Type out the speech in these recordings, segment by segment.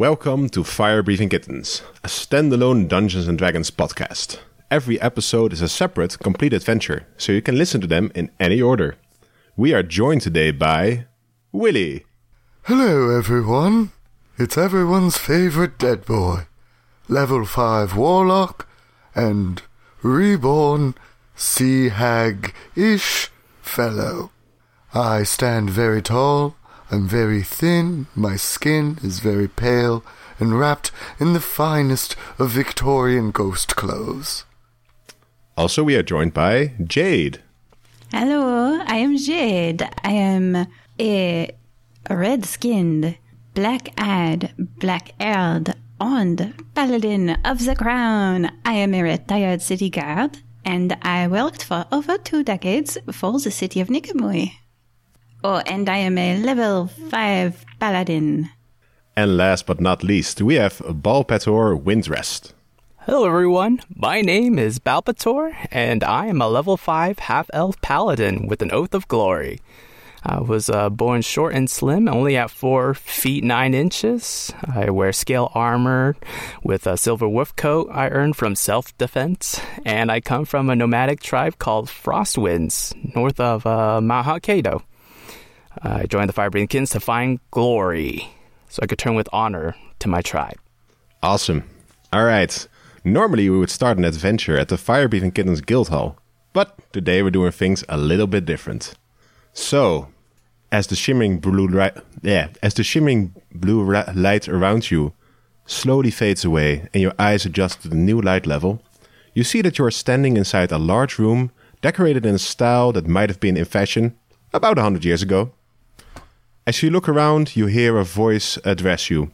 Welcome to Fire Breathing Kittens, a standalone Dungeons and Dragons podcast. Every episode is a separate, complete adventure, so you can listen to them in any order. We are joined today by Willie. Hello, everyone. It's everyone's favorite dead boy, level 5 warlock, and reborn sea hag ish fellow. I stand very tall, I'm very thin, my skin is very pale, and wrapped in the finest of Victorian ghost clothes. Also, we are joined by Jade. Hello, I am Jade. I am a red skinned, black eyed, black haired, and paladin of the crown. I am a retired city guard, and I worked for over two decades for the city of Nikamui. Oh, and I am a level 5 paladin. And last but not least, we have Balpator Windrest. Hello, everyone. My name is Balpator, and I am a level 5 half elf paladin with an Oath of Glory. I was uh, born short and slim, only at 4 feet 9 inches. I wear scale armor with a silver wolf coat I earned from self defense, and I come from a nomadic tribe called Frostwinds, north of uh, Mount Hokkaido. I joined the Fire Breathing Kittens to find glory, so I could turn with honor to my tribe. Awesome. All right. Normally, we would start an adventure at the Fire Breathing Kittens Guild Hall, but today we're doing things a little bit different. So, as the shimmering blue light, yeah, as the shimmering blue ra- light around you slowly fades away and your eyes adjust to the new light level, you see that you are standing inside a large room decorated in a style that might have been in fashion about a hundred years ago. As you look around, you hear a voice address you.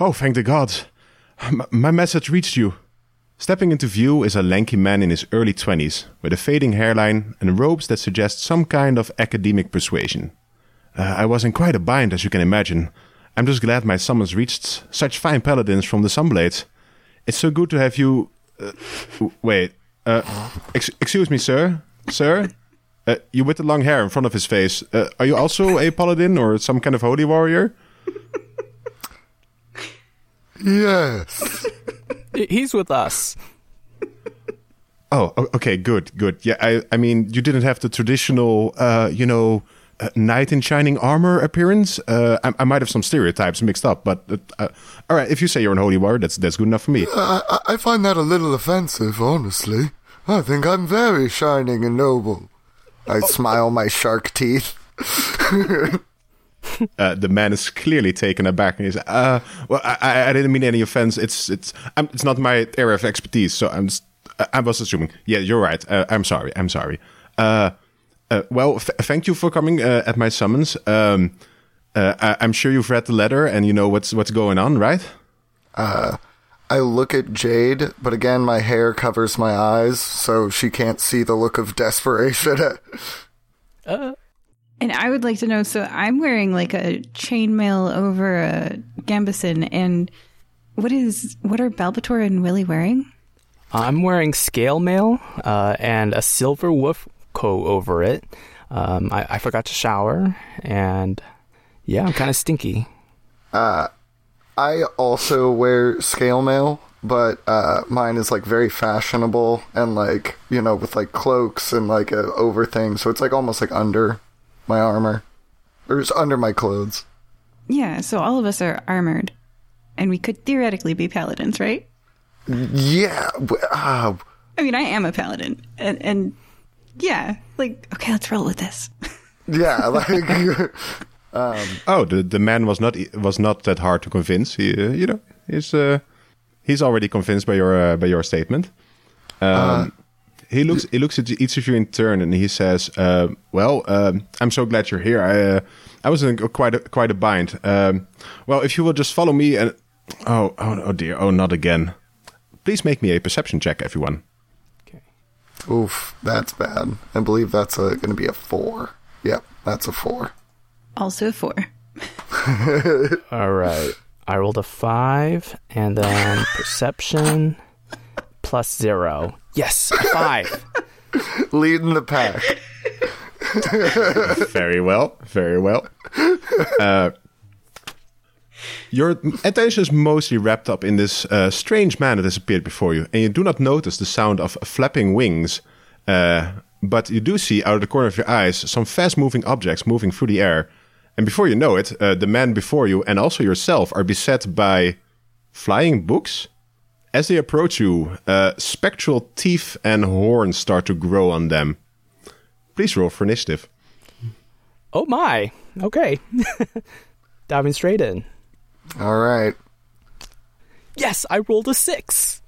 Oh, thank the gods! M- my message reached you. Stepping into view is a lanky man in his early 20s, with a fading hairline and robes that suggest some kind of academic persuasion. Uh, I was in quite a bind, as you can imagine. I'm just glad my summons reached such fine paladins from the Sunblades. It's so good to have you. Uh, wait. Uh, ex- excuse me, sir? Sir? Uh, you with the long hair in front of his face. Uh, are you also a paladin or some kind of holy warrior? Yes. He's with us. Oh, okay, good, good. Yeah, I, I mean, you didn't have the traditional, uh, you know, uh, knight in shining armor appearance. Uh, I, I might have some stereotypes mixed up, but uh, uh, all right. If you say you're an holy warrior, that's that's good enough for me. I, I- I find that a little offensive, honestly. I think I'm very shining and noble. I smile my shark teeth. Uh, the man is clearly taken aback, and he's, uh, well, I, I- didn't mean any offense. It's it's I'm, it's not my area of expertise, so I'm just, I- was assuming. Yeah, you're right. Uh, I'm sorry. I'm sorry. Uh, uh, well, th- thank you for coming uh, at my summons. Um, uh, I- I'm sure you've read the letter and you know what's what's going on, right? I look at Jade, but again, my hair covers my eyes, so she can't see the look of desperation. And I would like to know so I'm wearing like a chainmail over a gambeson, and what is what are Balbator and Willie wearing? I'm wearing scale mail uh, and a silver wolf coat over it. Um, I, I forgot to shower, and yeah, I'm kind of stinky. I also wear scale mail, but uh, mine is like very fashionable and like you know with like cloaks and like a over thing, so it's like almost like under my armor, or it's under my clothes. Yeah, so all of us are armored, and we could theoretically be paladins, right? Yeah, uh, I mean, I am a paladin, and, and yeah, like okay, let's roll with this. yeah, like Oh, the the man was not was not that hard to convince. He, uh, you know, he's uh, he's already convinced by your uh, by your statement. Um, he looks he looks at each of you in turn and he says, uh, "Well, um, I'm so glad you're here. I uh, I was in quite a, quite a bind. Um, well, if you will just follow me and oh oh oh dear, oh not again. Please make me a perception check, everyone. Okay. Oof, that's bad. I believe that's uh going to be a four. Yep, that's a four. Also four. All right. I rolled a five, and then perception plus zero. Yes, five. Leading the pack. very well, very well. Uh, Your attention is mostly wrapped up in this uh, strange man that has appeared before you, and you do not notice the sound of flapping wings. Uh, but you do see out of the corner of your eyes some fast moving objects moving through the air. And before you know it, uh, the man before you and also yourself are beset by flying books. As they approach you, uh, spectral teeth and horns start to grow on them. Please roll for initiative. Oh my. Okay. Diving straight in. All right. Yes, I rolled a six.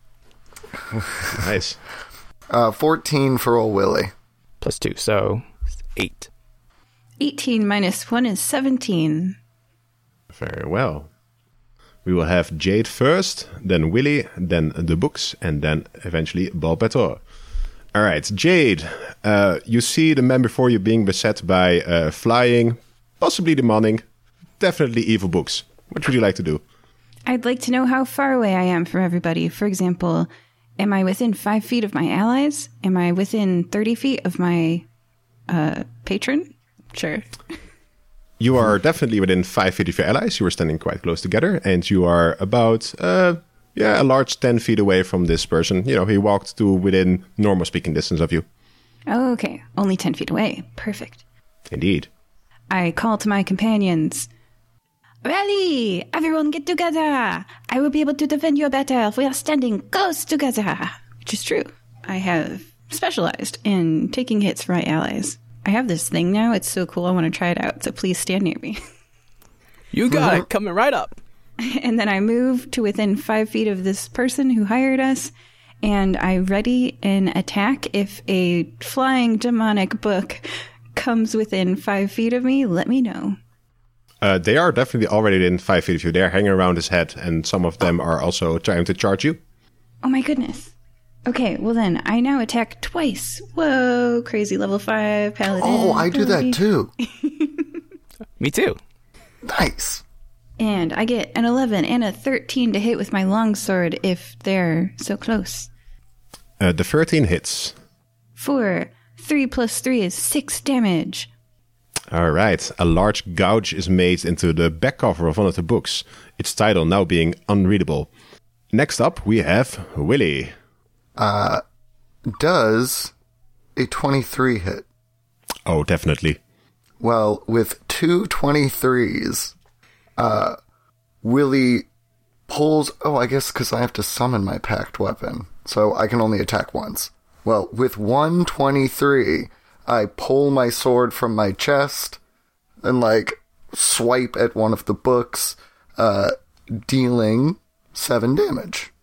Nice. Uh, 14 for old Willie. Plus two, so eight. 18 minus 1 is 17. Very well. We will have Jade first, then Willy, then the books, and then eventually Balbator. All right, Jade, uh, you see the man before you being beset by uh, flying, possibly demonic, definitely evil books. What would you like to do? I'd like to know how far away I am from everybody. For example, am I within five feet of my allies? Am I within 30 feet of my uh, patron? Sure. You are definitely within five feet of your allies. You are standing quite close together, and you are about, uh, yeah, a large 10 feet away from this person. You know, he walked to within normal speaking distance of you. Oh, okay. Only 10 feet away. Perfect. Indeed. I call to my companions. Rally! Everyone get together! I will be able to defend you better if we are standing close together. Which is true. I have specialized in taking hits for my allies. I have this thing now. It's so cool. I want to try it out. So please stand near me. You got it. Coming right up. and then I move to within five feet of this person who hired us. And I ready an attack if a flying demonic book comes within five feet of me. Let me know. Uh, they are definitely already within five feet of you. They're hanging around his head, and some of them are also trying to charge you. Oh my goodness. Okay, well then, I now attack twice. Whoa, crazy level 5 paladin. Oh, I do that too. Me too. Nice. And I get an 11 and a 13 to hit with my longsword if they're so close. Uh, the 13 hits. 4. 3 plus 3 is 6 damage. All right. A large gouge is made into the back cover of one of the books, its title now being unreadable. Next up, we have Willy. Does a 23 hit? Oh, definitely. Well, with two 23s, uh, Willie pulls. Oh, I guess because I have to summon my pact weapon, so I can only attack once. Well, with one 23, I pull my sword from my chest and, like, swipe at one of the books, uh, dealing seven damage.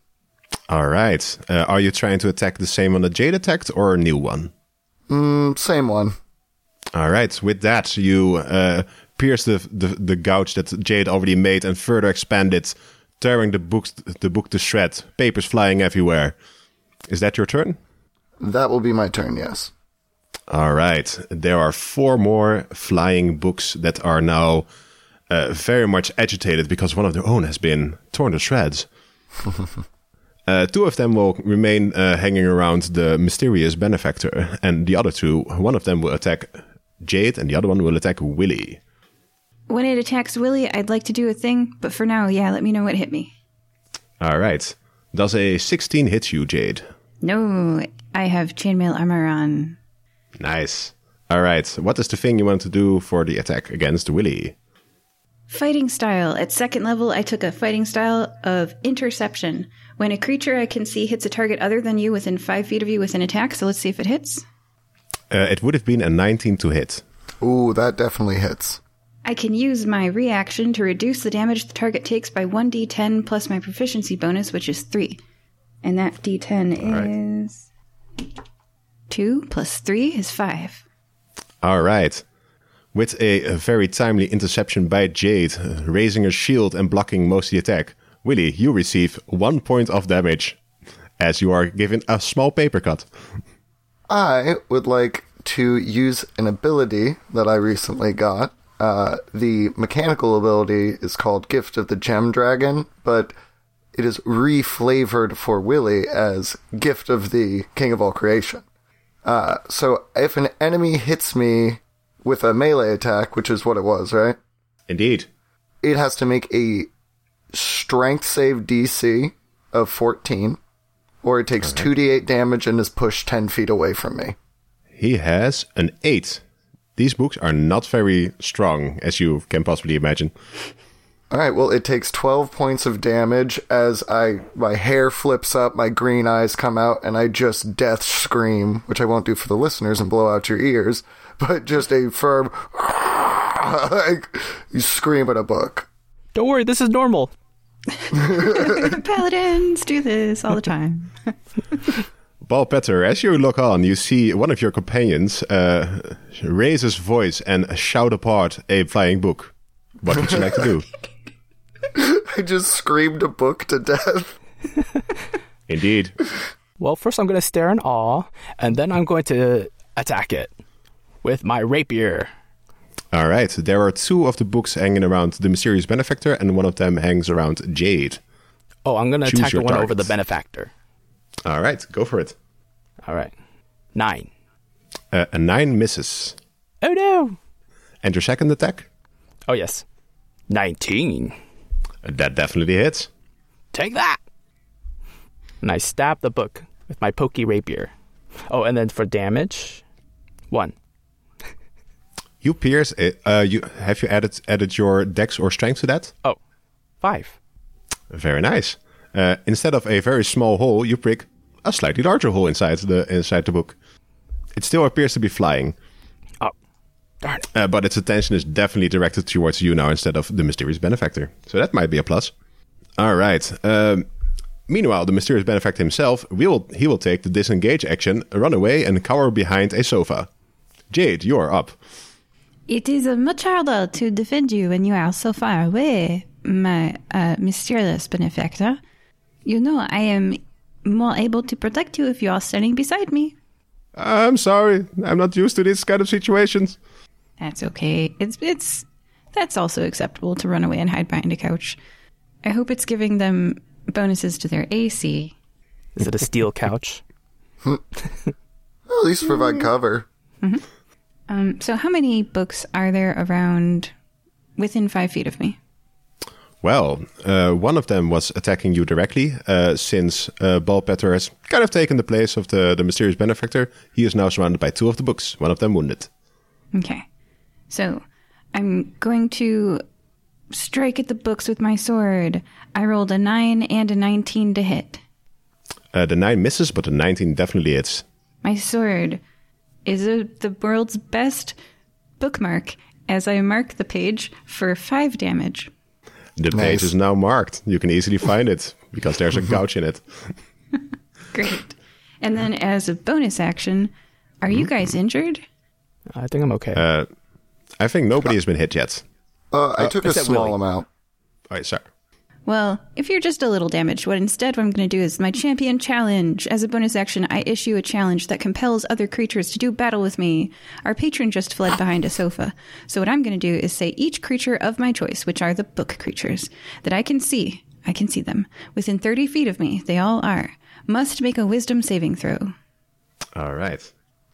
All right. Uh, are you trying to attack the same one that Jade attacked or a new one? Mm, same one. All right. With that, you uh, pierce the, the the gouge that Jade already made and further expand it, tearing the books the book to shreds, papers flying everywhere. Is that your turn? That will be my turn, yes. All right. There are four more flying books that are now uh, very much agitated because one of their own has been torn to shreds. uh, two of them will remain uh, hanging around the mysterious benefactor, and the other two, one of them will attack Jade, and the other one will attack Willy. When it attacks Willie, I'd like to do a thing, but for now, yeah, let me know what hit me. All right. Does a 16 hit you, Jade? No, I have chainmail armor on. Nice. All right. What is the thing you want to do for the attack against Willy? Fighting style. At second level, I took a fighting style of interception. When a creature I can see hits a target other than you within five feet of you with an attack, so let's see if it hits. Uh, it would have been a 19 to hit. Ooh, that definitely hits. I can use my reaction to reduce the damage the target takes by 1d10 plus my proficiency bonus, which is 3. And that d10 is 2 plus 3 is 5. All right. With a, a very timely interception by Jade, uh, raising her shield and blocking most of the attack, Willy, you receive one point of damage as you are given a small paper cut. I would like to use an ability that I recently got. Uh, the mechanical ability is called Gift of the Gem Dragon, but it is reflavored for Willy as Gift of the King of All Creation. Uh, so if an enemy hits me with a melee attack, which is what it was, right? Indeed. It has to make a strength save DC of 14, or it takes 2d8 damage and is pushed 10 feet away from me. He has an 8. These books are not very strong, as you can possibly imagine. All right, well, it takes 12 points of damage as I my hair flips up, my green eyes come out, and I just death scream, which I won't do for the listeners and blow out your ears, but just a firm like you scream at a book. Don't worry, this is normal. Paladins do this all the time. Ball Petter, as you look on, you see one of your companions uh, raise his voice and shout apart a flying book. What would you like to do? I just screamed a book to death. Indeed. Well, first I'm going to stare in awe, and then I'm going to attack it with my rapier. All right. There are two of the books hanging around the mysterious benefactor, and one of them hangs around Jade. Oh, I'm going to attack the one over the benefactor. All right. Go for it. All right. Nine. Uh, a nine misses. Oh no! And your second attack? Oh yes. Nineteen. That definitely hits. Take that! And I stab the book with my pokey rapier. Oh, and then for damage, one. You pierce it. Uh, you have you added added your dex or strength to that? Oh, five. Very nice. Uh, instead of a very small hole, you prick a slightly larger hole inside the inside the book. It still appears to be flying, Oh, darn it. uh, but its attention is definitely directed towards you now instead of the mysterious benefactor. So that might be a plus. All right. Um, meanwhile, the mysterious benefactor himself will he will take the disengage action, run away, and cower behind a sofa. Jade, you're up. It is much harder to defend you when you are so far away, my uh, mysterious benefactor. You know, I am more able to protect you if you are standing beside me. I'm sorry, I'm not used to these kind of situations. That's okay. It's it's that's also acceptable to run away and hide behind a couch. I hope it's giving them bonuses to their AC. Is it a steel couch? At least provide cover. Um, so how many books are there around within five feet of me? Well, uh, one of them was attacking you directly, uh, since uh, Balpetter has kind of taken the place of the, the mysterious benefactor. He is now surrounded by two of the books, one of them wounded. Okay. So I'm going to strike at the books with my sword. I rolled a 9 and a 19 to hit. Uh, the 9 misses, but the 19 definitely hits. My sword is a, the world's best bookmark as I mark the page for 5 damage. The Nice. page is now marked. You can easily find it because there's a gouge in it. Great. And then as a bonus action, are you guys injured? I think I'm okay. Uh, I think nobody has been hit yet. Uh, I took a small Willie. amount. All right, sorry. Well, if you're just a little damaged, what instead what I'm going to do is my champion challenge. As a bonus action, I issue a challenge that compels other creatures to do battle with me. Our patron just fled behind a sofa. So what I'm going to do is say each creature of my choice, which are the book creatures, that I can see, I can see them, within 30 feet of me, they all are, must make a wisdom saving throw. All right.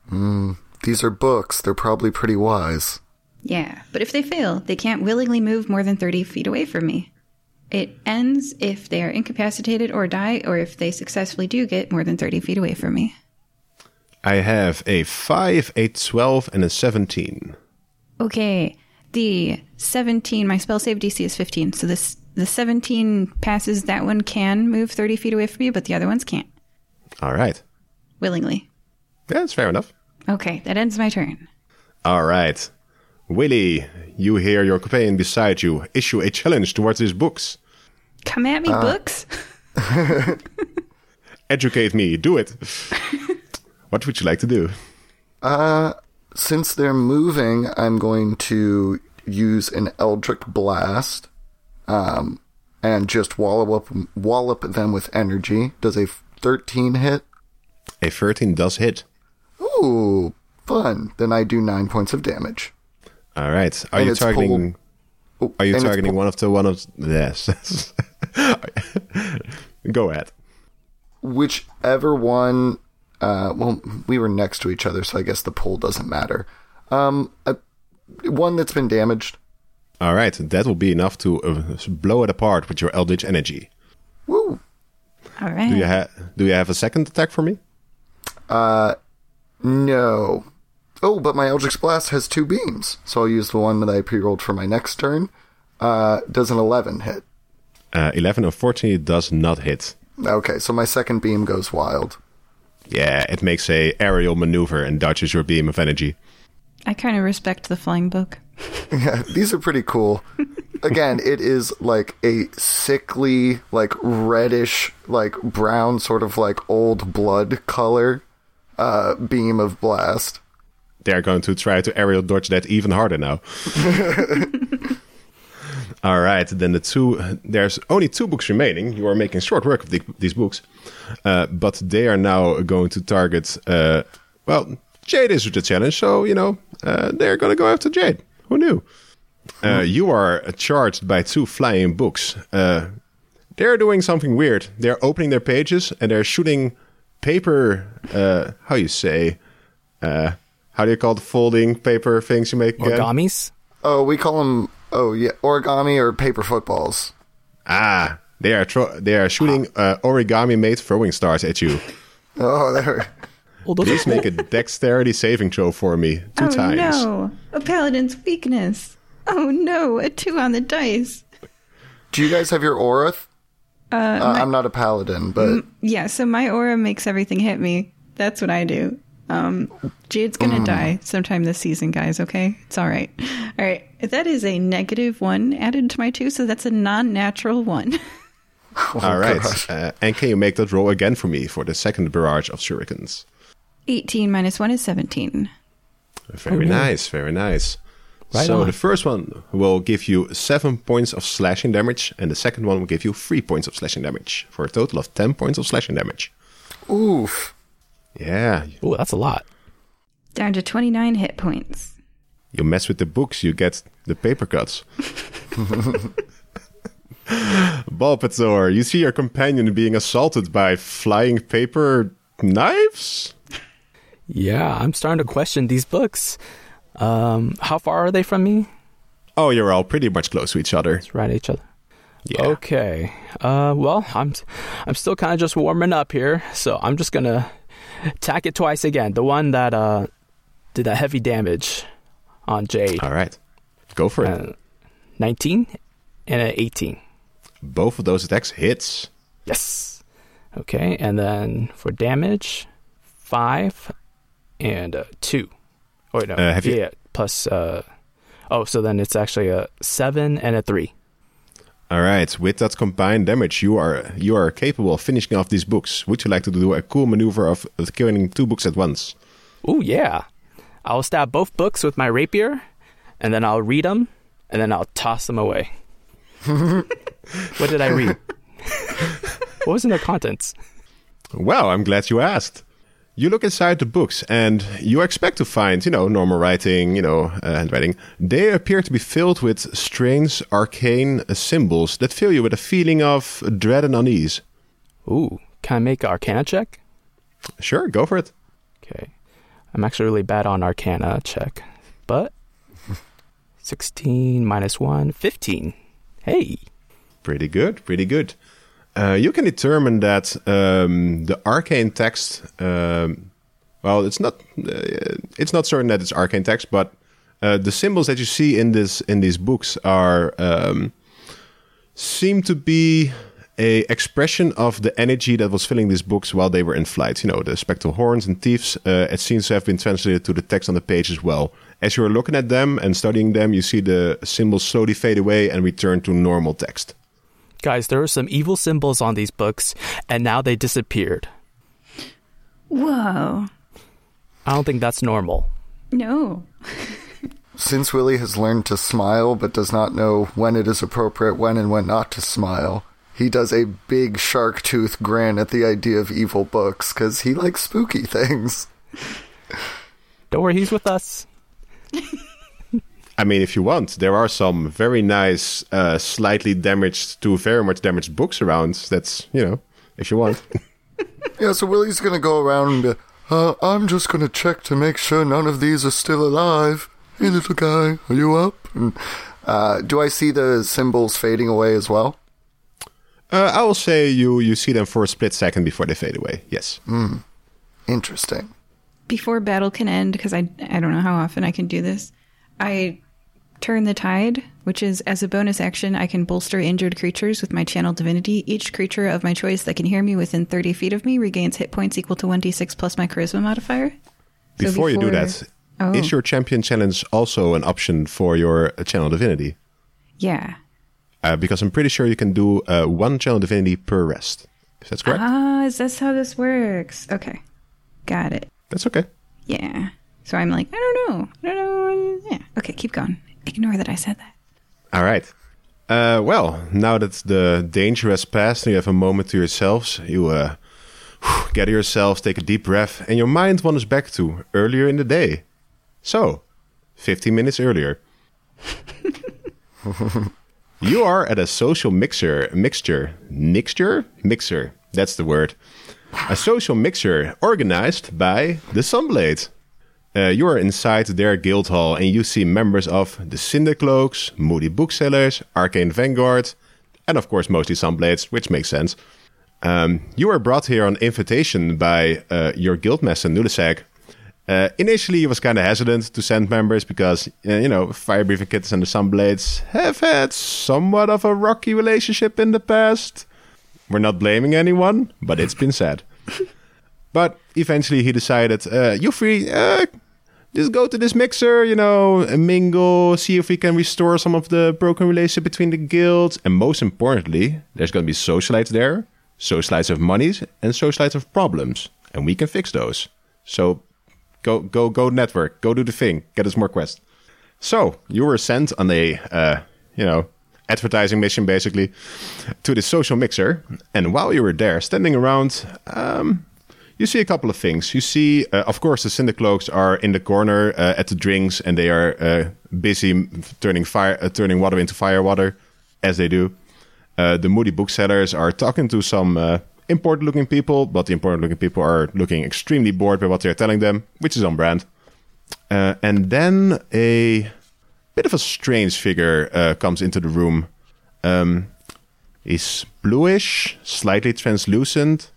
Hmm, these are books. They're probably pretty wise. Yeah, but if they fail, they can't willingly move more than 30 feet away from me. It ends if they are incapacitated or die, or if they successfully do get more than 30 feet away from me. I have a 5, a 12, and a 17. Okay, the 17, my spell save DC is 15, so this the 17 passes. That one can move 30 feet away from me, but the other ones can't All right. willingly. Yeah, that's fair enough. Okay, that ends my turn. All right. Willie, you hear your companion beside you issue a challenge towards his books. Come at me, books. Educate me, do it. what would you like to do? Uh, since they're moving, I'm going to use an Eldritch Blast um, and just wallop, wallop them with energy. Does a 13 hit? A 13 does hit. Ooh, fun. Then I do 9 points of damage. All right. Are And you it's targeting? Oh, Are you targeting pull- one of the one of? Yes. Go ahead. whichever one uh well we were next to each other so i guess the pull doesn't matter um uh, one that's been damaged All right, that will be enough to uh, blow it apart with your Eldritch energy. Woo! All right. Do you have Do you have a second attack for me? Uh, no. Oh, but my Eldritch Blast has two beams, so I'll use the one that I pre-rolled for my next turn. Uh, does an 11 hit? Uh, Eleven, unfortunately, does not hit. Okay, so my second beam goes wild. Yeah, it makes a aerial maneuver and dodges your beam of energy. I kind of respect the flying book. Yeah, these are pretty cool. Again, it is like a sickly, like reddish, like brown, sort of like old blood color uh, beam of blast. They're going to try to aerial dodge that even harder now. All right, then the two. There's only two books remaining. You are making short work of the, these books, uh, but they are now going to target. Uh, well, Jade is the challenge, so you know uh, they're going to go after Jade. Who knew? Uh, you are charged by two flying books. Uh, they're doing something weird. They're opening their pages and they're shooting paper. Uh, how you say? Uh, how do you call the folding paper things you make? again? Origami's? Oh, we call them. Oh yeah, origami or paper footballs. Ah, they are tro- they are shooting uh, origami made throwing stars at you. Oh, there. Well, those Please make a dexterity saving throw for me two oh times. no, a paladin's weakness. Oh no, a two on the dice. Do you guys have your aura? Uh, I'm not a paladin, but Yeah, so my aura makes everything hit me. That's what I do. Um, Jade's gonna die sometime this season, guys. Okay, it's all right. All right, that is a negative one added to my two, so that's a non-natural one. All right, uh, and can you make that roll again for me for the second barrage of shurikens? Eighteen minus one is seventeen. Very nice, very nice. Right so on. the first one will give you seven points of slashing damage, and the second one will give you three points of slashing damage for a total of ten points of slashing damage. oof. Yeah, Ooh, that's a lot. Down to twenty-nine hit points. you mess with the books, you get the paper cuts. Bulbasaur, you see your companion being assaulted by flying paper knives? Yeah, I'm starting to question these books. Um, how far are they from me? Oh, you're all pretty much close to each other. It's right at each other. Yeah. Okay. Uh, well, I'm I'm still kind of just warming up here, so I'm just gonna tack it twice again. The one that uh did that heavy damage on Jade, All right. Go for it. uh, 19 and an 18. Both of those attacks hits. Yes. Okay, and then for damage, five and uh, two. Or no, Uh, have you- yeah, plus. Uh, oh, so then it's actually a seven and a three. All right. With that combined damage, you are you are capable of finishing off these books. Would you like to do a cool maneuver of, of killing two books at once? Oh yeah. I'll stab both books with my rapier, and then I'll read them, and then I'll toss them away. what did I read? what was in the contents? Well, I'm glad you asked. You look inside the books and you expect to find, you know, normal writing, you know, uh, handwriting. They appear to be filled with strange, arcane symbols that fill you with a feeling of dread and unease. Ooh, can I make an Arcana check? Sure, go for it. Okay. I'm actually really bad on Arcana check, but 16 minus 1, 15. Hey. Pretty good, pretty good. Uh, you can determine that um, the arcane text. Um, well, it's not. Uh, it's not certain that it's arcane text, but uh, the symbols that you see in this in these books are um, seem to be a expression of the energy that was filling these books while they were in flight. You know, the spectral horns and thieves. Uh, it seems to have been translated to the text on the page as well. As you're looking at them and studying them, you see the symbols slowly fade away and return to normal text. Guys, there were some evil symbols on these books, and now they disappeared. Whoa. I don't think that's normal. No. Since Willie has learned to smile but does not know when it is appropriate when and when not to smile, he does a big shark tooth grin at the idea of evil books because he likes spooky things. Don't worry, he's with us. I mean, if you want, there are some very nice, uh, slightly damaged to very much damaged books around. That's, you know, if you want. Yeah, so Willie's gonna go around and be, uh, I'm just gonna check to make sure none of these are still alive. Hey, little guy, are you up? And Uh, do I see the symbols fading away as well? Uh, I will say you you see them for a split second before they fade away. Yes. Interesting. Before battle can end, because I, I don't know how often I can do this, I turn the tide, which is as a bonus action, I can bolster injured creatures with my channel divinity. Each creature of my choice that can hear me within 30 feet of me regains hit points equal to 1d6 plus my charisma modifier. So Before, you do before- that, Oh. is your champion challenge also an option for your uh, channel divinity? Yeah. Uh, because I'm pretty sure you can do uh, one channel divinity per rest. Is that correct? Ah, is this how this works? Okay. Got it. That's okay. Yeah. So I'm like, I don't know. I don't know. Yeah. Okay, keep going. Ignore that I said that. All right. Uh, well, now that the danger has passed and you have a moment to yourselves, you uh, gather yourselves, take a deep breath, and your mind wanders back to earlier in the day. So, 15 minutes earlier. you are at a social mixer, mixture, mixture, mixer. That's the word. A social mixer organized by the Sunblade. Uh, you are inside their guild hall and you see members of the Cindercloaks, Moody Booksellers, Arcane Vanguard, and of course mostly Sunblades, which makes sense. Um, you were brought here on invitation by uh, your guildmaster Nulisag. Uh, initially, he was kind of hesitant to send members because, uh, you know, Fire Breathing Kittens and the Sunblades have had somewhat of a rocky relationship in the past. We're not blaming anyone, but it's been said. But eventually he decided, uh, you free, uh, just go to this mixer, you know, and mingle, see if we can restore some of the broken relationship between the guilds. And most importantly, there's going to be socialites there, socialites of monies, and socialites of problems. And we can fix those. So go, go, go network, go do the thing, get us more quests. So you were sent on a, uh, you know, advertising mission basically to the social mixer. And while you were there, standing around, um, you see a couple of things. You see, uh, of course, the Cindercloaks are in the corner uh, at the drinks, and they are uh, busy turning fire, uh, turning water into fire water, as they do. Uh, the moody booksellers are talking to some uh, important-looking people, but the important-looking people are looking extremely bored by what they're telling them, which is on brand. And then a bit of a strange figure comes into the room. Um, he's bluish, slightly translucent,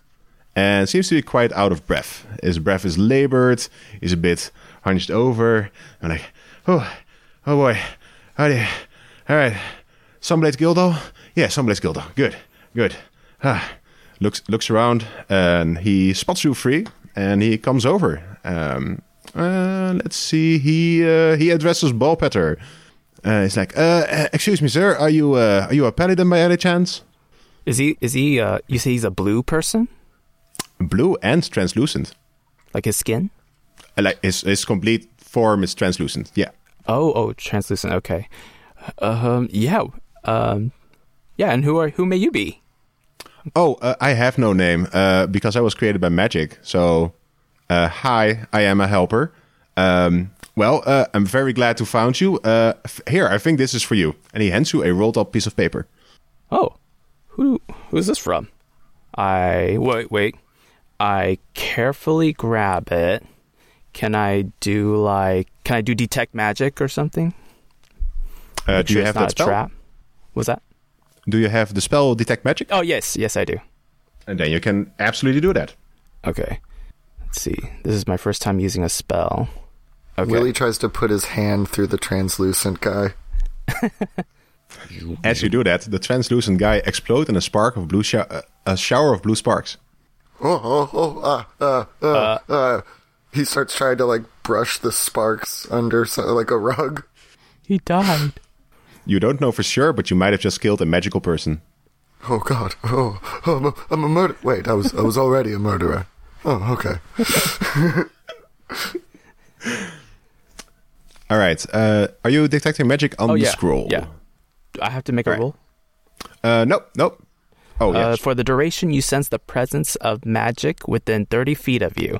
and seems to be quite out of breath. His breath is labored. He's a bit hunched over. I'm like, oh, oh boy, how do you, all right, Sunblade Guildhall? Yeah, Sunblade Guildhall. Good, good. Ah, looks looks around and he spots you free, and he comes over. Um, uh, let's see. He uh, he addresses Ballpetter. Uh, he's like, uh, uh, "Excuse me, sir. Are you uh, are you a paladin by any chance?" Is he? Is he? Uh, you say he's a blue person? Blue and translucent. Like his skin? Uh, Like his his complete form is translucent. Yeah. Oh, oh, translucent. Okay. Um. Yeah. Um. Yeah. And who are? Who may you be? Oh, uh, I have no name uh, because I was created by magic. So, uh, hi, I am a helper. Um, well, uh, I'm very glad to found you. Uh, f- here, I think this is for you. And he hands you a rolled up piece of paper. Oh, who? Who's this from? I wait. Wait. I carefully grab it. Can I do like? Can I do detect magic or something? Uh, do sure you have that spell? trap? Was that? Do you have the spell detect magic? Oh yes, yes I do. And then you can absolutely do that. Okay. Let's see. This is my first time using a spell. Okay. Willie tries to put his hand through the translucent guy. As you do that, the translucent guy explodes in a spark of blue, sho- uh, a shower of blue sparks. Oh, oh, oh, ah, uh, uh, uh. He starts trying to like brush the sparks under so, like a rug. He died. You don't know for sure, but you might have just killed a magical person. Oh God! Oh, oh I'm, a, I'm a murder. Wait, I was I was already a murderer. Oh, okay. All right. Uh, are you detecting magic on Oh the yeah. scroll? Yeah. Do I have to make a Right. roll? Uh, nope. Nope. Oh, Uh, for the duration, you sense the presence of magic within 30 feet of you.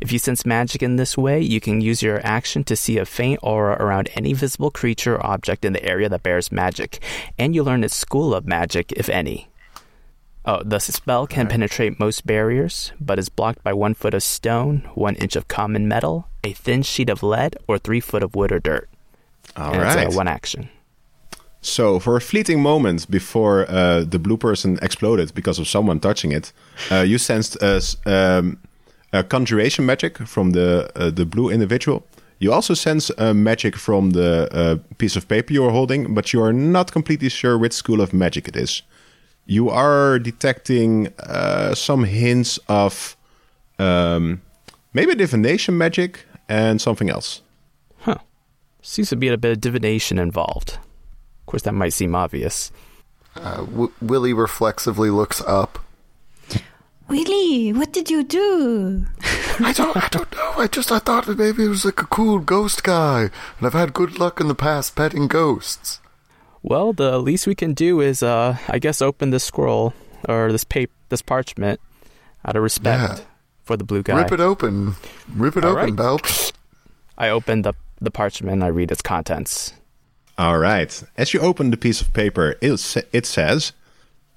If you sense magic in this way, you can use your action to see a faint aura around any visible creature or object in the area that bears magic, and you learn its school of magic, if any. Oh, the spell can penetrate most barriers, but is blocked by one foot of stone, one inch of common metal, a thin sheet of lead, or three foot of wood or dirt. All and right. it's uh, one action. So, for a fleeting moment before uh, the blue person exploded because of someone touching it, uh, you sensed a, um, a conjuration magic from the uh, the blue individual. You also sense uh, magic from the uh, piece of paper you are holding, but you are not completely sure which school of magic it is. You are detecting uh, some hints of um, maybe divination magic and something else. Huh. Seems to be a bit of divination involved. Of course, that might seem obvious. Uh, w- Willie reflexively looks up. Willie, what did you do? I don't, I don't know. I just, I thought that maybe it was like a cool ghost guy, and I've had good luck in the past petting ghosts. Well, the least we can do is, uh, I guess, open this scroll or this paper, this parchment, out of respect Yeah. for the blue guy. Rip it open, rip it All open, right. Bell. I open the the parchment. and I read its contents. All right. As you open the piece of paper, it, sa- it says,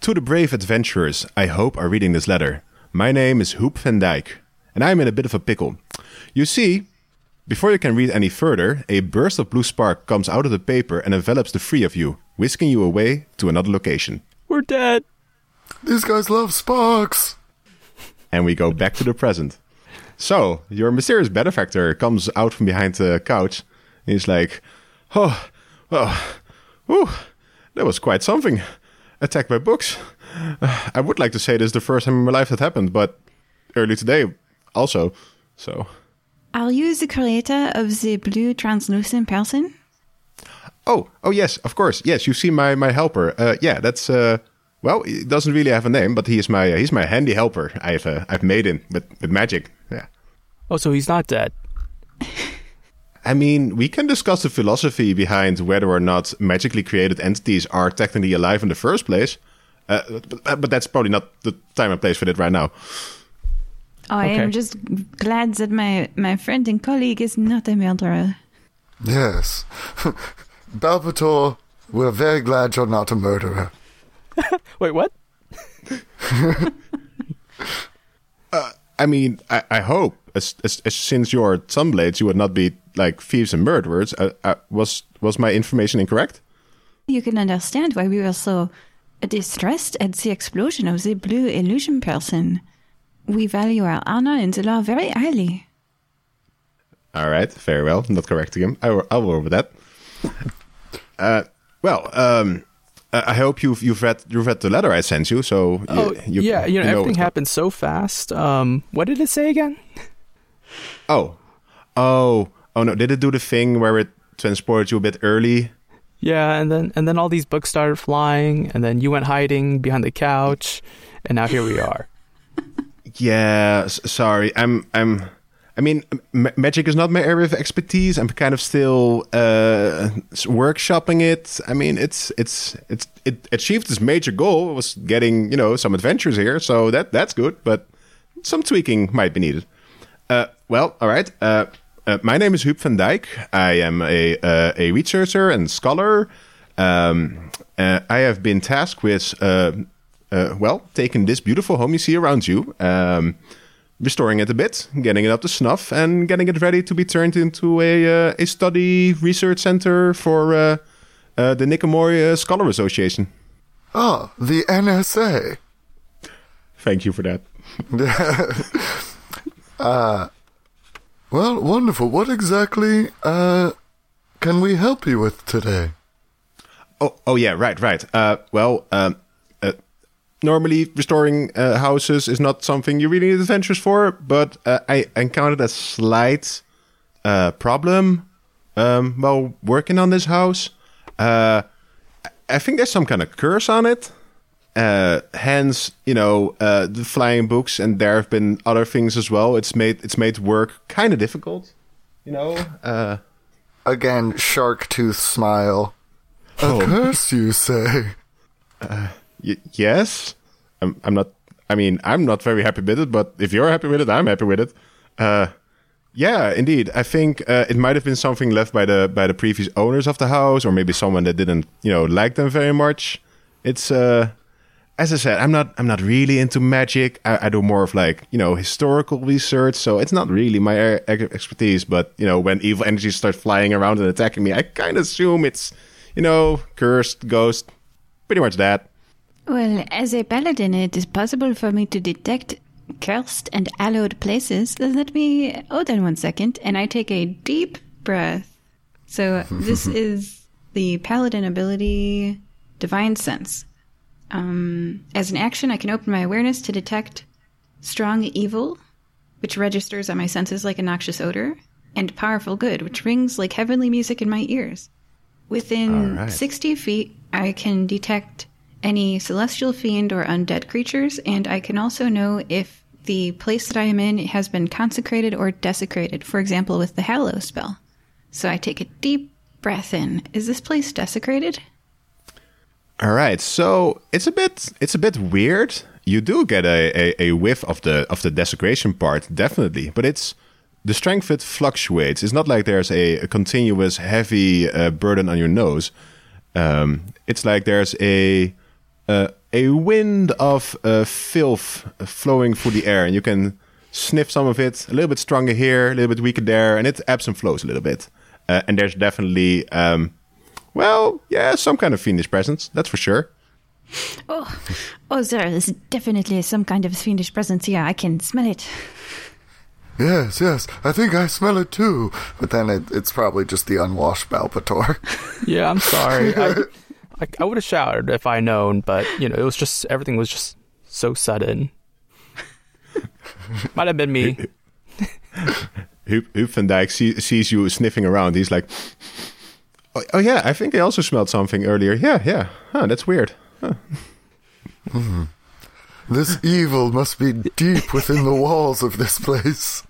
To the brave adventurers I hope are reading this letter. My name is Huub van Dijk, and I'm in a bit of a pickle. You see, before you can read any further, a burst of blue spark comes out of the paper and envelops the three of you, whisking you away to another location. We're dead. These guys love sparks. And we go back to the present. So, your mysterious benefactor comes out from behind the couch. And he's like, Oh, oh, whew, that was quite something. Attacked by books. Uh, I would like to say this is the first time in my life that happened, but early today also. So, Are you the creator of the blue translucent person? oh, oh yes, of course, yes. You see my my helper. Uh, yeah, that's uh, well, he doesn't really have a name, but he's my he's my handy helper. I've uh, I've made him with with magic. Yeah. Oh, so he's not dead. I mean, we can discuss the philosophy behind whether or not magically created entities are technically alive in the first place. Uh, but, but that's probably not the time and place for it right now. Oh, I Okay. am just glad that my, my friend and colleague is not a murderer. Yes. Balbator, we're very glad you're not a murderer. Wait, what? I mean, I, I hope, as, as, as since you're Sunblades, you would not be like thieves and murderers. Uh, uh, was was my information incorrect? You can understand why we were so distressed at the explosion of the blue illusion person. We value our honor and the law very highly. All right, very well. Not correcting him. I will, I will over that. Uh, well, um, I hope you've you've read you've read the letter I sent you. So you, Oh, you, yeah. You know, everything what's- happened so fast. Um, what did it say again? Oh, oh, oh no! Did it do the thing where it transported you a bit early? Yeah, and then and then all these books started flying, and then you went hiding behind the couch, and now here we are. Yeah, s- sorry. I'm I'm. I mean, ma- magic is not my area of expertise. I'm kind of still uh, workshopping it. I mean, it's it's it's it achieved its major goal. It was getting you know some adventures here, so that that's good. But some tweaking might be needed. Uh, well, all right. Uh, uh, my name is Huub van Dijk. I am a uh, a researcher and scholar. Um, uh, I have been tasked with, uh, uh, well, taking this beautiful home you see around you, um, restoring it a bit, getting it up to snuff, and getting it ready to be turned into a uh, a study research center for uh, uh, the Nikomori uh, Scholar Association. Ah, the NSA. Thank you for that. Well, wonderful. What exactly uh, can we help you with today? Oh, oh yeah, right, right. Uh, well, um, uh, normally restoring uh, houses is not something you really need adventures for, but uh, I encountered a slight uh, problem um, while working on this house. I think there's some kind of curse on it. Uh, hence, you know, uh, the flying books, and there have been other things as well. It's made it's made work kind of difficult. You know, uh, Again, shark tooth smile. A Oh. curse, you say? Y- yes, I'm. I'm not. I mean, I'm not very happy with it. But if you're happy with it, I'm happy with it. Uh, yeah, indeed. I think uh, it might have been something left by the by the previous owners of the house, or maybe someone that didn't, you know, like them very much. It's uh, as I said, I'm not. I'm not really into magic. I, I do more of like you know historical research, so it's not really my expertise. But you know, when evil energies start flying around and attacking me, I kind of assume it's you know, cursed, ghost, pretty much that. Well, as a paladin, it is possible for me to detect cursed and hallowed places. Let me hold on one second, and I take a deep breath. So this is the paladin ability, divine sense. Um, as an action, I can open my awareness to detect strong evil, which registers on my senses like a noxious odor, and powerful good, which rings like heavenly music in my ears. Within right. 60 feet, I can detect any celestial fiend or undead creatures, and I can also know if the place that I am in has been consecrated or desecrated, for example, with the Hallow spell. So I take a deep breath in. Is this place desecrated? All right, so it's a bit it's a bit weird. You do get a, a, a whiff of the of the desecration part, definitely, but it's the strength it fluctuates. It's not like there's a, a continuous heavy uh, burden on your nose. Um, it's like there's a uh, a wind of uh, filth flowing through the air, and you can sniff some of it. A little bit stronger here, a little bit weaker there, and it ebbs and flows a little bit. Uh, and there's definitely, um, well, yeah, some kind of fiendish presence. That's for sure. Oh, oh, there is definitely some kind of fiendish presence here. I can smell it. Yes, yes, I think I smell it too. But then it, it's probably just the unwashed Balpator. Yeah, I'm sorry. I, I, I would have shouted if I known, but you know, it was just everything was just so sudden. Might have been me. Huub, Huub van Dijk see, sees you sniffing around. He's like, oh, oh, yeah, I think I also smelled something earlier. Yeah, yeah. Huh, that's weird. this evil must be deep within the walls of this place.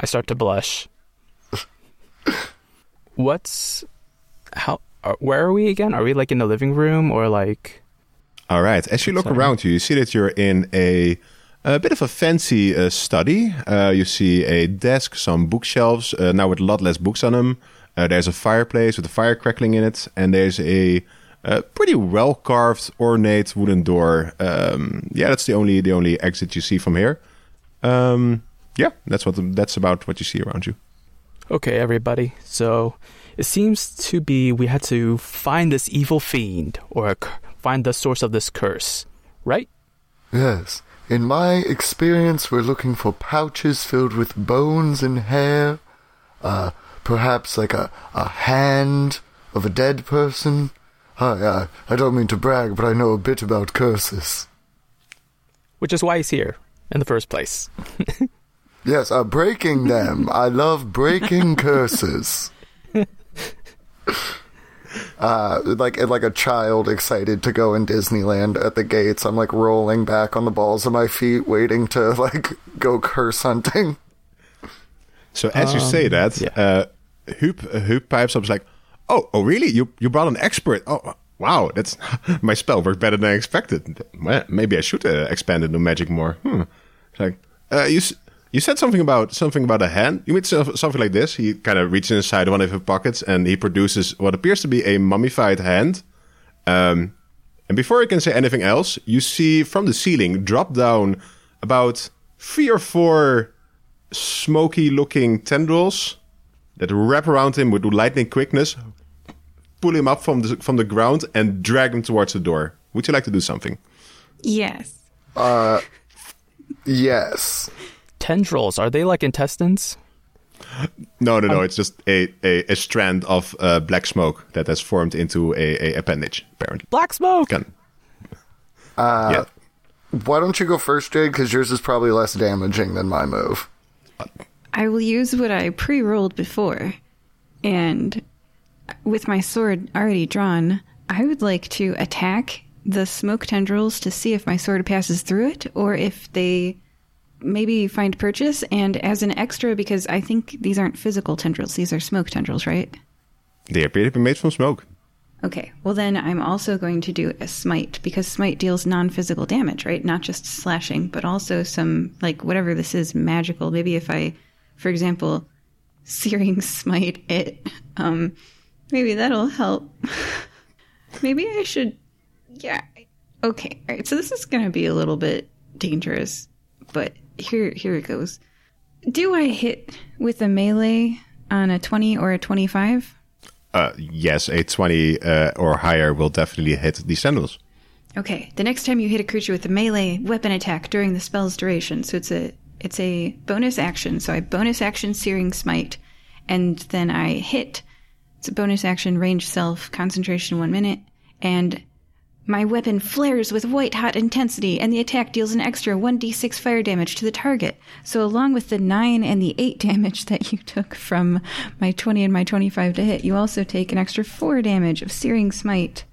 I start to blush. What's how? Are, where are we again? Are we like in the living room or like? All right. As you look Sorry. around you, you see that you're in a, a bit of a fancy uh, study. Uh, you see a desk, some bookshelves, uh, now with a lot less books on them. Uh, there's a fireplace with a fire crackling in it, and there's a, uh pretty well carved, ornate wooden door. Um, yeah, that's the only the only exit you see from here. Um, yeah, that's what that's about what you see around you. Okay, everybody. So it seems to be we had to find this evil fiend or a find the source of this curse, right? Yes. In my experience, we're looking for pouches filled with bones and hair. Uh, perhaps like a, a hand of a dead person. Hi, uh, I don't mean to brag, but I know a bit about curses. Which is why he's here in the first place. Yes, uh, breaking them. I love breaking curses. Uh, like like a child excited to go in Disneyland at the gates. I'm like rolling back on the balls of my feet, waiting to like go curse hunting. So as you say that, yeah. uh, Huub, uh, Huub pipes up is like, oh, oh, really? You you brought an expert? Oh, wow, that's my spell worked better than I expected. Well, maybe I should uh, expand into magic more. Hmm. It's like, uh, you you said something about something about a hand. You mean something like this? He kind of reaches inside one of his pockets and he produces what appears to be a mummified hand. Um, and before I can say anything else, you see from the ceiling drop down about three or four smoky looking tendrils that wrap around him with lightning quickness, pull him up from the, from the ground, and drag him towards the door. Would you like to do something? Yes. Uh, Yes. Tendrils, are they like intestines? No, no, no. it's just a, a, a strand of uh, black smoke that has formed into a, a appendage, apparently. Black smoke! Can. yeah. Why don't you go first, Jade? Because yours is probably less damaging than my move. I will use what I pre rolled before. And with my sword already drawn, I would like to attack the smoke tendrils to see if my sword passes through it or if they maybe find purchase. And as an extra, because I think these aren't physical tendrils, these are smoke tendrils, right? They appear to be made from smoke. Okay, well then I'm also going to do a smite because smite deals non-physical damage, right? Not just slashing, but also some like whatever this is magical. Maybe if I, for example, searing smite it, um, maybe that'll help. maybe I should, yeah. Okay, all right. So this is going to be a little bit dangerous, but here here it goes. Do I hit with a melee on a twenty or a twenty-five? Uh, yes, a 20 uh, or higher will definitely hit these tendrils. Okay, the next time you hit a creature with a melee weapon attack during the spell's duration, so it's a it's a bonus action. So I bonus action Searing Smite, and then I hit. It's a bonus action range self concentration one minute, and my weapon flares with white hot intensity, and the attack deals an extra 1d6 fire damage to the target. So, along with the 9 and the 8 damage that you took from my 20 and my 25 to hit, you also take an extra 4 damage of Searing Smite.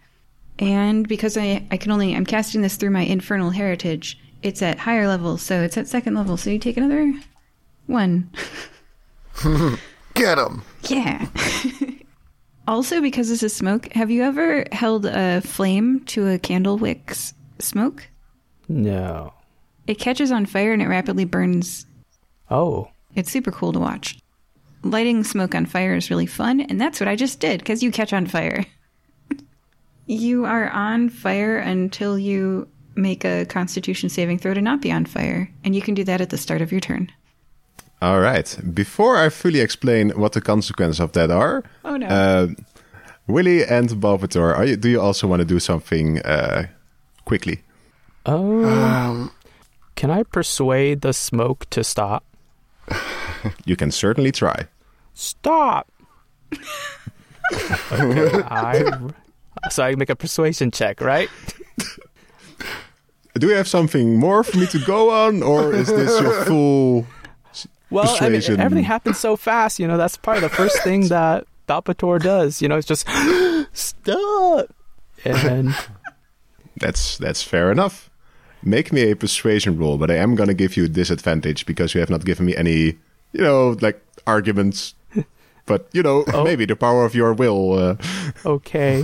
And because I, I can only, I'm casting this through my Infernal Heritage, it's at higher level, so it's at second level, so you take another 1. Get him. Yeah. also, because this is smoke, have you ever held a flame to a candle wick's smoke? No. It catches on fire and it rapidly burns. Oh. It's super cool to watch. Lighting smoke on fire is really fun, and that's what I just did because you catch on fire. you are on fire until you make a constitution saving throw to not be on fire, and you can do that at the start of your turn. All right. Before I fully explain what the consequences of that are, Oh no. uh, Willie and Balpator, are you, do you also want to do something uh, quickly? Oh. Um, Can I persuade the smoke to stop? You can certainly try. Stop. okay. I. So I make a persuasion check, right? Do you have something more for me to go on, or is this your full? Well, I mean, everything happens so fast. You know, that's probably the first thing that Balpator does. You know, it's just stop. And That's that's fair enough. Make me a persuasion roll, but I am gonna give you a disadvantage because you have not given me any, you know, like arguments. But you know, maybe the power of your will. Uh, okay,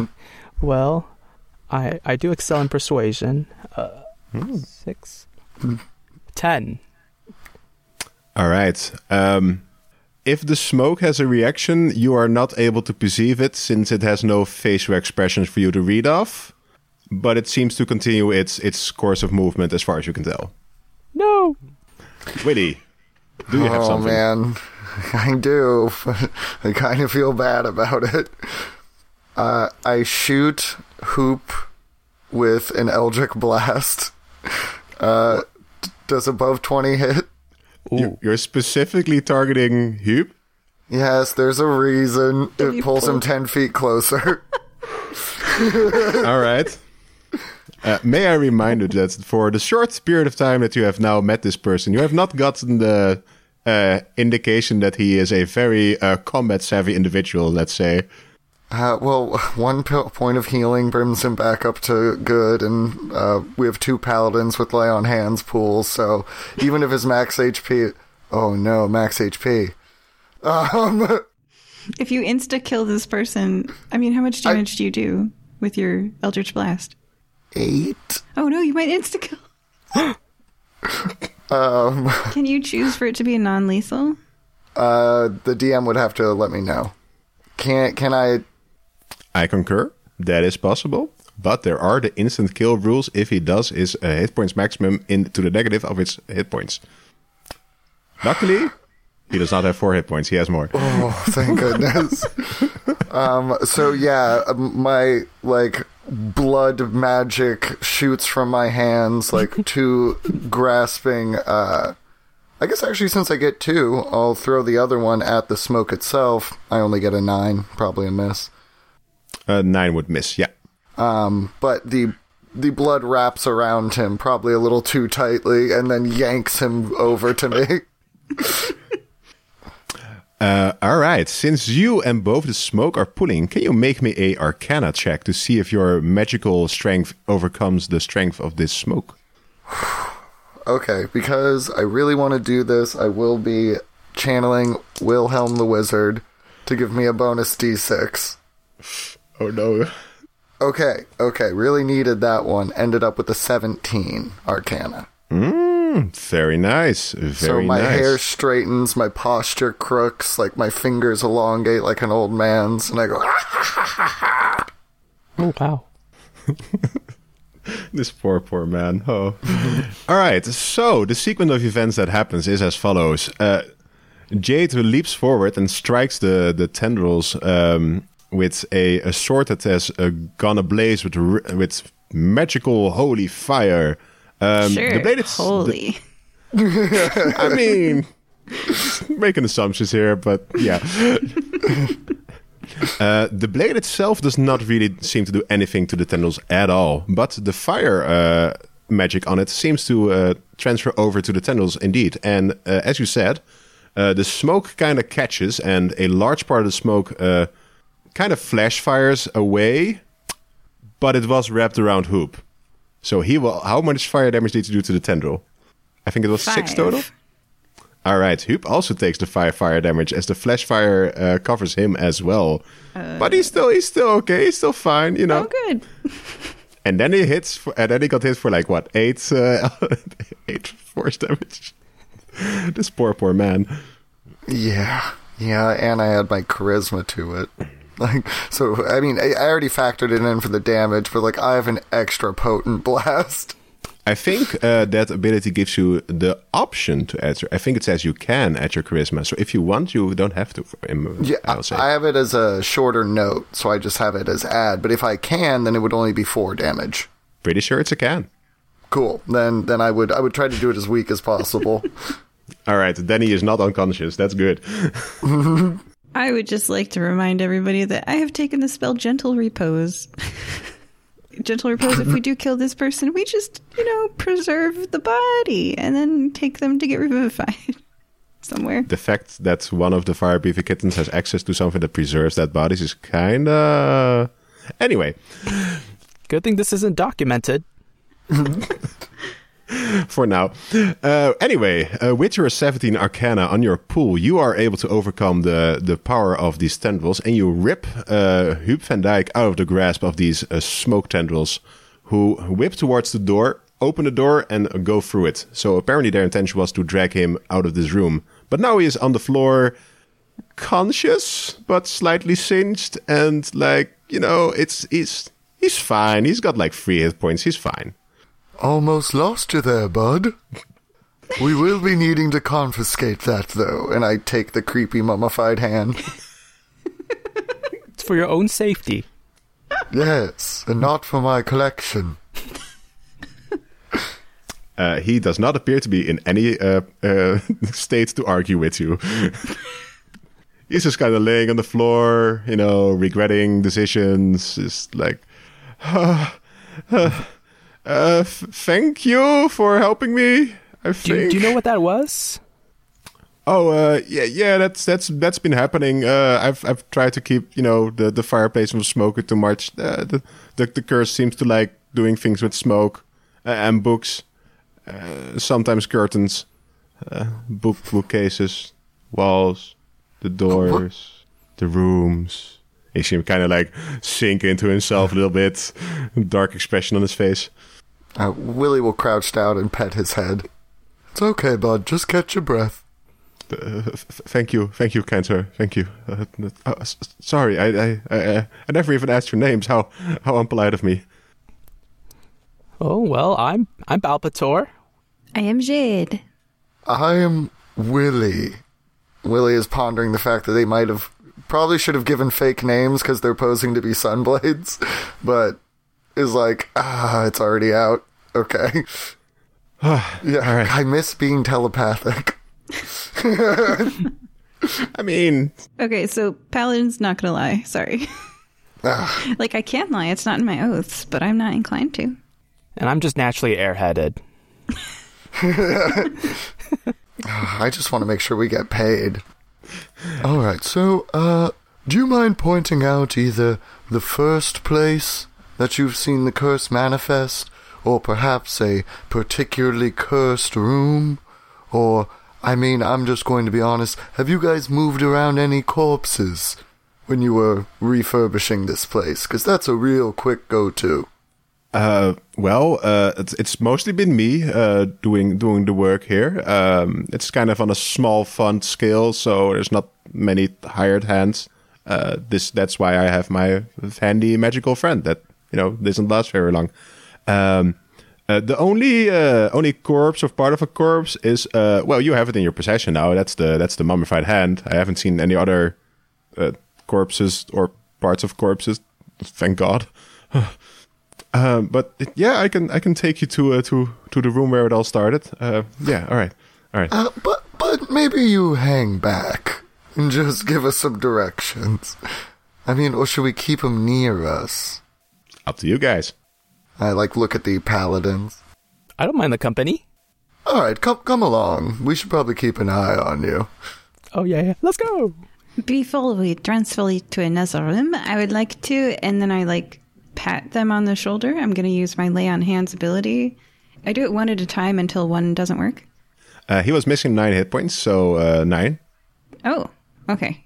well, I I do excel in persuasion. Uh, Six, ten. All right. Um, if the smoke has a reaction, you are not able to perceive it since it has no facial expressions for you to read off. But it seems to continue its its course of movement as far as you can tell. No. Willie, do you have oh something? man, I do. I kind of feel bad about it. Uh, I shoot Huub with an Eldritch Blast. Uh, d- does above 20 hit? You, you're specifically targeting Huub. Yes, there's a reason. you It pulls him 10 feet closer. All right. Uh, may I remind you that for the short period of time that you have now met this person, you have not gotten the uh, indication that he is a very uh, combat savvy individual, let's say. Uh, well, one p- point of healing brings him back up to good, and uh, we have two paladins with lay on hands pools, so even if his max HP. Oh no, max HP. Um, If you insta kill this person, I mean, how much damage do you do with your Eldritch Blast? eight? Oh no, you might insta kill. Um, Can you choose for it to be a non lethal? uh, the DM would have to let me know. Can can I? I concur. That is possible. But there are the instant kill rules if he does his uh, hit points maximum into the negative of his hit points. Luckily, he does not have four hit points. He has more. Oh, thank goodness. um, so yeah, um, my like blood magic shoots from my hands, like two grasping. Uh, I guess actually, since I get two, I'll throw the other one at the smoke itself. I only get a nine, probably a miss. Uh, nine would miss. Yeah. Um, but the the blood wraps around him, probably a little too tightly, and then yanks him over to me. Uh, all right. Since you and both the smoke are pulling, can you make me a Arcana check to see if your magical strength overcomes the strength of this smoke? Okay, because I really want to do this, I will be channeling Wilhelm the Wizard to give me a bonus d6. Oh no. Okay, okay, really needed that one. Ended up with a 17 Arcana. Very nice. Very so my nice. hair straightens, my posture crooks, like my fingers elongate like an old man's, and I go, Oh wow. This poor, poor man. Oh. All right. So the sequence of events that happens is as follows. Uh, Jade leaps forward and strikes the the tendrils um, with a, a sword that has uh, gone ablaze with with magical holy fire. Um, sure. The blade the- Holy. I mean, making assumptions here, but yeah. Uh, the blade itself does not really seem to do anything to the tendrils at all, but the fire uh, magic on it seems to uh, transfer over to the tendrils indeed. And uh, as you said, uh, the smoke kind of catches, and a large part of the smoke uh, kind of flash fires away, but it was wrapped around Huub. So he will. How much fire damage did you do to the tendril? I think it was six total. All right, Huub also takes the fire fire damage as the flash fire uh, covers him as well. but he's still he's still okay. He's still fine, you know. Oh, good. And then he hits, for, and then he got hit for like what eight uh, eight force damage. this poor poor man. Yeah, yeah, and I add my charisma to it. Like, so I mean, I, I already factored it in for the damage, but like, I have an extra potent blast. I think uh, that ability gives you the option to add. your- I think it says you can add your charisma. So if you want, you don't have to. Yeah, I. I have it as a shorter note, so I just have it as add. But if I can, then it would only be four damage. Pretty sure it's a can. Cool. Then, then I would I would try to do it as weak as possible. All right, then he is not unconscious. That's good. I would just like to remind everybody that I have taken the spell Gentle Repose. Gentle Repose, if we do kill this person, we just, you know, preserve the body and then take them to get revivified somewhere. The fact that one of the fire beaver kittens has access to something that preserves that bodies is kind of. Anyway, Good thing this isn't documented. for now. Uh, anyway, uh, with your 17 Arcana on your pool, you are able to overcome the, the power of these tendrils and you rip uh, Huub van Dijk out of the grasp of these uh, smoke tendrils, who whip towards the door, open the door, and go through it. So apparently their intention was to drag him out of this room. But now he is on the floor, conscious, but slightly singed, and like, you know, it's he's he's fine. He's got like three hit points. He's fine. Almost lost you there, bud. We will be needing to confiscate that, though, and I take the creepy mummified hand. It's for your own safety. Yes, and not for my collection. Uh, he does not appear to be in any uh, uh, state to argue with you. He's just kind of laying on the floor, you know, regretting decisions. Just like, uh, uh, f- thank you for helping me. I Do, think. do you know what that was? Oh, uh, yeah, yeah. That's that's that's been happening. Uh, I've I've tried to keep you know the the fireplace from smoking too much. Uh, the, the the curse seems to like doing things with smoke uh, and books. Uh, sometimes curtains, uh, book bookcases, walls, the doors, the rooms. You see him kind of like sink into himself a little bit. Dark expression on his face. Uh, Willie will crouch down and pet his head. It's okay, bud. Just catch your breath. Uh, f- f- thank you, thank you, kind sir. Thank you. Uh, uh, s- sorry, I, I, I, uh, I never even asked your names. How, how unpolite of me. Oh well, I'm I'm Balpator. I am Jade. I am Willie. Willie is pondering the fact that they might have probably should have given fake names because they're posing to be Sunblades, but is like, ah, it's already out. Okay. yeah, I miss being telepathic. I mean, Okay, so Paladin's not gonna lie. Sorry. Ah, like, I can lie. It's not in my oaths, but I'm not inclined to. And I'm just naturally airheaded. I just want to make sure we get paid. All right, so uh, do you mind pointing out either the first place that you've seen the curse manifest, or perhaps a particularly cursed room, or I mean, I'm just going to be honest. Have you guys moved around any corpses when you were refurbishing this place? Because that's a real quick go-to. uh, well, uh, it's, it's mostly been me uh, doing doing the work here. Um, it's kind of on a small fund scale, so there's not many hired hands. Uh, this that's why I have my handy magical friend that you know doesn't last very long. Um, uh, the only uh, only corpse or part of a corpse is uh, well, you have it in your possession now. That's the that's the mummified hand. I haven't seen any other uh, corpses or parts of corpses. Thank God. um, but yeah, I can I can take you to uh, to to the room where it all started. Uh, yeah, all right, all right. But but maybe you hang back and just give us some directions. I mean, or should we keep him near us? Up to you guys. I like look at the paladins. I don't mind the company. All right, come come along. We should probably keep an eye on you. Oh yeah, yeah. Let's go. Before we transfer you to another room, I would like to, and then I like pat them on the shoulder. I'm going to use my lay on hands ability. I do it one at a time until one doesn't work. Uh, he was missing nine hit points, so uh, nine. Oh, okay.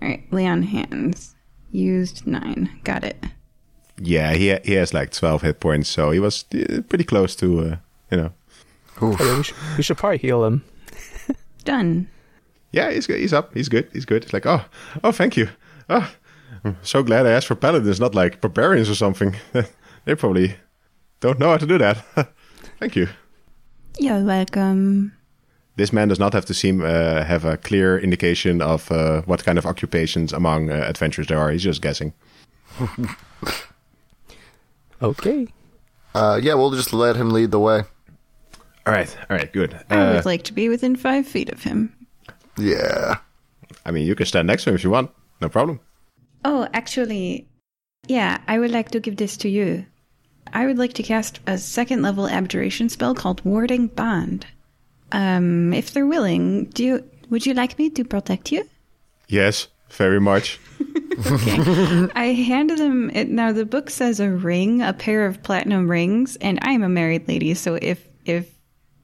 All right, lay on hands. Used nine. Got it. Yeah, he he has like twelve hit points, so he was uh, pretty close to uh, you know. Oof. Oh, we, should, we should probably heal him. Done. Yeah, he's good. He's up. He's good. He's good. It's like, oh, oh, thank you. Oh, I'm so glad I asked for paladins, not like barbarians or something. they probably don't know how to do that. thank you. You're welcome. This man does not have to seem uh, have a clear indication of uh, what kind of occupations among uh, adventurers there are. He's just guessing. Okay. Uh, yeah, we'll just let him lead the way. All right. All right. Good. I Uh, would like to be within five feet of him. Yeah. I mean, you can stand next to him if you want. No problem. Oh, actually, yeah, I would like to give this to you. I would like to cast a second level abjuration spell called Warding Bond. Um, if they're willing, do you would you like me to protect you? Yes, very much. I handed them it now the book says a ring, a pair of platinum rings, and I'm a married lady, so if if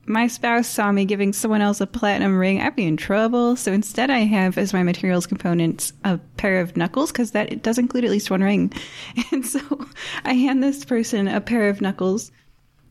my spouse saw me giving someone else a platinum ring, I'd be in trouble. So instead I have as my materials components a pair of knuckles because that it does include at least one ring. And so I hand this person a pair of knuckles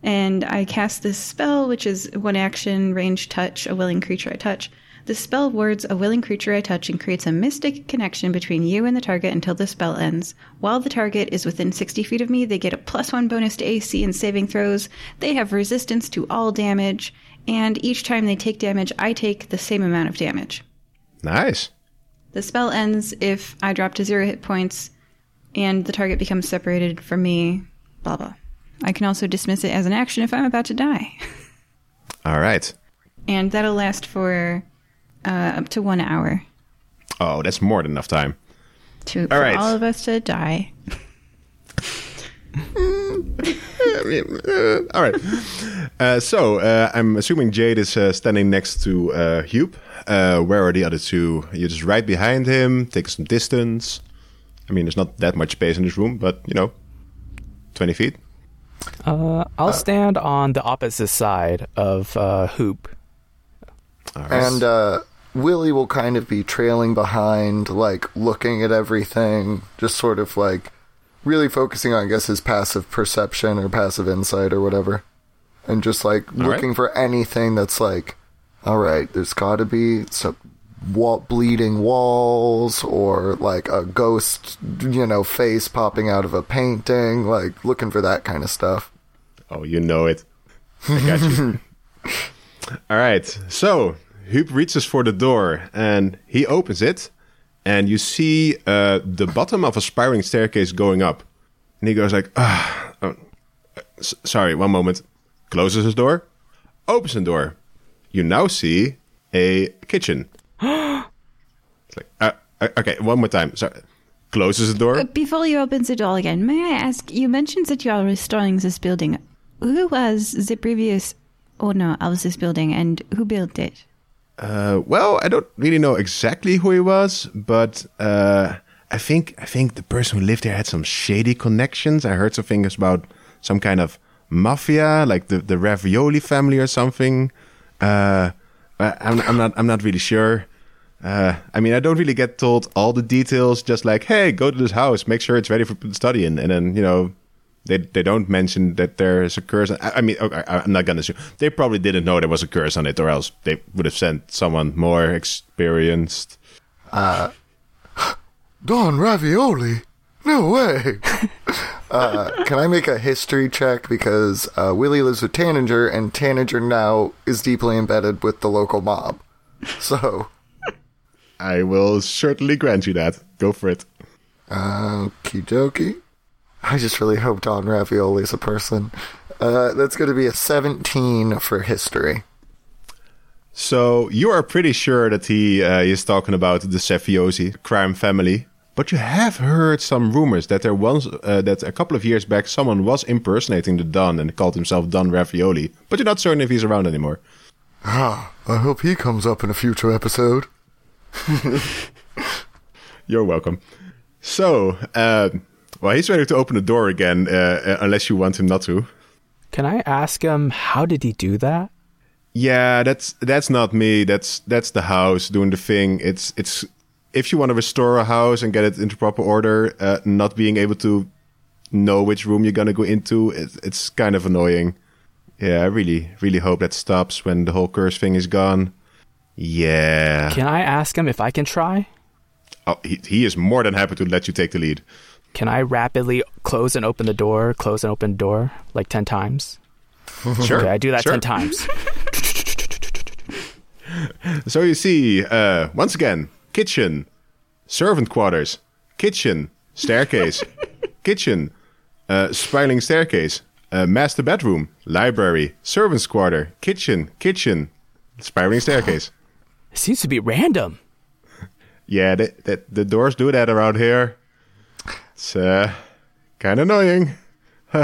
and I cast this spell, which is one action, range touch, a willing creature I touch. The spell wards a willing creature I touch and creates a mystic connection between you and the target until the spell ends. While the target is within 60 feet of me, they get a plus one bonus to AC and saving throws. They have resistance to all damage, and each time they take damage, I take the same amount of damage. Nice. The spell ends if I drop to zero hit points and the target becomes separated from me, blah blah. I can also dismiss it as an action if I'm about to die. All right. And that'll last for uh, up to one hour Oh, that's more than enough time. to All for right. all of us to die. Uh, all right. Uh, so uh, I'm assuming Jade is uh, standing next to uh, Huub. Uh, where are the other two? You're just right behind him. Take some distance. I mean, there's not that much space in this room, but you know, 20 feet. Uh, I'll stand on the opposite side of uh, Huub. All right. And uh, Willie will kind of be trailing behind, like looking at everything, just sort of like really focusing on, I guess, his passive perception or passive insight or whatever. And just like right. looking for anything that's like, all right, there's got to be some wall- bleeding walls or like a ghost, you know, face popping out of a painting, like looking for that kind of stuff. Oh, you know it. I got you. All right. So Huub reaches for the door and he opens it, and you see uh, the bottom of a spiraling staircase going up. And he goes like, "Ah, oh, sorry, one moment." Closes his door, opens the door. You now see a kitchen. it's like, uh, uh, okay, one more time. Sorry. Closes the door. Before you open the door again, may I ask? You mentioned that you are restoring this building. Who was the previous owner of this building, and who built it? Uh, well, I don't really know exactly who he was, but uh, I think I think the person who lived there had some shady connections. I heard some things about some kind of mafia, like the the Ravioli family or something. Uh, I'm I'm not I'm not really sure. Uh, I mean, I don't really get told all the details. Just like, hey, go to this house, make sure it's ready for people to study in, and then you know. They, they don't mention that there is a curse. I, I mean, okay, I'm not gonna assume they probably didn't know there was a curse on it, or else they would have sent someone more experienced. Don Ravioli? No way. uh, can I make a history check? Because uh, Willie lives with Tanager, and Tanager now is deeply embedded with the local mob. So, I will certainly grant you that. Go for it. Okie dokie. I just really hope Don Ravioli's a person. Uh, that's going to be a 17 for history. So you are pretty sure that he uh, is talking about the Sefiosi crime family, but you have heard some rumors that there once uh, that a couple of years back someone was impersonating the Don and called himself Don Ravioli, but you're not certain if he's around anymore. Ah, I hope he comes up in a future episode. You're welcome. So, uh, well, he's ready to open the door again, uh, uh, unless you want him not to. Can I ask him how did he do that? Yeah, that's that's not me. That's that's the house doing the thing. It's it's if you want to restore a house and get it into proper order, uh, not being able to know which room you're gonna go into, it, it's kind of annoying. Yeah, I really really hope that stops when the whole curse thing is gone. Yeah. Can I ask him if I can try? Oh, he, he is more than happy to let you take the lead. Can I rapidly close and open the door, close and open the door like 10 times? Sure. Okay, I do that sure. 10 times. So you see, uh, once again, kitchen, servant quarters, kitchen, staircase, kitchen, uh, spiraling staircase, uh, master bedroom, library, servant's quarter, kitchen, kitchen, spiraling staircase. It seems to be random. Yeah, the, the, the doors do that around here. It's uh, kind of annoying.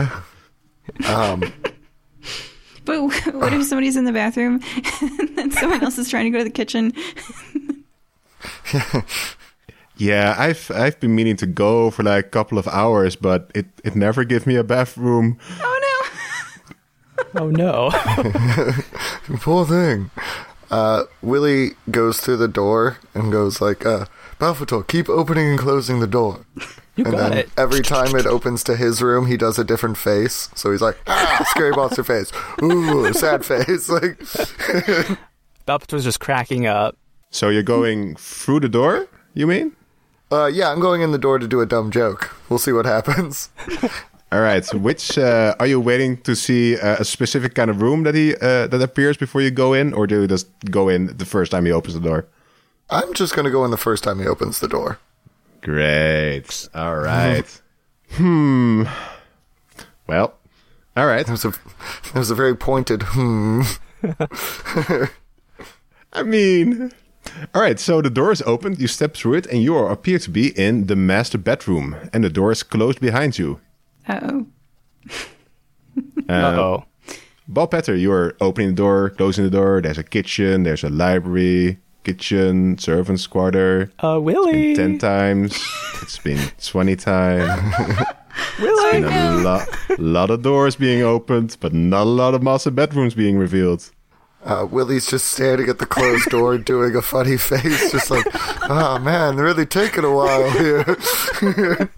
But what if somebody's in the bathroom and someone else is trying to go to the kitchen? Yeah, I've I've been meaning to go for like a couple of hours, but it, it never gives me a bathroom. Oh no! Oh no. Poor thing. Uh, Willie goes through the door and goes like, uh, Balpator, keep opening and closing the door. You And got then it. every time it opens to his room, he does a different face. So he's like, ah, scary monster face. Ooh, sad face. Like, Balpator's just cracking up. So you're going through the door? You mean? uh, yeah, I'm going in the door to do a dumb joke. We'll see what happens. All right. So which uh, are you waiting to see uh, a specific kind of room that he uh, that appears before you go in, or do you just go in the first time he opens the door? I'm just going to go in the first time he opens the door. Great. All right. hmm. Well. All right. There's a, there's a very pointed hmm. I mean. All right, so the door is opened, you step through it, and you are, appear to be in the master bedroom, and the door is closed behind you. no. Uh oh. Uh oh. Balpator, you are opening the door, closing the door. There's a kitchen, there's a library, kitchen, servant's quarter. Uh, Willie. Ten times. It's been twenty times. Willie. Been a lot, lot of doors being opened, but not a lot of master bedrooms being revealed. Uh, Willie's just staring at the closed door, doing a funny face, just like, oh man, they're really taking a while here.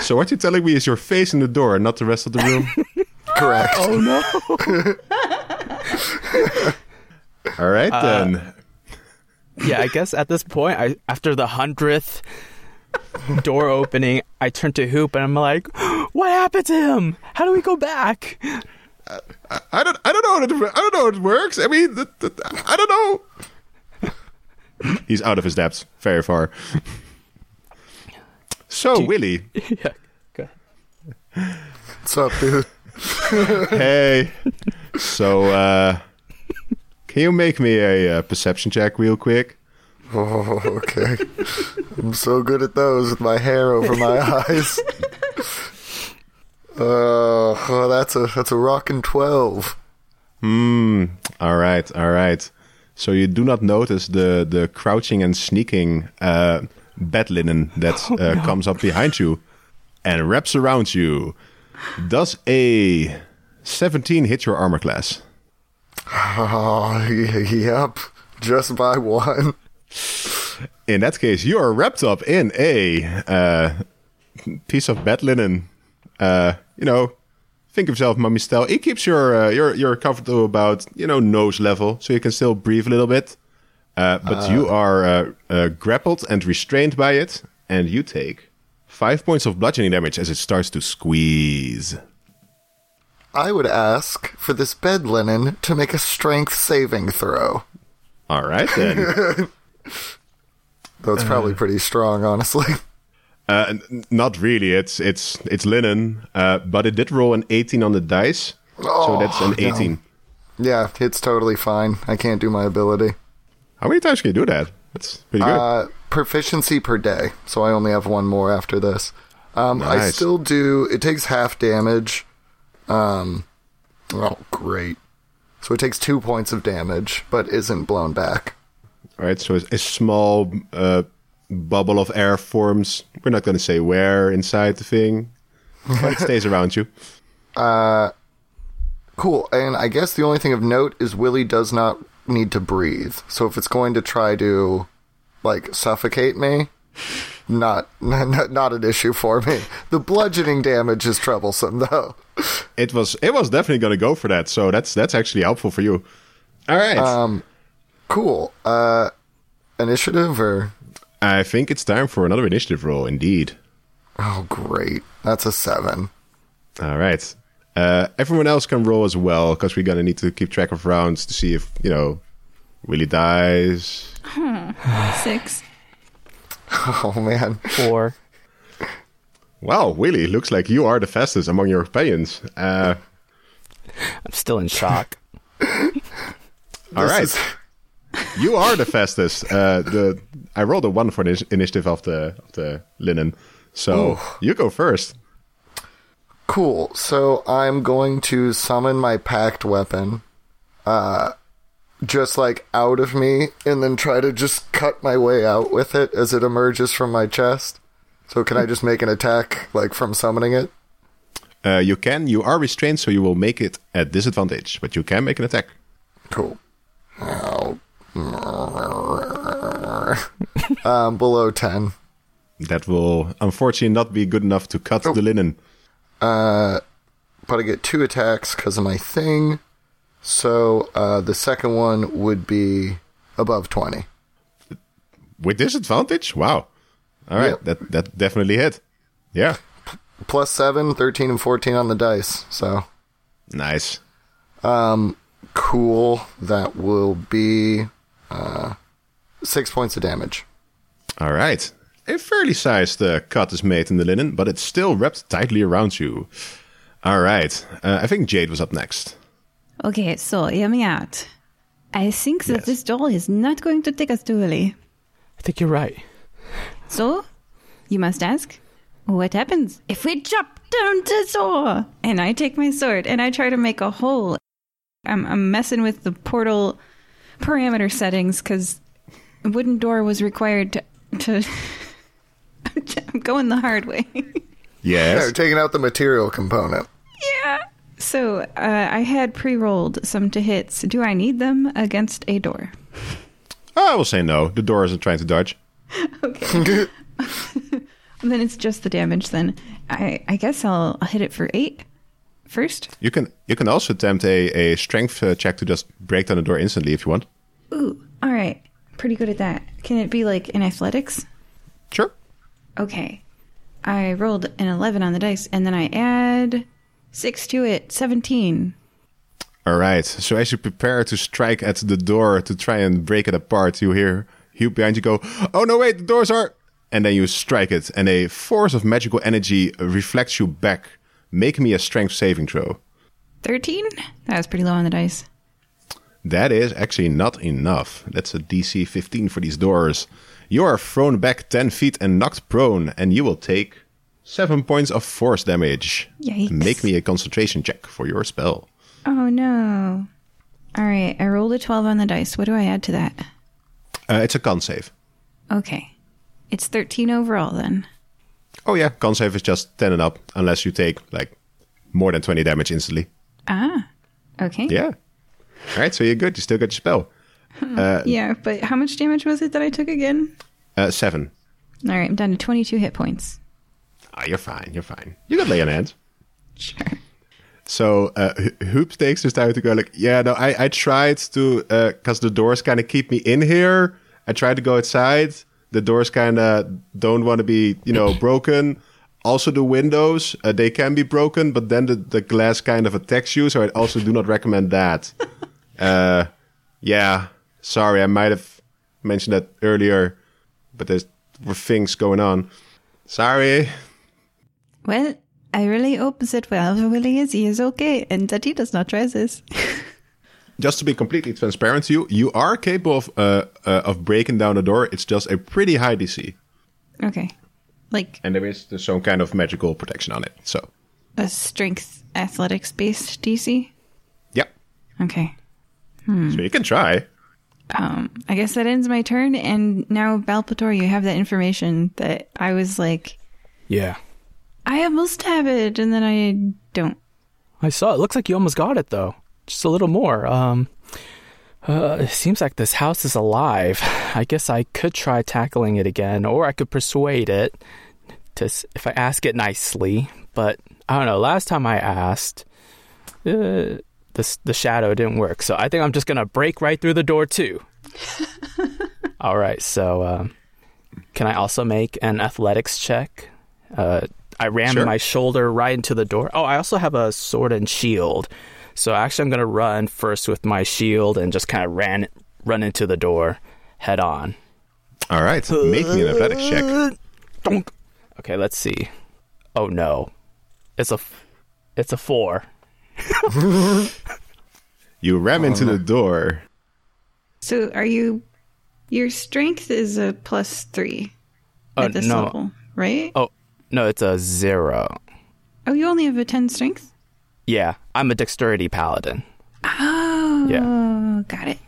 So what you're telling me is your face in the door and not the rest of the room? Correct. Oh no. All right then. Yeah, I guess at this point, I after the hundredth door opening, I turn to Huub and I'm like, "What happened to him? How do we go back?" I don't, I don't know, how it, I don't know how it works. I mean, th- th- I don't know. He's out of his depths, very far. So, Willie, yeah. Go ahead. What's up, dude? hey. So, uh, can you make me a, uh perception check real quick? Oh, okay. I'm so good at those with my hair over my eyes. Uh, oh, that's a that's a rockin' twelve. Hmm. All right. All right. So you do not notice the the crouching and sneaking uh, bed linen that uh, comes up behind you and wraps around you. Does a seventeen hit your armor class? Oh, yep, just by one. In that case, you are wrapped up in a uh, piece of bed linen. Uh, you know, think of yourself, mummy style. It keeps your uh, your your comfort to about you know nose level, so you can still breathe a little bit. Uh, but you are uh, uh, grappled and restrained by it, and you take five points of bludgeoning damage as it starts to squeeze. I would ask for this bed linen to make a strength saving throw. All right then. Though it's probably pretty strong, honestly. Uh, not really. It's it's it's linen, uh, but it did roll an 18 on the dice, so Oh, that's an no. 18. Yeah, it's totally fine. I can't do my ability. How many times can you do that? That's pretty good. Uh, proficiency per day, so I only have one more after this. Um, I still do. It takes half damage. Um, oh, great. So it takes two points of damage, but isn't blown back. All right, so a small uh, bubble of air forms. We're not going to say where inside the thing, but it stays around you. Uh, cool. And I guess the only thing of note is Willie does not need to breathe. So if it's going to try to, like, suffocate me, not not, not an issue for me. The bludgeoning damage is troublesome, though. It was it was definitely going to go for that, so that's that's actually helpful for you. All right, Um Cool. Uh, initiative or? I think it's time for another initiative roll. Indeed. Oh, great. That's a seven. All right. Uh, everyone else can roll as well because we're gonna need to keep track of rounds to see if you know Willie dies. Hmm. Six. Oh man. Four. Wow, Willie, looks like you are the fastest among your companions. Uh, I'm still in shock. All right. Is- you are the fastest. Uh, the I rolled a one for the initiative of the of the linen, so you go first. Cool. So I'm going to summon my pact weapon, uh, just like out of me, and then try to just cut my way out with it as it emerges from my chest. So can I just make an attack, like from summoning it? Uh, you can. You are restrained, so you will make it at disadvantage, but you can make an attack. Cool. Um, below ten. That will unfortunately not be good enough to cut the linen. Uh, but I get two attacks because of my thing. So uh, the second one would be above 20. With disadvantage? Wow. All right, Yeah. that that definitely hit. Yeah, Plus 7, 13, and 14 on the dice. So nice. Um, cool. That will be uh, six points of damage. All right. A fairly sized uh, cut is made in the linen, but it's still wrapped tightly around you. All right. Uh, I think Jade was up next. Okay, so hear me out. I think that Yes. this door is not going to take us to Willie. I think you're right. So, you must ask, what happens if we drop down the door? And I take my sword and I try to make a hole. I'm, I'm messing with the portal parameter settings because a wooden door was required to. to I'm going the hard way. Yeah, Yes. we're taking out the material component. yeah. So, uh, I had pre rolled some to hits. Do I need them against a door? I will say no. The door isn't trying to dodge. Okay. then it's just the damage then. I, I guess I'll, I'll hit it for eight first. You can you can also attempt a, a strength uh, check to just break down the door instantly if you want. Ooh, all right. Pretty good at that. Can it be like in athletics? Sure. Okay. I rolled an 11 on the dice and then I add 6 to it, 17. All right. So as you prepare to strike at the door to try and break it apart, you hear Huub behind you go, "Oh no, wait! The doors are." And then you strike it, and a force of magical energy reflects you back. Make me a strength saving throw. 13? That was pretty low on the dice. That is actually not enough. That's a DC 15 for these doors. You are thrown back 10 feet and knocked prone, and you will take 7 points of force damage. Yikes. Make me a concentration check for your spell. Oh no. All right, I rolled a 12 on the dice. What do I add to that? Uh, it's a con save. Okay. It's 13 overall then. Oh yeah, con save is just 10 and up, unless you take like more than 20 damage instantly. Ah. Okay. Yeah. All right, so you're good. You still got your spell. Yeah, but how much damage was it that I took again? Uh, 7. All right, I'm down to 22 hit points. Ah, you're fine. You're fine. You got lay on hands. Sure. So uh, Ho- Huub takes this time to go like, yeah, no, I, I tried to, because the doors kind of keep me in here. I tried to go outside. The doors kind of don't want to be, you know, broken. Also, the windows, uh, they can be broken, but then the, the glass kind of attacks you. So I also do not recommend that. uh, yeah, sorry, I might have mentioned that earlier, but there's were things going on. Sorry. Well, I really hope that wherever Willie is, he is okay and that he does not try this. Just to be completely transparent to you, you are capable of uh, uh, of breaking down the door. It's just a pretty high DC, okay. Like and there is some kind of magical protection on it. So, a strength athletics based DC? Yep. Okay. So you can try. Um, I guess that ends my turn, and now Balpator, you have that information that I was like, Yeah. I almost have it, and then I don't. I saw it. Looks like you almost got it though. Just a little more. Um uh, it seems like this house is alive. I guess I could try tackling it again, or I could persuade it to if I ask it nicely. But I don't know. Last time I asked, uh, the the shadow didn't work. So I think I'm just gonna break right through the door too. All right. So um, can I also make an athletics check? Uh, I rammed Sure. my shoulder right into the door. Oh, I also have a sword and shield. So actually, I'm gonna run first with my shield and just kind of ran run into the door head on. All right. so Make me an athletics check. Okay, let's see. Oh no, it's a it's a four. You ram into the door. So are you? Your strength is a plus three Oh, at this no. level, right? Oh no, it's a zero. Oh, you only have a ten strength. Yeah, I'm a dexterity paladin. Oh, Yeah. got it.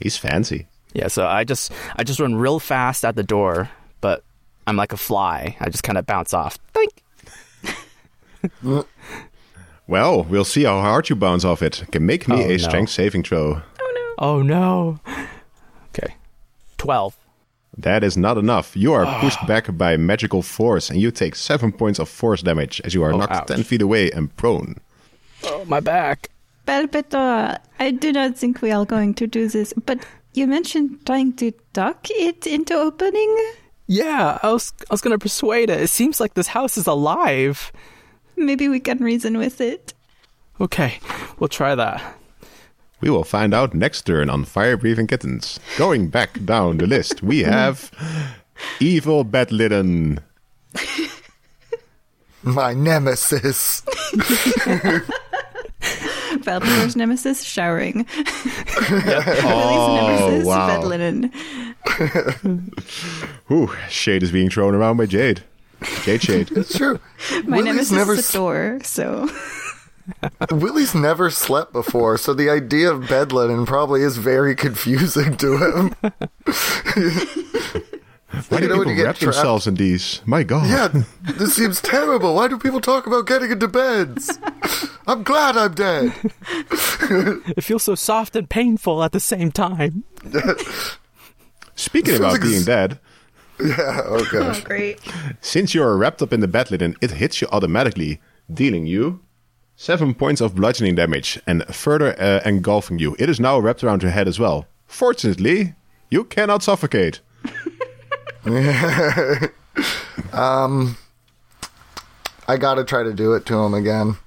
He's fancy. Yeah, so I just I just run real fast at the door, but I'm like a fly. I just kind of bounce off. Think. Well, we'll see how hard you bounce off it. Can make me Oh, a no. strength saving throw. Oh no. Oh no. Okay. 12. That is not enough. You are ah. pushed back by magical force, and you take seven points of force damage as you are Oh, knocked ouch. ten feet away and prone. Oh, my back. Balpator, I do not think we are going to do this, but you mentioned trying to duck it into opening. Yeah, I was I was going to persuade it. It seems like this house is alive. Maybe we can reason with it. Okay, we'll try that. We will find out next turn on Fire Breathing Kittens. Going back down the list, we have Evil Bedlitten. My nemesis. Balpator's nemesis showering. Oh, nemesis wow. bed linen. Ooh, Shade is being thrown around by Jade. Jade Shade. It's true. My Willie's nemesis never is s- a door, so Willie's never slept before, so the idea of bed linen probably is very confusing to him. Why do You know when people you wrap themselves in these? My God. Yeah, this seems terrible. Why do people talk about getting into beds? I'm glad I'm dead. It feels so soft and painful at the same time. Speaking about like being s- dead, Yeah, oh gosh. great. since you are wrapped up in the bed linen, it hits you automatically, dealing you seven points of bludgeoning damage and further uh, engulfing you. It is now wrapped around your head as well. Fortunately, you cannot suffocate. um, I gotta try to do it to him again.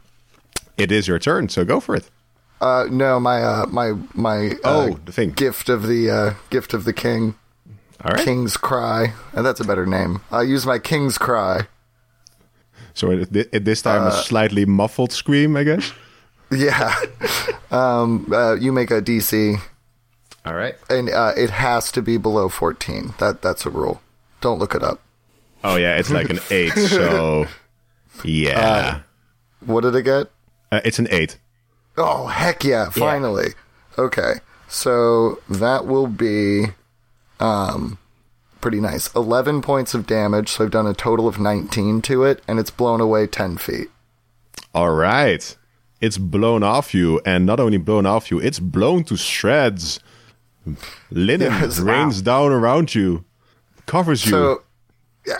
It is your turn, so go for it. Uh, no, my uh, my my uh, Oh, the thing. gift of the uh, gift of the king, All right. King's Cry. and that's a better name. I use my King's Cry. So it, it, this time Uh, a slightly muffled scream, I guess. Yeah. um, uh, you make a DC, All right. and uh, it has to be below fourteen. That that's a rule. Don't look it up. Oh yeah, it's like an eight. So yeah, What did it get? uh, it's an eight. Oh heck yeah! Finally. Okay, so that will be um pretty nice. Eleven points of damage. So I've done a total of nineteen to it, and it's blown away ten feet. All right. It's blown off you, and not only blown off you, it's blown to shreds. Linen Yes. rains down around you, covers you. So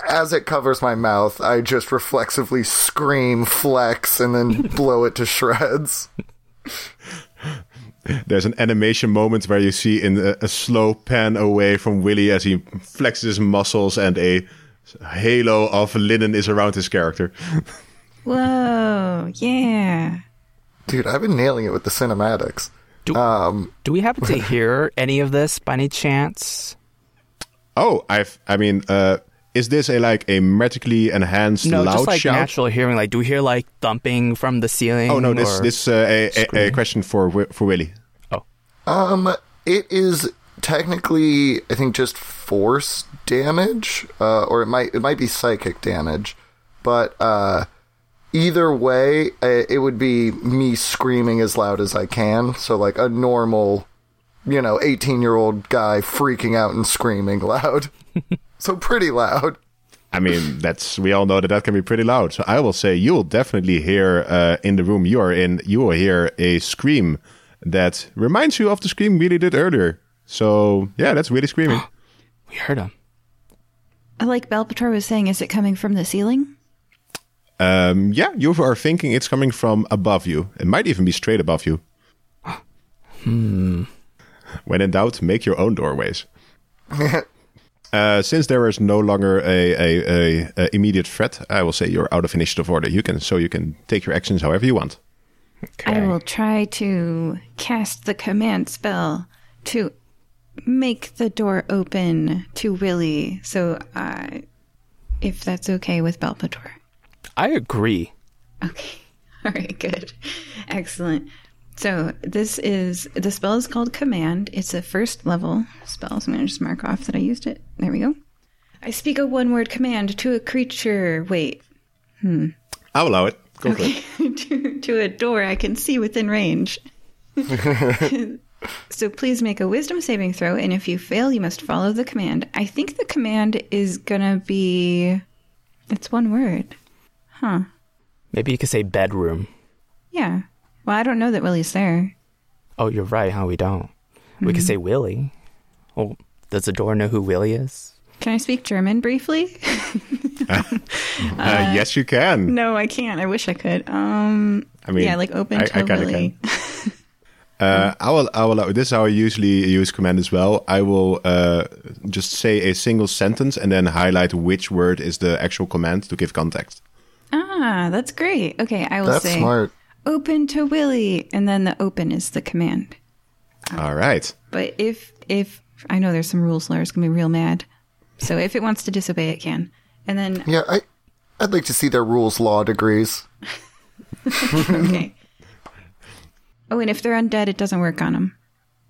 as it covers my mouth, I just reflexively scream, flex, and then blow it to shreds. There's an animation moment where you see in a, a slow pan away from Willy as he flexes his muscles, and a halo of linen is around his character. Whoa, yeah. Dude, I've been nailing it with the cinematics. Do, do we happen to hear any of this by any chance? Oh, I've. I mean, uh, is this a like a magically enhanced No, loud just like shout? natural hearing. Like, do we hear like thumping from the ceiling? Oh no, this or- this uh, a, a, a question for Wi- for Willie. Oh, Um, it is technically, I think, just force damage, uh, or it might it might be psychic damage, but uh, either way, uh, it would be me screaming as loud as I can. So like a normal, you know, eighteen year old guy freaking out and screaming loud. So pretty loud. I mean, that's we all know that that can be pretty loud. So I will say you will definitely hear uh, in the room you are in. You will hear a scream that reminds you of the scream Willie did earlier. So yeah, that's really screaming. we heard him. Like Balpator was saying, is it coming from the ceiling? um, yeah, you are thinking it's coming from above you. It might even be straight above you. hmm. When in doubt, make your own doorways. Uh, since there is no longer a, a, a, a immediate threat, I will say you're out of initiative order. You can so you can take your actions however you want. Okay. I will try to cast the command spell to make the door open to Willie. So, uh, if that's okay with Balpator. I agree. Okay. All right, good. Excellent. So, this is the spell is called Command. It's a first level spell. So, I'm going to just mark off that I used it. There we go. I speak a one word command to a creature. Wait. Hmm. I'll allow it. Go for it. to, to a door I can see within range. so please make a wisdom saving throw, and if you fail, you must follow the command. I think the command is gonna be. It's one word. Huh. Maybe you could say bedroom. Yeah. Well, I don't know that Willie's there. Oh, you're right. How we don't. We could say Willie. Oh, does the door know who Willie is? Can I speak German briefly? Uh, yes, you can. no, I can't. I wish I could. Um. I mean, yeah, like open I- to I kinda Willie. Uh, I will. I will. This is how I usually use command as well. I will uh, just say a single sentence and then highlight which word is the actual command to give context. Ah, that's great. Okay, I will That's say smart. Open to Willie, and then the open is the command. All right. But if if I know there's some rules, Laura's gonna be real mad. So if it wants to disobey, it can. And then Yeah, I, I'd like to see their rules law degrees. okay. Oh, and if they're undead, it doesn't work on them.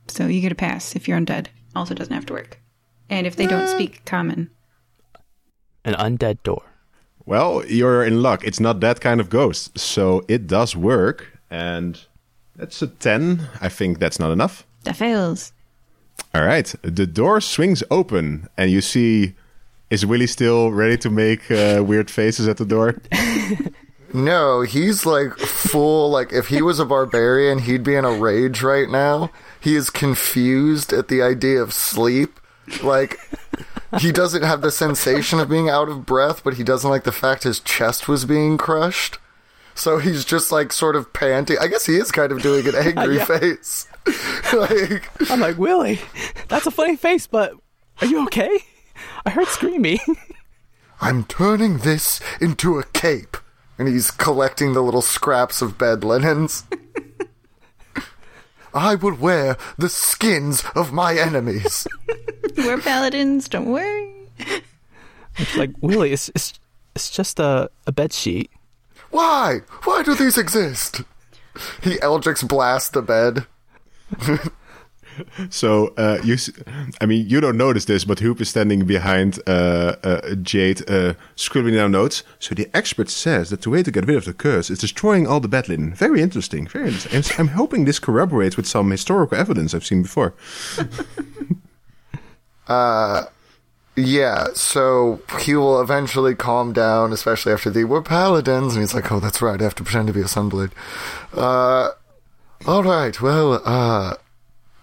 So you get a pass if you're undead. Also doesn't have to work. And if they don't eh. speak common, An undead door. Well, you're in luck. It's not that kind of ghost, so it does work, and that's a ten. I think that's not enough. that fails. All right. The door swings open, and you see. Is Willie still ready to make uh, weird faces at the door? No, he's like full. Like if he was a barbarian, he'd be in a rage right now. He is confused at the idea of sleep. Like he doesn't have the sensation of being out of breath, but he doesn't like the fact his chest was being crushed. So he's just like sort of panting. I guess he is kind of doing an angry Yeah. face. like I'm like, Willie, that's a funny face, but are you okay? I heard screaming. I'm turning this into a cape. And he's collecting the little scraps of bed linens. I will wear the skins of my enemies. We're paladins, don't worry. It's like, Willie, it's, it's, it's just a, a bed sheet. Why? Why do these exist? He Eldritch blasts the bed. So uh, you, I mean, you don't notice this, but Huub is standing behind uh, uh, Jade, uh, scribbling down notes. So the expert says that the way to get rid of the curse is destroying all the bed linen. Very interesting. Very interesting. I'm, hoping this corroborates with some historical evidence I've seen before. Yeah, so he will eventually calm down, especially after the we're paladins, and he's like, "Oh, that's right. I have to pretend to be a sunblade." Uh, all right. Well, uh,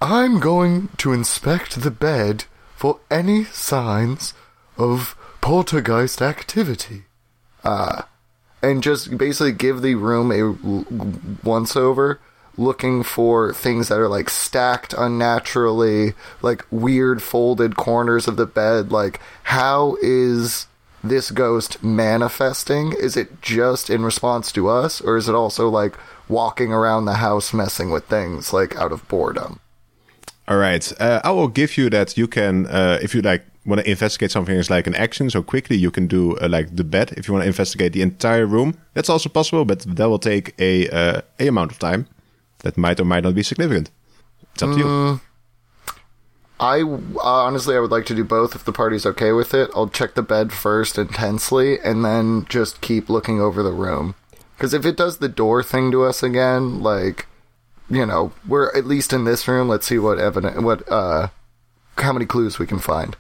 I'm going to inspect the bed for any signs of poltergeist activity. Uh, and just basically give the room a once over looking for things that are like stacked unnaturally like weird folded corners of the bed. Like how is this ghost manifesting? Is it just in response to us or is it also like walking around the house messing with things like out of boredom All right. Uh, I will give you that you can, uh, if you like, want to investigate something as like an action, so quickly you can do uh, like the bed. If you want to investigate the entire room, that's also possible, but that will take a uh, a amount of time that might or might not be significant. It's up to you. I uh, honestly, I would like to do both if the party's okay with it. I'll check the bed first intensely, and then just keep looking over the room. Because if it does the door thing to us again, like, you know, we're at least in this room. Let's see what evidence, what, uh, how many clues we can find.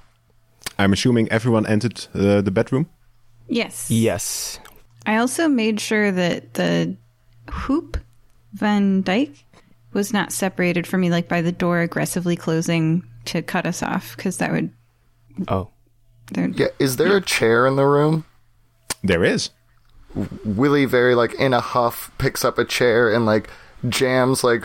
I'm assuming everyone entered uh, the bedroom. Yes. Yes. I also made sure that the Huub van Dijk was not separated from me, like by the door aggressively closing to cut us off, because that would. Oh. there- Yeah, is there a chair in the room? There is. Willie, very like in a huff, picks up a chair and like jams like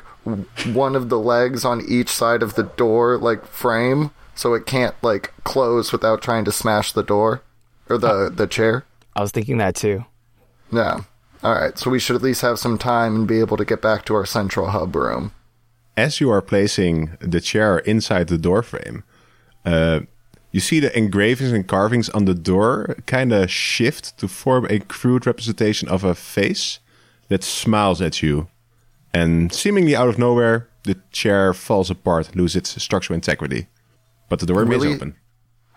one of the legs on each side of the door like frame, so it can't like close without trying to smash the door or the the chair. I was thinking that too. Yeah. All right. So we should at least have some time and be able to get back to our central hub room. As you are placing the chair inside the door frame, uh, you see the engravings and carvings on the door kind of shift to form a crude representation of a face that smiles at you. And seemingly out of nowhere, the chair falls apart, loses its structural integrity. But the door remains Really? open.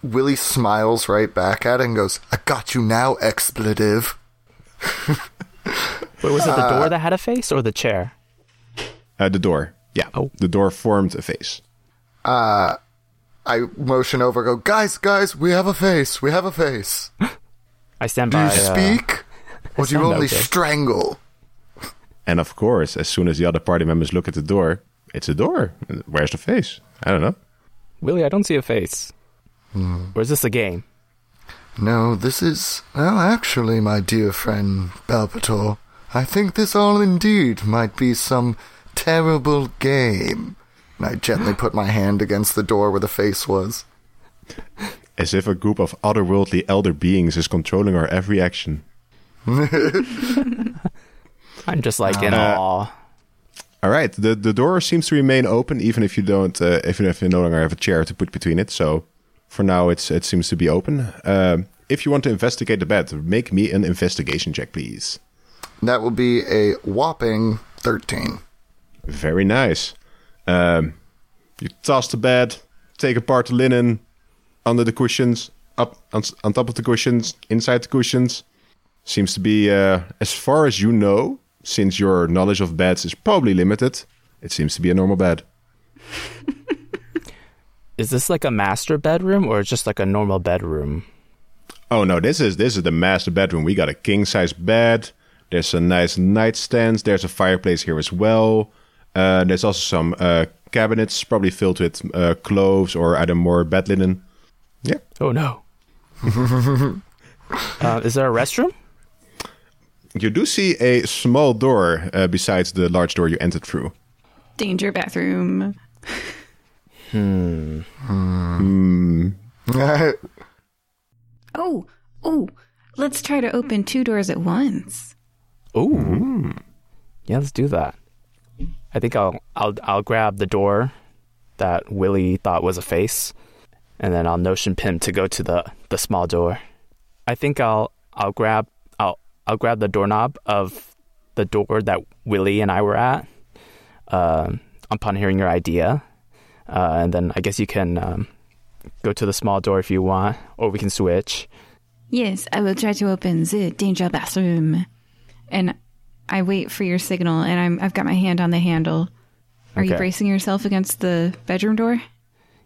Willie smiles right back at it and goes, "I got you now, expletive." Wait, was it the door that had a face or the chair? Uh, the door. Yeah. Oh. The door formed a face. Uh, I motion over, go, guys, guys, we have a face, we have a face. I stand Do by. you uh, speak, or do you only okay. strangle? And of course, as soon as the other party members look at the door, it's a door. Where's the face? I don't know. Willie, I don't see a face. Hmm. Or is this a game? No, this is well, actually, my dear friend Balpator. I think this all indeed might be some terrible game. And I gently put my hand against the door where the face was. As if a group of otherworldly elder beings is controlling our every action. I'm just like in Uh, awe. All right, the the door seems to remain open, even if you don't, uh, even if you no longer have a chair to put between it. So, for now, it's it seems to be open. Um, if you want to investigate the bed, make me an investigation check, please. That will be a whopping thirteen. Very nice. Um, you toss the bed, take apart the linen, under the cushions, up on, on top of the cushions, inside the cushions. Seems to be, uh, as far as you know, since your knowledge of beds is probably limited, it seems to be a normal bed. Is this like a master bedroom or just like a normal bedroom? Oh no, this is this is the master bedroom. We got a king size bed. There's a nice nightstand. There's a fireplace here as well. Uh, there's also some uh, cabinets, probably filled with uh, clothes or either more bed linen. Yeah, Oh no. uh, is there a restroom? You do see a small door uh, besides the large door you entered through. Danger bathroom. Hmm. Oh, oh, let's try to open two doors at once. Ooh. Yeah, let's do that. I think I'll I'll I'll grab the door that Willie thought was a face, and then I'll notion Pim to go to the the small door. I think I'll I'll grab I'll grab the doorknob of the door that Willie and I were at. Um, upon hearing your idea, uh, and then I guess you can um, go to the small door if you want, or we can switch. Yes, I will try to open the danger bathroom. And I wait for your signal, and I'm, I've got my hand on the handle. Are you bracing yourself against the bedroom door?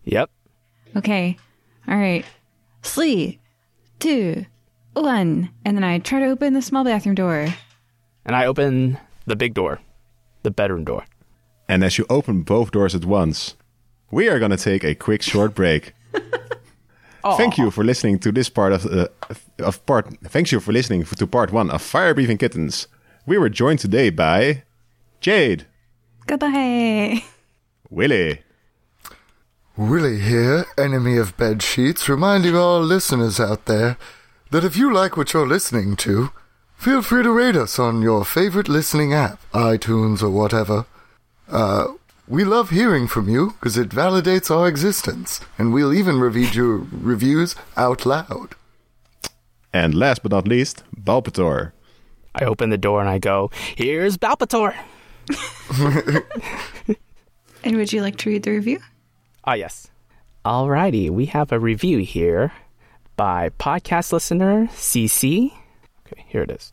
Yep. Okay. All right. Three, two, one. And then I try to open the small bathroom door. And I open the big door, the bedroom door. And as you open both doors at once, we are going to take a quick short break. Thank you for listening to this part of uh, of part. Thanks you for listening to part one of Fire Breathing Kittens. We were joined today by Jade, Goodbye. Willie, Willie here, enemy of bed sheets, reminding all listeners out there that if you like what you're listening to, feel free to rate us on your favorite listening app, iTunes or whatever. Uh, We love hearing from you because it validates our existence, and we'll even read your reviews out loud. And last but not least, Balpator. I open the door and I go, Here's Balpator. And would you like to read the review? Ah, yes. Alrighty, we have a review here by podcast listener CC. Okay, here it is.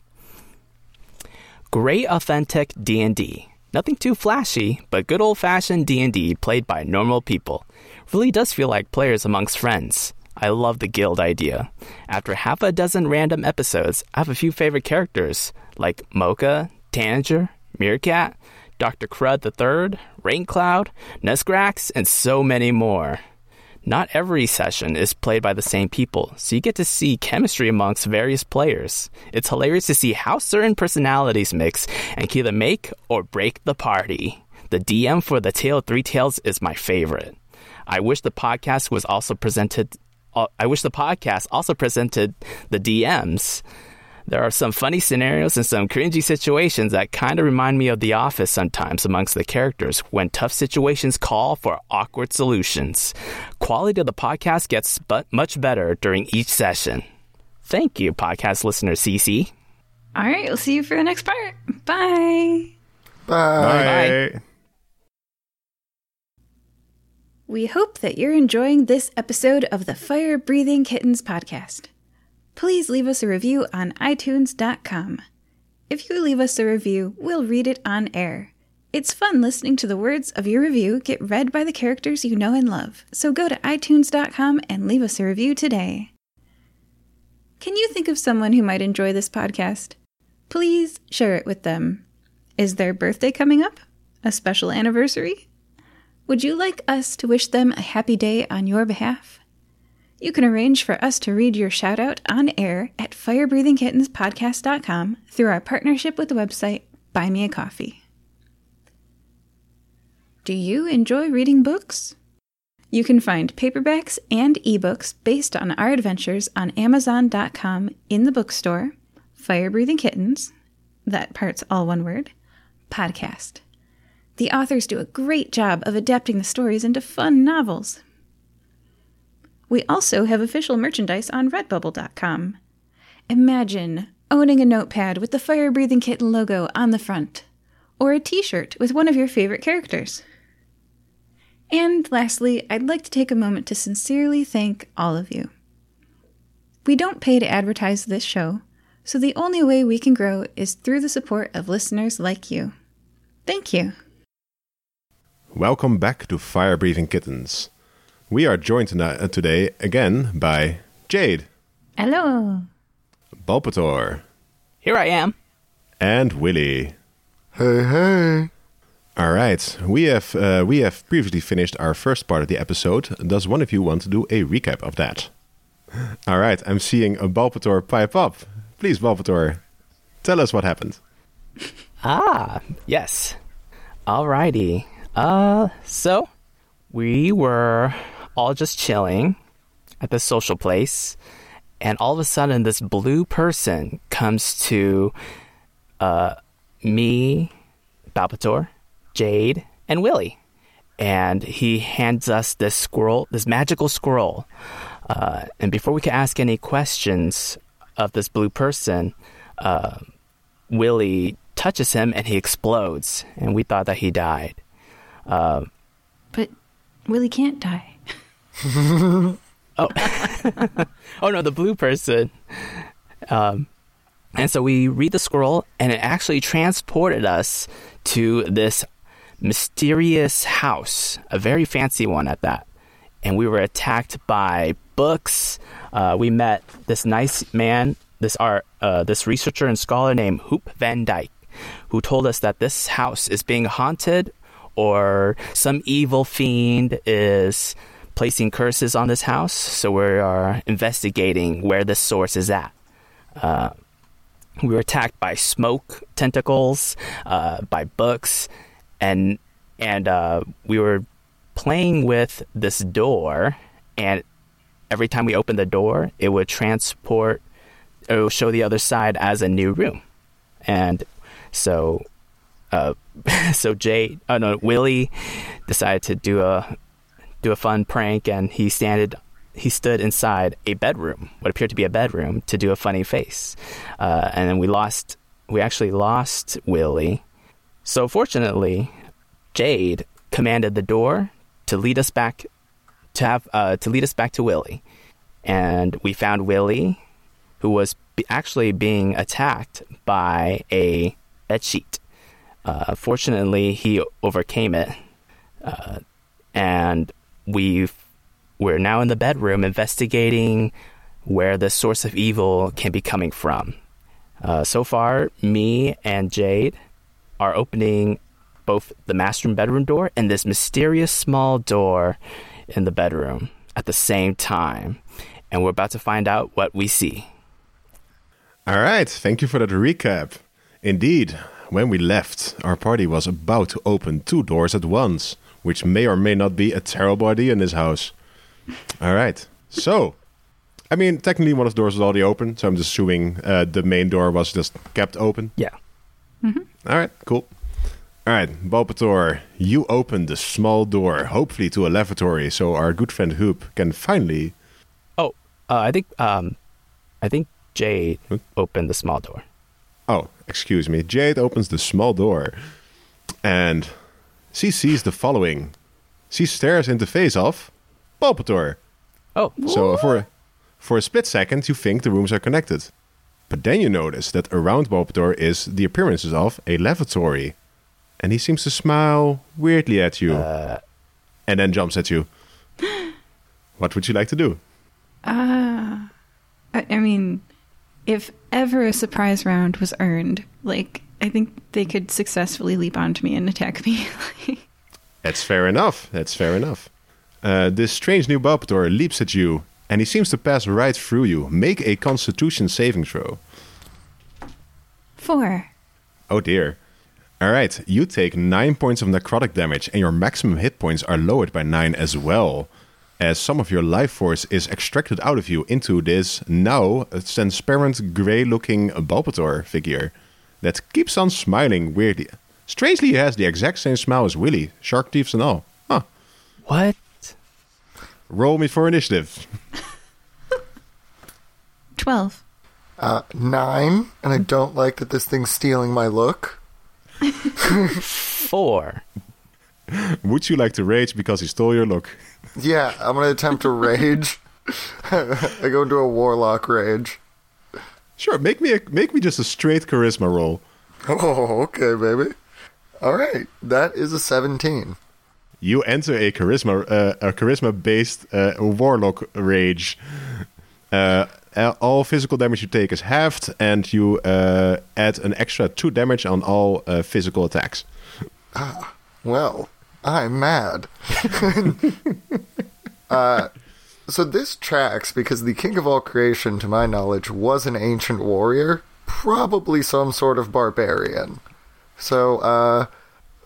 Great authentic D&D. Nothing too flashy, but good old-fashioned D&D played by normal people. Really does feel like players amongst friends. I love the guild idea. After half a dozen random episodes, I have a few favorite characters like Mocha, Tanager, Meerkat, Dr. Crud III, Raincloud, Nuzgrax, and so many more. Not every session is played by the same people, so you get to see chemistry amongst various players. It's hilarious to see how certain personalities mix and can either make or break the party. The DM for The Tale of Three Tales is my favorite. I wish the podcast was also presented. Uh, I wish the podcast also presented the DMs. There are some funny scenarios and some cringy situations that kind of remind me of The Office sometimes amongst the characters when tough situations call for awkward solutions. Quality of the podcast gets but much better during each session. Thank you, podcast listener CC. All right, we'll see you for the next part. Bye. Bye. Bye. We hope that you're enjoying this episode of the Fire Breathing Kittens podcast. Please leave us a review on iTunes.com. If you leave us a review, we'll read it on air. It's fun listening to the words of your review get read by the characters you know and love, so go to iTunes.com and leave us a review today. Can you think of someone who might enjoy this podcast? Please share it with them. Is their birthday coming up? A special anniversary? Would you like us to wish them a happy day on your behalf? You can arrange for us to read your shout out on air at firebreathingkittenspodcast.com through our partnership with the website Buy Me a Coffee. Do you enjoy reading books? You can find paperbacks and ebooks based on our adventures on Amazon.com in the bookstore, Fire Breathing Kittens, that part's all one word, podcast. The authors do a great job of adapting the stories into fun novels. We also have official merchandise on redbubble.com. Imagine owning a notepad with the Fire Breathing Kitten logo on the front, or a t shirt with one of your favorite characters. And lastly, I'd like to take a moment to sincerely thank all of you. We don't pay to advertise this show, so the only way we can grow is through the support of listeners like you. Thank you. Welcome back to Fire Breathing Kittens. We are joined tonight, uh, today again by Jade, Hello. Balpator, Here I am. and Willy. Hey, hey. All right, we have uh, we have previously finished our first part of the episode. Does one of you want to do a recap of that? All right, I'm seeing a Balpator pipe up. Please, Balpator, tell us what happened. Ah, yes. Alrighty. Uh, so we were all just chilling at this social place, and all of a sudden, this blue person comes to uh, me, Balpator, Jade, and Willie. And he hands us this scroll, this magical scroll. Uh, and before we can ask any questions of this blue person, uh, Willie touches him and he explodes. And we thought that he died. Uh, But Willie can't die. oh oh no, the blue person. Um, and so we read the scroll, and it actually transported us to this mysterious house, a very fancy one at that. And we were attacked by books. Uh, we met this nice man, this art, uh, this researcher and scholar named Huub van Dijk, who told us that this house is being haunted, or some evil fiend is placing curses on this house. So we are investigating where the source is at. Uh, we were attacked by smoke tentacles, uh, by books, and and uh, we were playing with this door. And every time we opened the door, it would transport, it would show the other side as a new room. And so uh, so Jade, oh no, Willie decided to do a do a fun prank, and he standed he stood inside a bedroom, what appeared to be a bedroom, to do a funny face, uh, and then we lost. We actually lost Willie. So fortunately, Jade commanded the door to lead us back to have uh, to lead us back to Willie, and we found Willie, who was actually being attacked by a bed sheet. Uh, fortunately, he overcame it, uh, and we we're now in the bedroom investigating where the source of evil can be coming from. Uh, so far, me and Jade are opening both the master bedroom door and this mysterious small door in the bedroom at the same time. And we're about to find out what we see. All right, thank you for that recap. Indeed, when we left, our party was about to open two doors at once, which may or may not be a terrible idea in this house. All right, so, I mean, technically one of the doors was already open, so I'm just assuming uh, the main door was just kept open. Yeah. All right, cool. All right, Balpator, you opened the small door, hopefully to a lavatory, so our good friend Huub can finally. Oh, uh, I think um, I think Jade opened the small door. Oh, excuse me. Jade opens the small door, and she sees the following. She stares in the face of Balpator. Oh, So for for a split second, you think the rooms are connected, but then you notice that around Balpator is the appearances of a lavatory, and he seems to smile weirdly at you, uh. and then jumps at you. what would you like to do? Uh, I, I mean, if ever a surprise round was earned, like I think they could successfully leap onto me and attack me. That's fair enough. That's fair enough. Uh, this strange new Balpator leaps at you, and he seems to pass right through you. Make a Constitution saving throw. Four. Oh dear. All right, you take nine points of necrotic damage, and your maximum hit points are lowered by nine as well, as some of your life force is extracted out of you into this now transparent gray-looking Balpator figure that keeps on smiling weirdly. Strangely, he has the exact same smile as Willy, shark teeth and all. Huh. what? Roll me for initiative. Twelve. Uh, nine, and I don't like that this thing's stealing my look. Four. Would you like to rage because he stole your look? Yeah, I'm gonna attempt to rage. I go into a warlock rage. Sure, make me a, make me just a straight charisma roll. Oh, okay, baby. All right, that is a 17. You enter a charisma uh, a charisma based uh, warlock rage. Uh, uh, all physical damage you take is halved, and you uh, add an extra two damage on all uh, physical attacks. Ah, well, I'm mad. uh, so this tracks because the king of all creation, to my knowledge, was an ancient warrior, probably some sort of barbarian. So, uh,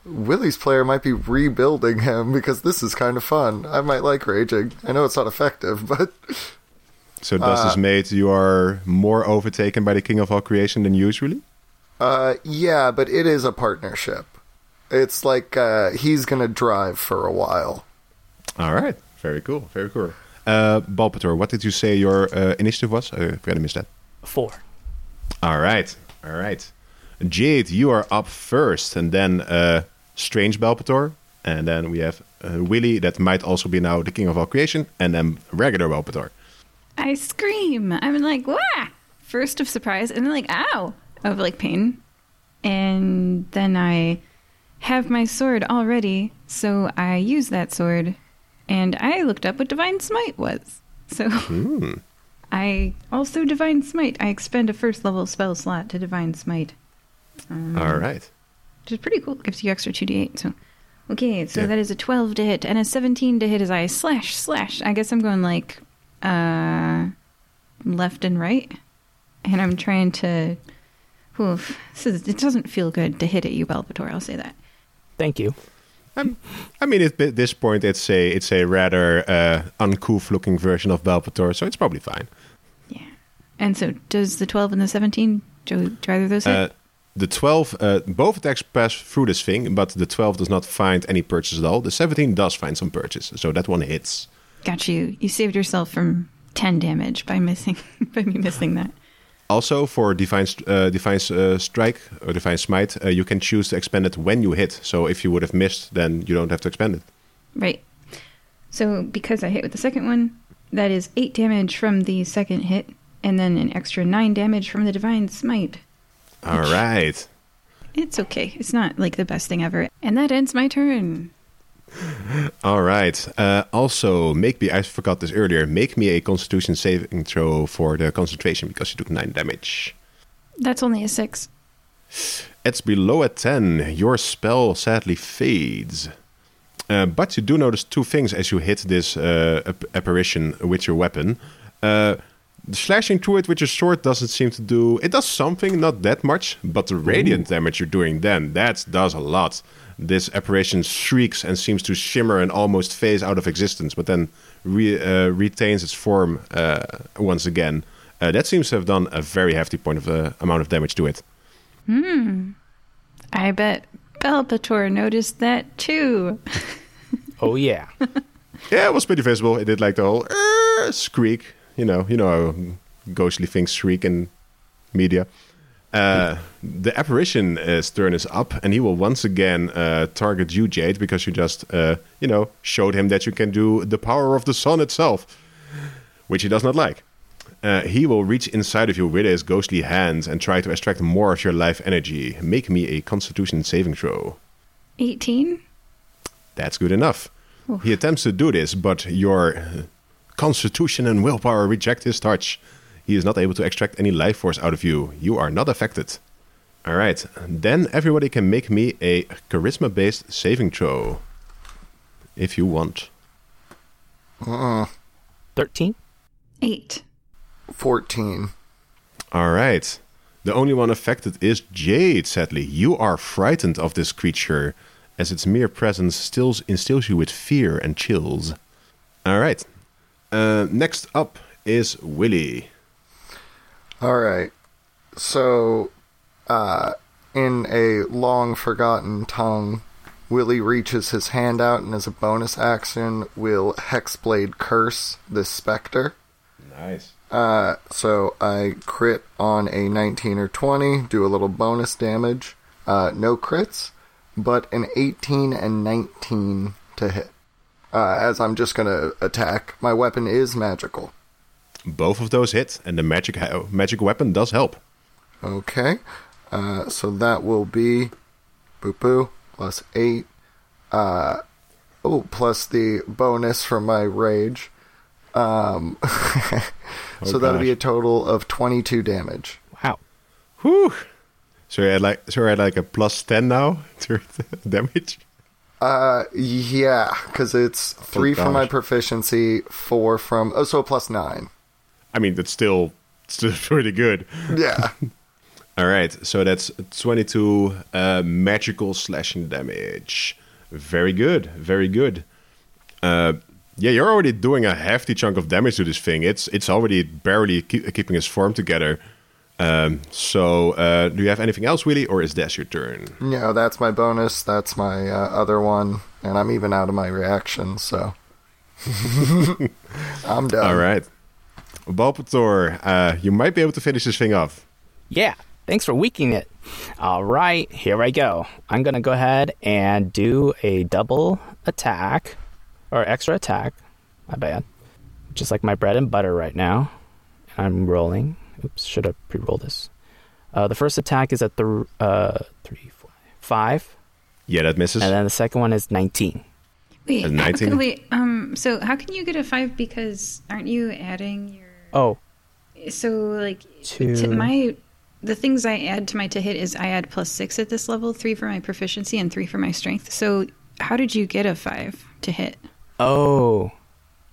Willie's player might be rebuilding him because this is kind of fun. I might like raging. I know it's not effective, but So does this mate you are more overtaken by the king of all creation than usually? uh, yeah, but it is a partnership. It's like uh, he's gonna drive for a while. All right, very cool, very cool. Uh, Balpator, what did you say your uh, initiative was? I forgot to miss that. Four. All right, all right. Jade, you are up first, and then uh, Strange Balpator, and then we have uh, Willy, that might also be now the king of all creation, and then regular Balpator. I scream. I'm like, wah! First of surprise, and then like, ow! Of like pain. And then I have my sword already, so I use that sword. And I looked up what Divine Smite was. So I also Divine Smite. I expend a first level spell slot to Divine Smite. All right. Which is pretty cool. It Gives you extra 2d8. So, okay, so Yeah. that is a 12 to hit and a 17 to hit as I slash, slash. I guess I'm going like uh, left and right. And I'm trying to. Oof. This is, it doesn't feel good to hit at you, Balpator. I'll say that. Thank you. I mean, at this point, it's a it's a rather uh, uncouth looking version of Balpator, so it's probably fine. Yeah. And so, does the 12 and the 17, do, do either of those hit? Uh, The 12, uh, both attacks pass through this thing, but the 12 does not find any purchase at all. The 17 does find some purchase, so that one hits. Got you. You saved yourself from 10 damage by missing by me missing that. Also, for Divine, uh, Divine uh, Strike or Divine Smite, uh, you can choose to expend it when you hit. So if you would have missed, then you don't have to expend it. Right. So because I hit with the second one, that is 8 damage from the second hit and then an extra 9 damage from the divine smite. All right. It's okay. It's not like the best thing ever. And that ends my turn. All right. Uh, also, make me, I forgot this earlier, make me a constitution saving throw for the concentration because you took 9 damage. That's only a 6. It's below a 10. Your spell sadly fades. Uh, but you do notice two things as you hit this uh, ap- apparition with your weapon. Uh, slashing through it with your sword doesn't seem to do. It does something, not that much, but the radiant damage you're doing then, that does a lot. This apparition shrieks and seems to shimmer and almost phase out of existence, but then re- uh, retains its form uh, once again. Uh, that seems to have done a very hefty point of uh, amount of damage to it. Hmm. I bet Balpator noticed that too. Oh yeah. Yeah, it was pretty visible. It did like the whole squeak. You know, you know how ghostly things shriek in media. Uh, the apparition's turn is up, and he will once again uh, target you, Jade, because you just, uh, you know, showed him that you can do the power of the sun itself, which he does not like. Uh, he will reach inside of you with his ghostly hands and try to extract more of your life energy. Make me a Constitution saving throw. 18? That's good enough. He attempts to do this, but your constitution and willpower reject his touch. He is not able to extract any life force out of you. You are not affected. All right. Then everybody can make me a charisma based saving throw. If you want. Thirteen. 8. 14. All right. The only one affected is Jade, sadly. You are frightened of this creature, as its mere presence stills, instills you with fear and chills. All right. Uh, next up is Willy. All right. So, uh, in a long forgotten tongue, Willie reaches his hand out and as a bonus action will Hexblade curse this specter. Nice. Uh, so I crit on a 19 or 20, do a little bonus damage. Uh, no crits, but an 18 and 19 to hit. Uh, as I'm just gonna attack. My weapon is magical. Both of those hit, and the magic magic weapon does help. Okay. Uh, so that will be boo boo plus 8. Uh, oh, plus the bonus from my rage. Um, so that'll be a total of 22 damage. Wow. Whew. So I had like so had like a plus ten now to damage. Uh, yeah, because it's 3 from my proficiency, 4 from. Oh, so plus 9. I mean that's still still pretty good. Yeah. All right, so that's twenty-two uh, magical slashing damage. Very good, very good. Uh, yeah, you're already doing a hefty chunk of damage to this thing. It's it's already barely keep, keeping its form together. Um, so, uh, do you have anything else, Willie, or is that your turn? no, that's my bonus. That's my uh, other one. And I'm even out of my reaction, so. I'm done. All right, Balpator, uh, you might be able to finish this thing off. Yeah. Thanks for weakening it. All right, here I go. I'm gonna go ahead and do a double attack or extra attack. My bad. Just like my bread and butter right now. I'm rolling. Oops, should have pre-rolled this. Uh, the first attack is at the uh, three, four, five, Yeah, that misses. and then the second one is 19. Wait, A how 19? can- wait, um, so how can you get a 5 because aren't you adding your. Oh, So, like, To- to my. The things I add to my to hit is I add plus 6 at this level, 3 for my proficiency, and 3 for my strength. So, how did you get a 5 to hit? Oh,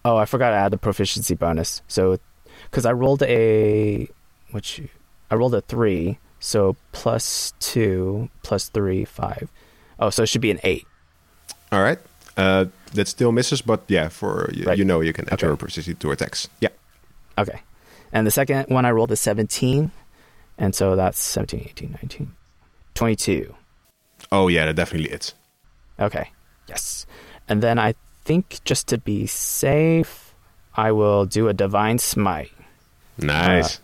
oh! I forgot to add the proficiency bonus. So, because I rolled a, what you, I rolled a three. So plus two, plus three, five. Oh, so it should be an eight. All right, uh, that still misses, but yeah, for you, Right. you know you can add Okay. your proficiency to attacks. Yeah. Okay. And the second one I rolled a seventeen, and so that's 17, 18, 19. 22. Oh yeah, that definitely is. Okay. Yes. And then I think just to be safe, I will do a divine smite. Nice.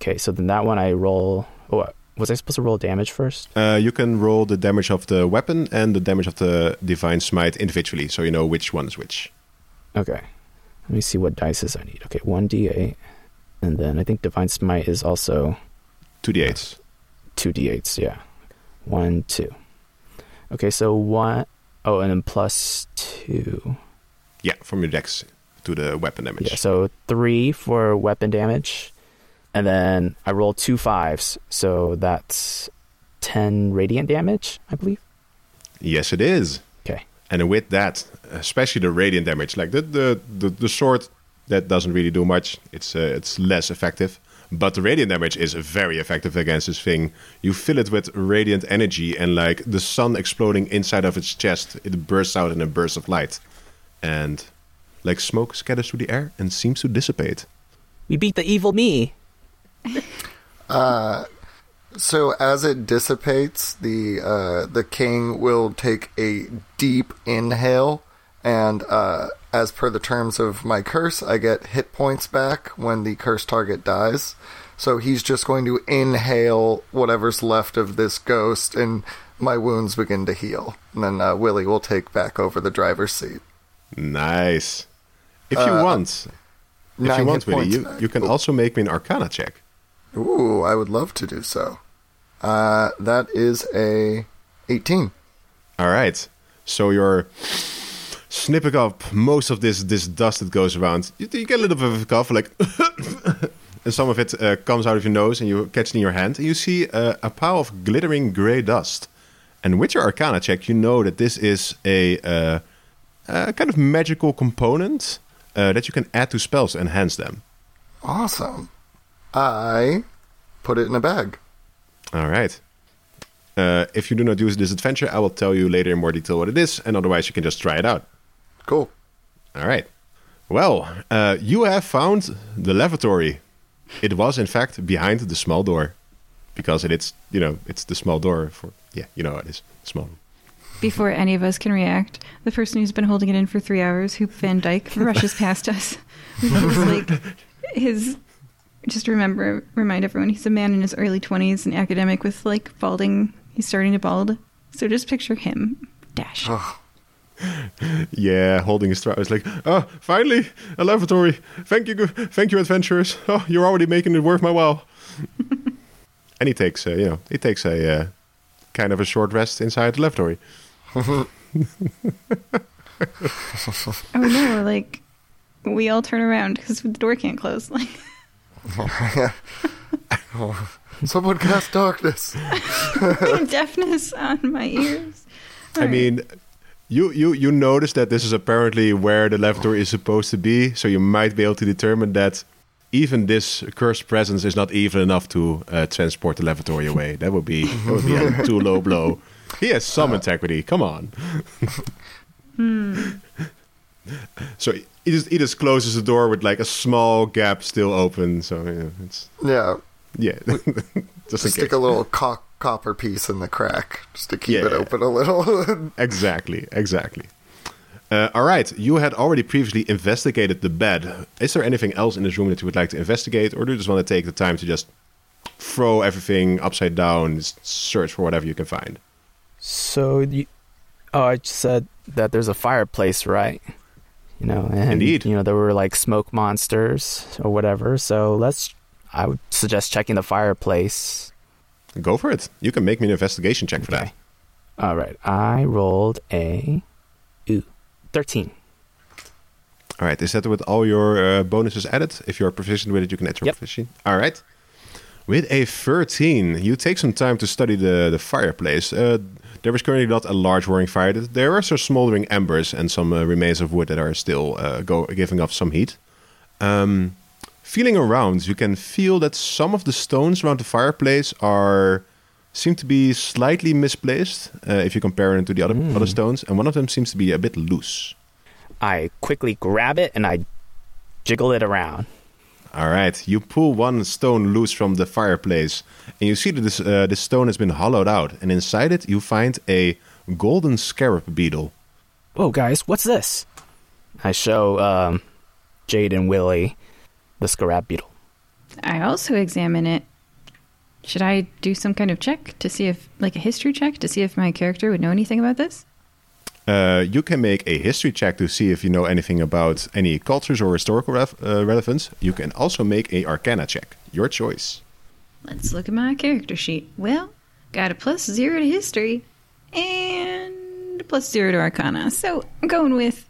Okay, so then that one I roll. Oh, was I supposed to roll damage first? Uh, you can roll the damage of the weapon and the damage of the divine smite individually, so you know which one is which. Okay. Let me see what dices I need. Okay, 1d8. And then I think divine smite is also Two d8s. 2d8s, yeah. 1, 2. Okay, so 1. Oh, and then plus 2. Yeah, from your dex to the weapon damage. Yeah, so 3 for weapon damage. And then I roll two fives, so that's 10 radiant damage, I believe. Yes, it is. Okay. And with that, especially the radiant damage, like the the the, the sword, that doesn't really do much. It's uh, it's less effective. But the radiant damage is very effective against this thing. You fill it with radiant energy, and like the sun exploding inside of its chest, it bursts out in a burst of light, and like smoke scatters through the air and seems to dissipate. We beat the evil me. So as it dissipates, the uh, the king will take a deep inhale, and uh, as per the terms of my curse, I get hit points back when the curse target dies. So he's just going to inhale whatever's left of this ghost, and my wounds begin to heal. And then uh, Willie will take back over the driver's seat. Nice. If you want, if you want, Willie, you, back. you can also make me an Arcana check. Ooh, I would love to do so. Uh, that is a 18. All right. So you're snipping up most of this this dust that goes around. You, you get a little bit of a cough, like, and some of it uh, comes out of your nose, and you catch it in your hand, and you see uh, a pile of glittering gray dust. And with your Arcana check, you know that this is a, uh, a kind of magical component uh, that you can add to spells to enhance them. Awesome. I put it in a bag. All right. Uh, if you do not use this adventure, I will tell you later in more detail what it is, and otherwise you can just try it out. Cool. All right. Well, uh, you have found the lavatory. It was, in fact, behind the small door, because it is, you know, it's the small door for. Yeah, you know it is small. Before any of us can react, the person who's been holding it in for three hours, Huub van Dijk, rushes past us. Like his. Just remember, remind everyone, he's a man in his early twenties, an academic with like balding. He's starting to bald, so just picture him dash. Yeah, holding his throat. It's like, oh, finally a lavatory. Thank you, thank you, adventurers. Oh, you're already making it worth my while. and he takes, uh, you know, he takes a uh, kind of a short rest inside the lavatory. Oh no! Like we all turn around because the door can't close. Like Someone cast darkness. deafness on my ears. I mean, you, you you notice that this is apparently where the lavatory is supposed to be, so you might be able to determine that even this cursed presence is not evil enough to uh, transport the lavatory away. That would be that would be a too low blow. He has some integrity. Come on. So he just he just closes the door with like a small gap still open. So yeah, it's yeah. yeah. just in Stick case. a little co- copper piece in the crack just to keep it Yeah. open a little. Exactly, exactly. Uh, all right, you had already previously investigated the bed. Is there anything else in this room that you would like to investigate, or do you just want to take the time to just throw everything upside down, just search for whatever you can find? So you, oh, I just said that there's a fireplace, right? You know, and Indeed. you know there were like smoke monsters or whatever. So let's. I would suggest checking the fireplace. Go for it. You can make me an investigation check for that. All right, I rolled a ooh, thirteen. All right, is that with all your uh, bonuses added? If you're proficient with it, you can add your Yep. proficiency. All right. With a 13, you take some time to study the, the fireplace. Uh, there is currently not a large roaring fire. There are some smoldering embers and some uh, remains of wood that are still uh, go, giving off some heat. Um, feeling around, you can feel that some of the stones around the fireplace are seem to be slightly misplaced uh, if you compare them to the other other stones, and one of them seems to be a bit loose. I quickly grab it and I jiggle it around. All right, you pull one stone loose from the fireplace, and you see that this uh, this stone has been hollowed out, and inside it you find a golden scarab beetle. Whoa, guys, what's this? I show um, Jade and Willie the scarab beetle. I also examine it. Should I do some kind of check to see if, like a history check, to see if my character would know anything about this? Uh, you can make a history check to see if you know anything about any cultures or historical ref- uh, relevance. You can also make a Arcana check. Your choice. Let's look at my character sheet. Well, got a plus zero to history and a plus zero to arcana. So I'm going with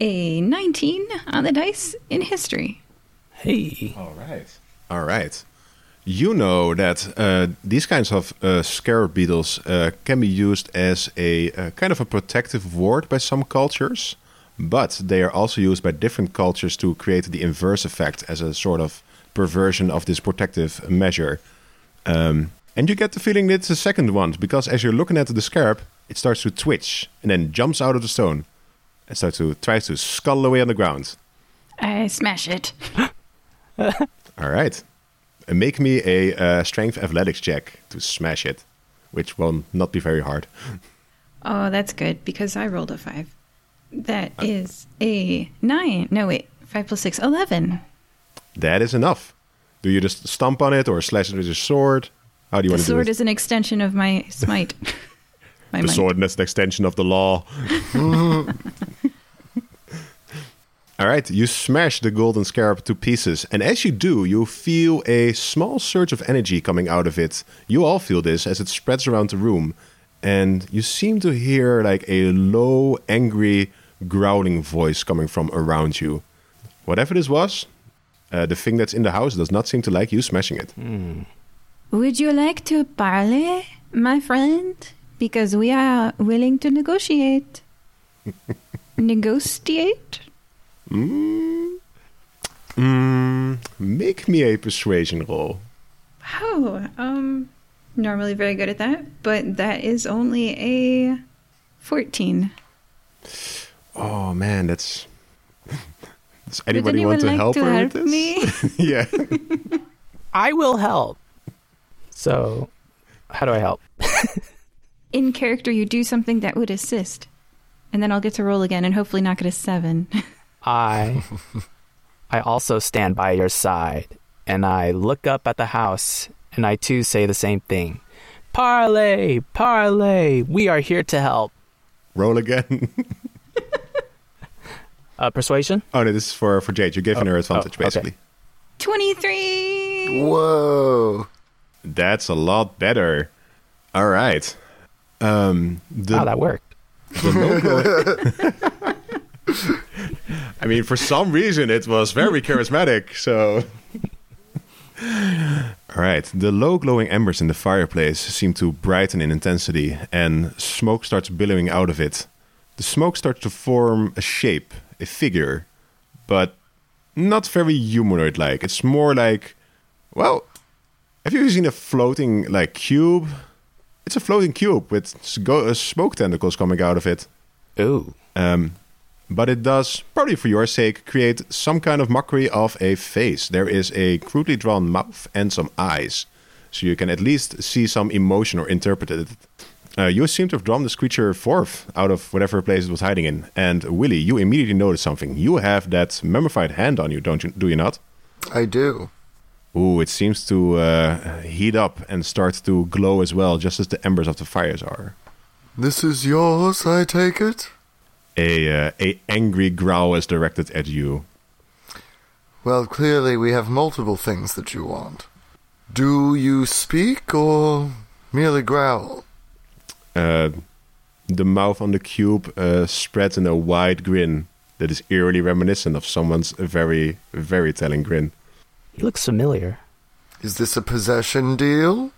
a 19 on the dice in history. Hey. All right. All right. You know that uh, these kinds of uh, scarab beetles uh, can be used as a uh, kind of a protective ward by some cultures, but they are also used by different cultures to create the inverse effect as a sort of perversion of this protective measure. Um, and you get the feeling that it's the second one because as you're looking at the scarab, it starts to twitch and then jumps out of the stone and starts to tries to scuttle away on the ground. I smash it. All right. Uh, Make me a uh, strength athletics check to smash it, which will not be very hard. Oh, that's good because I rolled a five. That is a nine. No, wait. Five plus six, 11. That is enough. Do you just stomp on it or slash it with your sword? How do you The want to do it? The sword is an extension of my smite. my the might. sword is an extension of the law. All right, you smash the golden scarab to pieces, and as you do, you feel a small surge of energy coming out of it. You all feel this as it spreads around the room, and you seem to hear like a low, angry, growling voice coming from around you. Whatever this was, uh, the thing that's in the house does not seem to like you smashing it. Would you like to parley, my friend? Because we are willing to negotiate. negotiate? Mm, make me a persuasion roll. Oh, um, normally very good at that, but that is only a 14. Oh man, that's. Does Would anybody anyone want to like help to her help with this? me? yeah. I will help. So, how do I help? In character, you do something that would assist. And then I'll get to roll again and hopefully not get a 7. I I also stand by your side and I look up at the house and I too say the same thing. Parlay, parlay, we are here to help. Roll again. Uh, persuasion? oh no, this is for for Jade. You're giving her advantage, oh, okay. basically. 23! Whoa. That's a lot better. All right. Um, the, Wow, that worked. I mean, for some reason, it was very charismatic. So, all right. The low glowing embers in the fireplace seem to brighten in intensity, and smoke starts billowing out of it. The smoke starts to form a shape, a figure, but not very humanoid like. It's more like, well, have you ever seen a floating like cube? It's a floating cube with smoke tentacles coming out of it. Ooh. Um, but it does, probably for your sake, create some kind of mockery of a face. There is a crudely drawn mouth and some eyes, so you can at least see some emotion or interpret it. Uh, you seem to have drawn this creature forth out of whatever place it was hiding in. And Willy, you immediately notice something. You have that mummified hand on you, don't you? Do you not? I do. Ooh, it seems to uh, heat up and start to glow as well, just as the embers of the fires are. This is yours, I take it? A uh, a angry growl is directed at you. Well, clearly we have multiple things that you want. Do you speak or merely growl? Uh, the mouth on the cube uh, spreads in a wide grin that is eerily reminiscent of someone's very, very telling grin. He looks familiar. Is this a possession deal?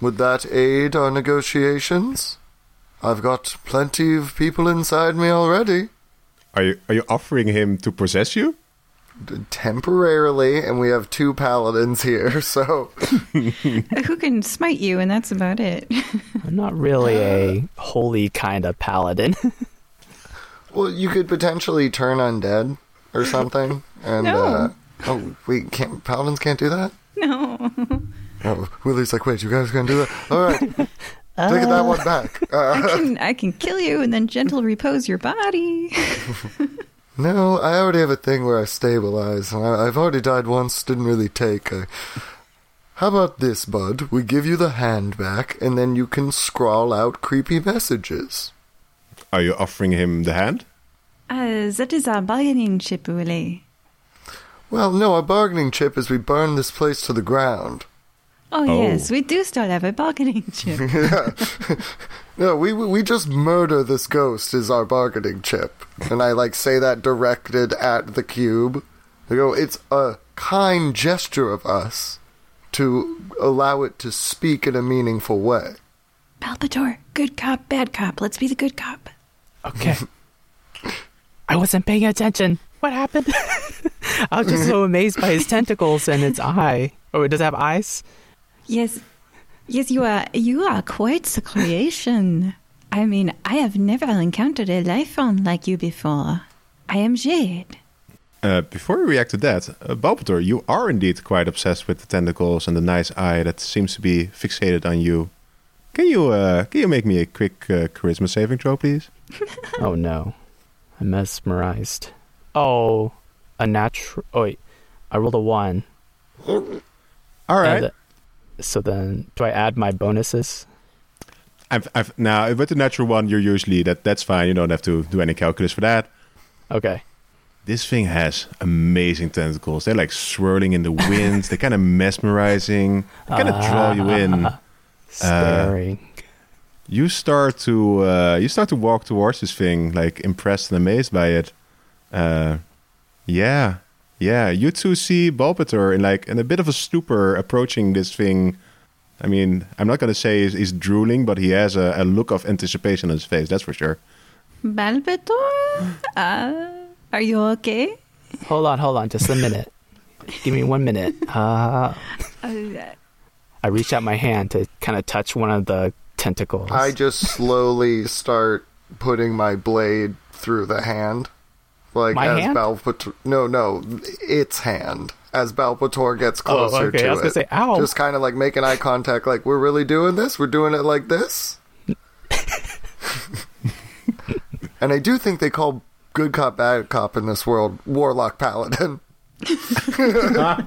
Would that aid our negotiations? I've got plenty of people inside me already. Are you are you offering him to possess you? Temporarily, and we have two paladins here, so Who can smite you, and that's about it. I'm not really a holy kind of paladin. well, you could potentially turn undead or something, and No. uh, Oh, wait, can't paladins can't do that? No. Oh, Willie's like, wait, you guys gonna do that? All right, taking that one back. I Uh, can I can kill you and then gentle repose your body. no, I already have a thing where I stabilize, I, I've already died once. Didn't really take. I, how about this, bud? We give you the hand back, and then you can scrawl out creepy messages. Are you offering him the hand? Uh, that is our bargaining chip, Willie. Well, no, our bargaining chip is we burn this place to the ground. Oh, Oh. yes, we do still have a bargaining chip. No, we we just murder this ghost is our bargaining chip, and I like say that directed at the cube. I go, it's a kind gesture of us to allow it to speak in a meaningful way. Balpator, good cop, bad cop. Let's be the good cop. Okay. I wasn't paying attention. What happened? I was just so amazed by his tentacles and its eye. Oh, it does have eyes? Yes, yes, you are. You are quite the creation. I mean, I have never encountered a life form like you before. I am Jade. Uh, before we react to that, uh, Balpator, you are indeed quite obsessed with the tentacles and the nice eye that seems to be fixated on you. Can you uh, can you make me a quick uh, charisma saving throw, please? Oh no. I'm mesmerized. Oh, a natural. Oh, wait. I rolled a one. All Uh, right. So then, do I add my bonuses? I've, I've, now with the natural one, you're usually that that's fine. You don't have to do any calculus for that. Okay. This thing has amazing tentacles. They're like swirling in the wind. They're kind of mesmerizing. They kind of draw you in. Staring. You start to uh, you start to walk towards this thing, like impressed and amazed by it. Uh, yeah, yeah. You two see Balpator in like in a bit of a stupor approaching this thing. I mean, I'm not gonna say he's, he's drooling, but he has a, a look of anticipation on his face. That's for sure. Balpator? Uh, are you okay? hold on, hold on, just a minute. Give me one minute. Uh, Uh, I reach out my hand to kind of touch one of the tentacles. I just slowly start putting my blade through the hand, like My as hand? Balpator. No, no, its hand. As Balpator gets Oh, closer okay, to I was it, gonna say, ow. just kind of like making eye contact. Like we're really doing this. We're doing it like this. and I do think they call good cop bad cop in this world warlock paladin.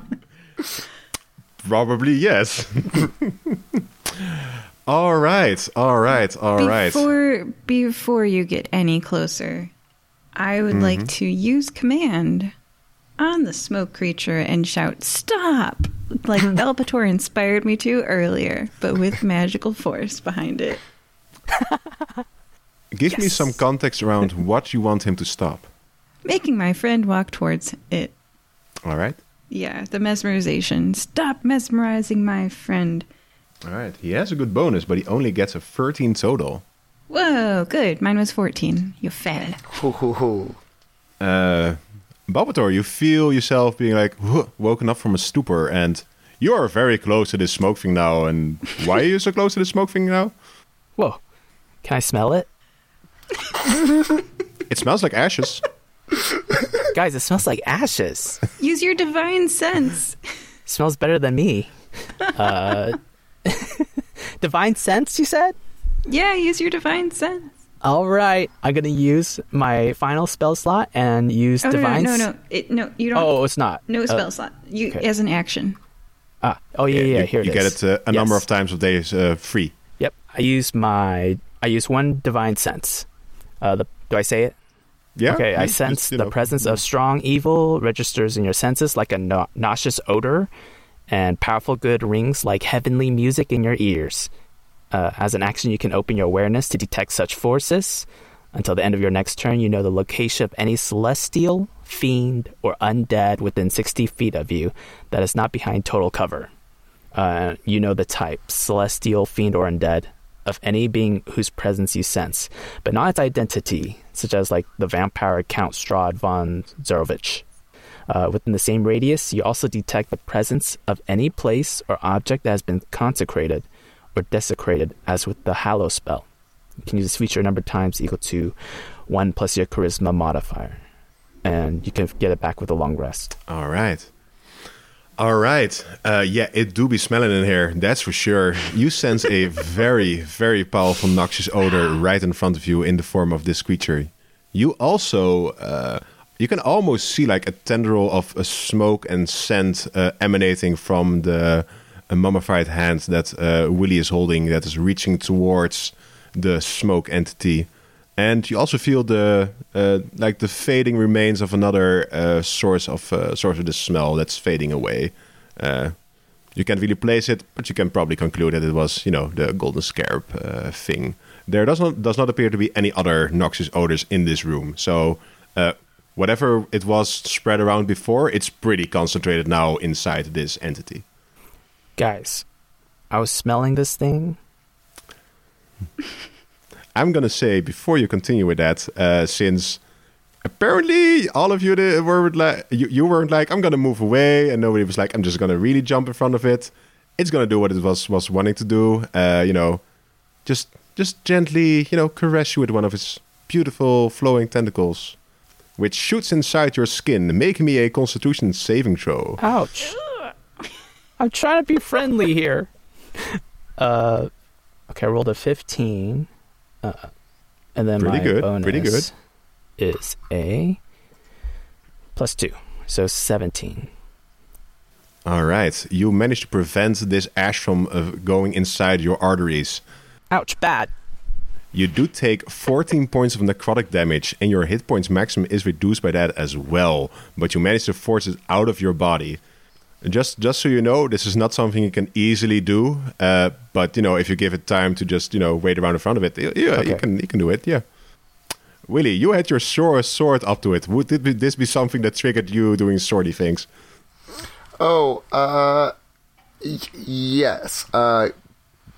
Probably yes. all right, all right, all right. before before you get any closer, I would like mm-hmm. to use command on the smoke creature and shout "Stop!" like Balpator inspired me to earlier, but with magical force behind it. Give me some context around what you want him to stop. Making my friend walk towards it. All right, Yeah, the mesmerization. Stop mesmerizing my friend. all right. He has a good bonus, but he only gets a 13 total. Whoa, good. Mine was 14. You fell. Hoo, hoo, hoo. uh, Balpator, you feel yourself being like woken up from a stupor, and you are very close to this smoke thing now. And why are you so close to the smoke thing now? Whoa. Can I smell it? It smells like ashes. Guys, it smells like ashes. Use your divine sense. smells better than me. Uh, divine sense, you said? Yeah, use your divine sense. All right, I'm gonna use my final spell slot and use Oh, divine. no, s- no, no. It, no, you don't. Oh, it's not. no Uh, spell slot. You okay. as an action. ah, oh yeah, yeah. you, here it you is. get it uh, a number of times of days uh, free. Yep, I use my. I use one divine sense. Uh, the, do I say it? Yeah. Okay, I sense you the know. presence of strong evil registers in your senses like a nau- nauseous odor, and powerful good rings like heavenly music in your ears. Uh, as an action, you can open your awareness to detect such forces. Until the end of your next turn, you know the location of any celestial, fiend, or undead within 60 feet of you that is not behind total cover. Uh, you know the type celestial, fiend, or undead of any being whose presence you sense, but not its identity, such as like the vampire Count Strahd von Zarovich. Uh, within the same radius, you also detect the presence of any place or object that has been consecrated desecrated, as with the Hallow spell. You can use this feature a number of times equal to 1 plus your charisma modifier. And you can get it back with a long rest. All right. All right. Uh, yeah, it do be smelling in here. That's for sure. You sense a very, very powerful noxious odor right in front of you in the form of this creature. You also, uh, you can almost see like a tendril of a smoke and scent uh, emanating from the uh, mummified hand that uh, Willie is holding that is reaching towards the smoke entity. And you also feel the uh, like the fading remains of another uh, source of uh, source of the smell that's fading away. Uh, you can't really place it, but you can probably conclude that it was you know the golden scarab uh, thing. There does not does not appear to be any other noxious odors in this room. So whatever it was spread around before, it's pretty concentrated now inside this entity. Guys, I was smelling this thing. I'm gonna say before you continue with that, uh, since apparently all of you were like you, you weren't like I'm gonna move away, and nobody was like I'm just gonna really jump in front of it. It's gonna do what it was was wanting to do. Uh, you know, just just gently, you know, caress you with one of its beautiful flowing tentacles, which shoots inside your skin, making me a Constitution saving throw. Ouch. I'm trying to be friendly here. Uh, okay, I rolled a 15. Uh, and then Pretty my good, bonus pretty good. is a plus two, so 17. All right, you managed to prevent this ash from uh, going inside your arteries. Ouch, bad. You do take 14 points of necrotic damage, and your hit points maximum is reduced by that as well. But you manage to force it out of your body. Just, just so you know, this is not something you can easily do. Uh, but you know, if you give it time to just you know wait around in front of it, yeah, you can you can do it. Yeah. Willie, you had your sword, sword up to it. Would this be something that triggered you doing swordy things? Oh, uh, y- yes. Uh,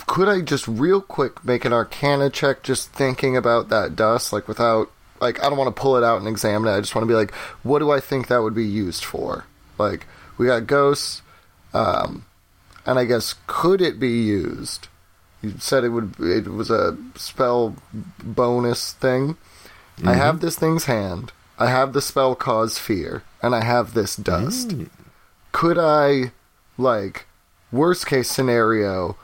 could I just real quick make an Arcana check, just thinking about that dust, like without, like, I don't want to pull it out and examine it. I just want to be like, what do I think that would be used for? Like, we got ghosts, um, and I guess could it be used? You said it would. It was a spell bonus thing. I have this thing's hand. I have the spell cause fear, and I have this dust could I, like, worst case scenario,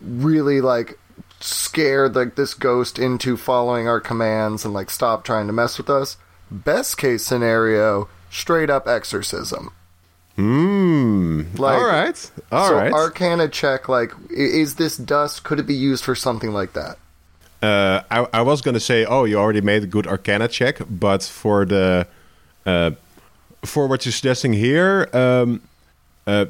really like scare like this ghost into following our commands and like stop trying to mess with us? Best case scenario, straight up exorcism. Hmm. Like- all right. All so right. Arcana check, like, is this dust? Could it be used for something like that? Uh, I, I was gonna say, oh, you already made a good Arcana check, but for the uh, for what you're suggesting here, um, uh,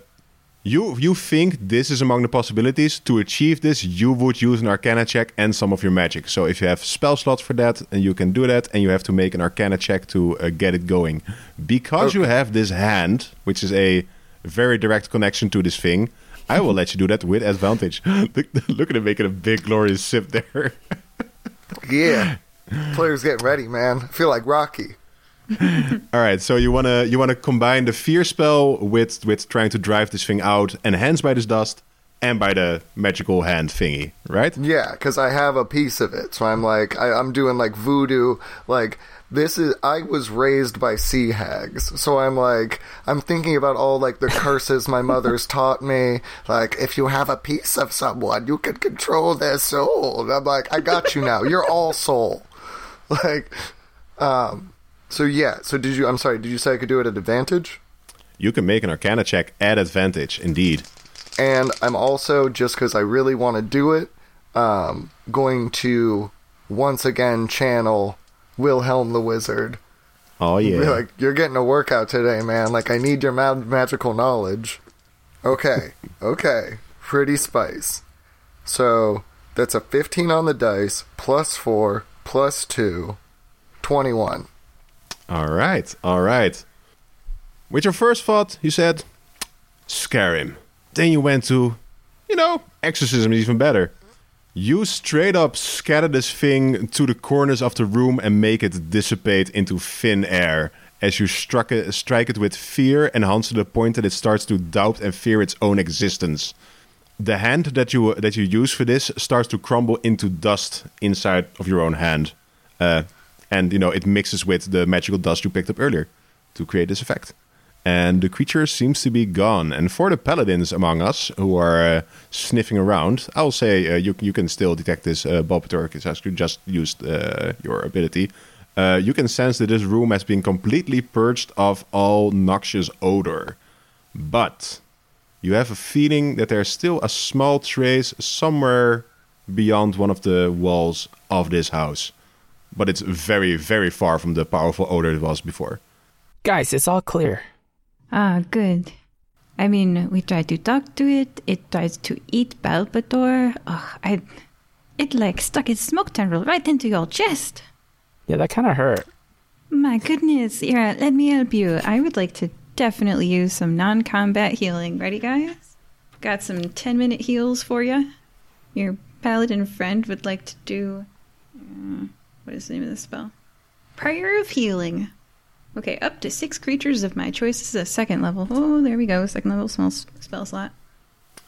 you you think this is among the possibilities to achieve this? You would use an Arcana check and some of your magic. So if you have spell slots for that, and you can do that, and you have to make an Arcana check to uh, get it going, because you have this hand, which is a very direct connection to this thing. I will let you do that with advantage. look, look at him making a big glorious sip there. Yeah. Players getting ready, man. I feel like Rocky. All right, so you wanna you wanna combine the fear spell with with trying to drive this thing out, enhanced by this dust and by the magical hand thingy, right? Yeah, because I have a piece of it. So I'm like, I, I'm doing like voodoo. Like, this is, I was raised by sea hags. So I'm like, I'm thinking about all like the curses my mother's taught me. Like, if you have a piece of someone, you can control their soul. And I'm like, I got you now. You're all soul. Like, um, so yeah. So did you, I'm sorry, did you say I could do it at advantage? You can make an Arcana check at advantage, indeed. and I'm also just because I really want to do it, um, going to once again channel Wilhelm the Wizard. Oh Be yeah, like, you're getting a workout today, man. Like, I need your ma- magical knowledge. Okay, okay, pretty spice. So that's a 15 on the dice, plus four, plus two, 21. All right, all right. With your first thought, you said, scare him. Then you went to, you know, exorcism is even better. You straight up scatter this thing to the corners of the room and make it dissipate into thin air as you struck it, strike it with fear, and enhanced to the point that it starts to doubt and fear its own existence. The hand that you that you use for this starts to crumble into dust inside of your own hand, uh, and you know it mixes with the magical dust you picked up earlier to create this effect. and the creature seems to be gone. And for the paladins among us who are uh, sniffing around, I'll say uh, you you can still detect this, uh, Balpator, because you just used uh, your ability. Uh, you can sense that this room has been completely purged of all noxious odor, but you have a feeling that there's still a small trace somewhere beyond one of the walls of this house. But it's very, very far from the powerful odor it was before. Guys, it's all clear. Ah, good. I mean, we tried to talk to it. It tries to eat Balpator. Ugh, I. It like stuck its smoke tendril right into your chest. Yeah, that kind of hurt. My goodness. Ira, let me help you. I would like to definitely use some non combat healing. Ready, guys? Got some 10 minute heals for you. Your paladin friend would like to do. uh, what is the name of the spell? Prayer of Healing. Okay, up to six creatures of my choice. This is a second level. Oh, there we go. Second level small s- spell slot.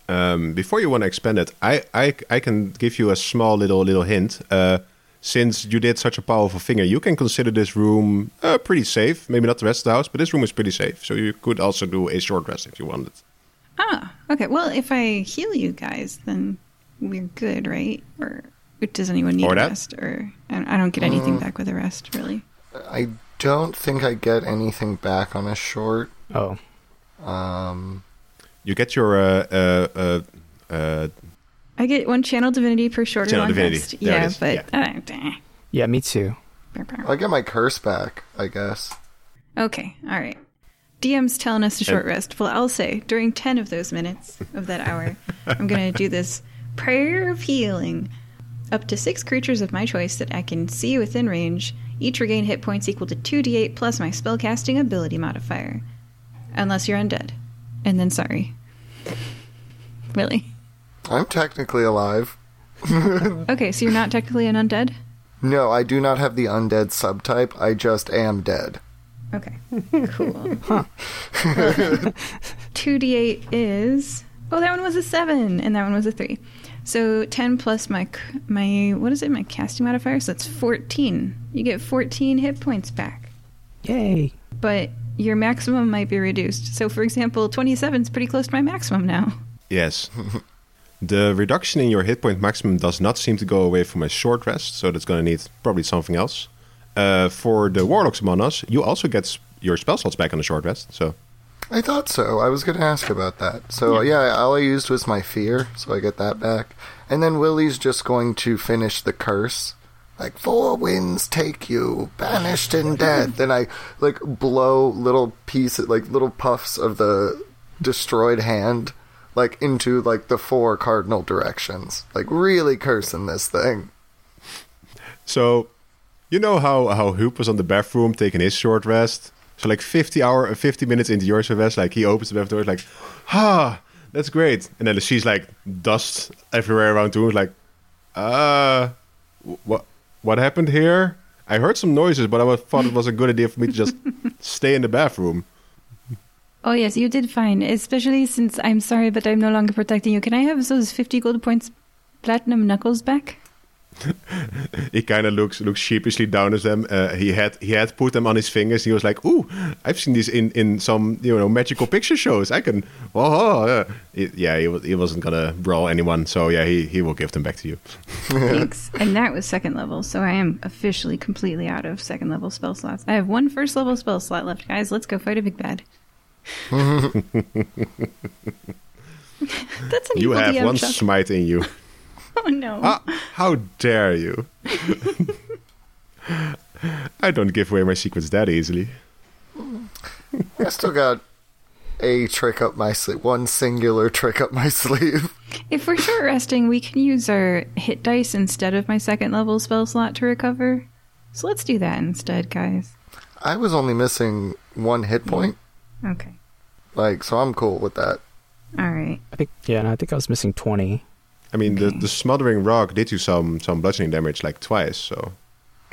Um, before you want to expand it, I, I I can give you a small little little hint. Uh, since you did such a powerful finger, you can consider this room uh, pretty safe. Maybe not the rest of the house, but this room is pretty safe. So you could also do a short rest if you wanted. Ah, okay. Well, if I heal you guys, then we're good, right? Or does anyone need Or a that? rest? Or I I don't get anything back with a rest, really. I don't think I get anything back on a short. Oh, Um, You get your uh, uh, uh, uh, I get one channel divinity per short or Channel long divinity. rest. There Yeah, but Yeah. uh, deh. yeah, me too. I get my curse back, I guess. okay, all right. DM's telling us to short rest. Well, I'll say during ten of those minutes of that hour, I'm gonna do this prayer of healing. Up to six creatures of my choice that I can see within range, each regain hit points equal to 2d8 plus my spellcasting ability modifier. Unless you're undead. And then sorry. Really? I'm technically alive. Okay, so you're not technically an undead? No, I do not have the undead subtype. I just am dead. Okay, cool. 2d8 is. Oh, that one was a 7, and that one was a 3. So 10 plus my. my What is it? My casting modifier? So that's 14. You get 14 hit points back. Yay. But your maximum might be reduced. So, for example, 27 is pretty close to my maximum now. yes. the reduction in your hit point maximum does not seem to go away from a short rest, so that's going to need probably something else. Uh, for the warlocks among us, you also get your spell slots back on a short rest. So I thought so. I was going to ask about that. So, uh, yeah. all I used was my fear, so I get that back. And then Willie's just going to finish the curse. Like, four winds take you, banished in death. and I, like, blow little pieces, like, little puffs of the destroyed hand, like, into, like, the four cardinal directions. Like, really cursing this thing. So, you know how how Huub was on the bathroom taking his short rest. So like fifty hour, fifty minutes into your rest, like he opens the bathroom door, like, ah, that's great. And then she's like dust everywhere around the room, like, uh, what what happened here? I heard some noises, but I thought it was a good idea for me to just stay in the bathroom. Oh, yes, you did fine. Especially since I'm sorry, but I'm no longer protecting you. Can I have those 50 gold points platinum knuckles back? He kind of looks looks sheepishly down at them. Uh, he had he had put them on his fingers. He was like, "Ooh, I've seen these in, in some you know magical picture shows. I can." Oh, oh uh. He- yeah. He, he wasn't gonna brawl anyone, so yeah, he, he will give them back to you. Thanks. and that was second level, so I am officially completely out of second level spell slots. I have one first level spell slot left, guys. Let's go fight a big bad. That's an You have DM one chuckle. smite in you. Oh no. Ah, how dare you? I don't give away my secrets that easily. I still got a trick up my sleeve, one singular trick up my sleeve. If we're short resting, we can use our hit dice instead of my second level spell slot to recover. So let's do that instead, guys. I was only missing one hit point, Okay. like so. I'm cool with that. All right. I think yeah, and I think I was missing twenty. I mean, the, the smothering rock did you some some bludgeoning damage like twice. So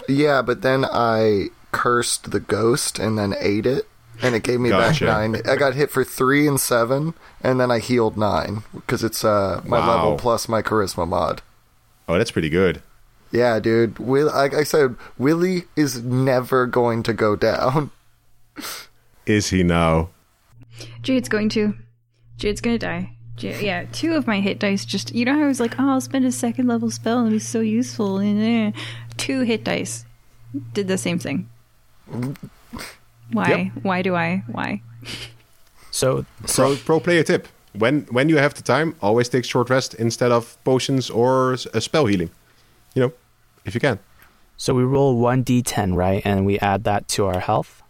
Yeah, but then I cursed the ghost and then ate it, and it gave me Gotcha. back nine. I got hit for three and seven, and then I healed nine because it's uh my Wow. level plus my charisma mod. oh, that's pretty good. Yeah, dude. Will like I said, Willie is never going to go down. Is he now? Jade's going to. Jade's gonna die. Jade, yeah, two of my hit dice just. You know I was like, oh, I'll spend a second level spell and it'll be so useful. And eh. two hit dice did the same thing. Why? Yep. Why do I? Why? So, Pro, pro player tip: when when you have the time, always take short rest instead of potions or a spell healing. You know, if you can. so we roll one d10, right, and we add that to our health.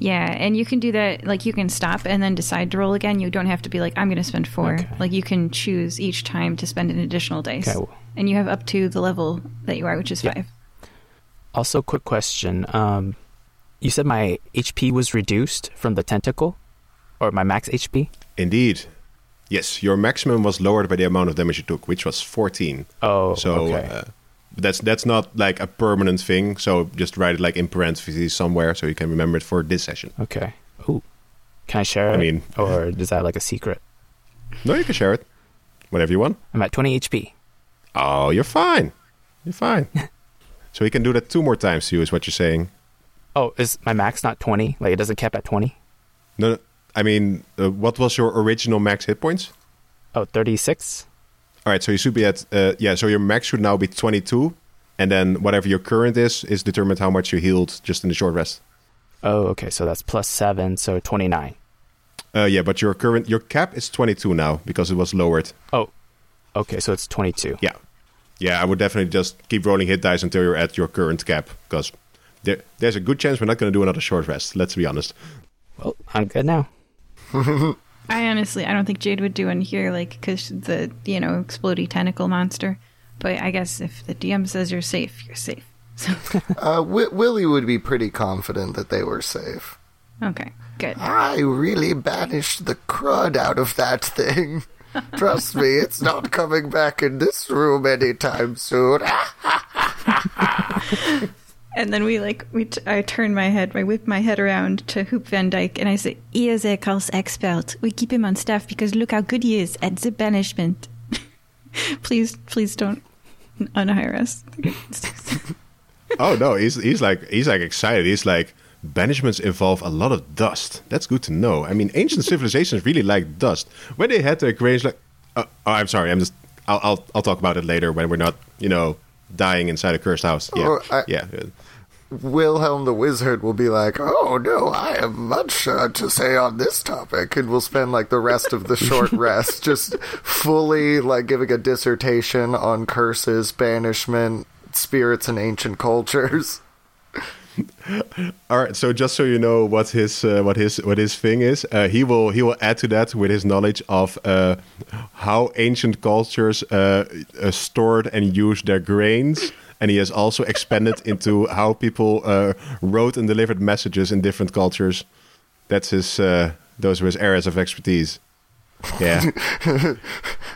Yeah, and you can do that. Like you can stop and then decide to roll again. You don't have to be like, I'm going to spend four. Okay. Like you can choose each time to spend an additional dice, Okay. well, and you have up to the level that you are, which is Yeah. five. Also, quick question. Um, you said my HP was reduced from the tentacle, or my max HP. Indeed. Yes, your maximum was lowered by the amount of damage you took, which was 14. Oh, So okay. uh, that's that's not like a permanent thing. So just write it like in parentheses somewhere so you can remember it for this session. okay. Ooh, can I share I it? mean- or is that like a secret? No, you can share it whenever you want. I'm at 20 HP. Oh, you're fine. You're fine. so we can do that two more times to you, is what you're saying. Oh, is my max not 20? Like it doesn't cap at 20? No, no I mean, uh, what was your original max hit points? Oh, 36? All right, so you should be at uh, yeah. So your max should now be 22, and then whatever your current is is determined how much you healed just in the short rest. Oh, okay. So that's plus seven, so 29. Uh, yeah, but your current your cap is 22 now because it was lowered. Oh, okay. So it's 22. Yeah, yeah. I would definitely just keep rolling hit dice until you're at your current cap because there, there's a good chance we're not going to do another short rest. Let's be honest. Well, I'm good now. I honestly, I don't think Jade would do in here, like, because the, you know, explodey tentacle monster. But I guess if the DM says you're safe, you're safe. So, Uh, Wi Willie would be pretty confident that they were safe. okay, good. I really banished the crud out of that thing. Trust me, it's not coming back in this room anytime soon. And then we, like, we t- I turn my head, I whip my head around to Huub van Dijk, and I say, He is a curse expert. We keep him on staff because look how good he is at the banishment. please, please don't unhire us. oh no, he's he's like he's like excited. He's like banishments involve a lot of dust. That's good to know. I mean, ancient civilizations really like dust. When they had to arrange like, uh, oh, I'm sorry, I'm just I'll, I'll I'll talk about it later when we're not you know dying inside a cursed house. Yeah, Oh, I- yeah. Wilhelm the Wizard will be like, "Oh no, I have much uh, to say on this topic," and we'll spend like the rest of the short rest just fully like giving a dissertation on curses, banishment, spirits, and ancient cultures. All right. So just so you know what his uh, what his what his thing is, uh, he will he will add to that with his knowledge of uh, how ancient cultures uh, uh, stored and used their grains, and he has also expanded into how people uh, wrote and delivered messages in different cultures. That's his uh, those were his areas of expertise. Yeah.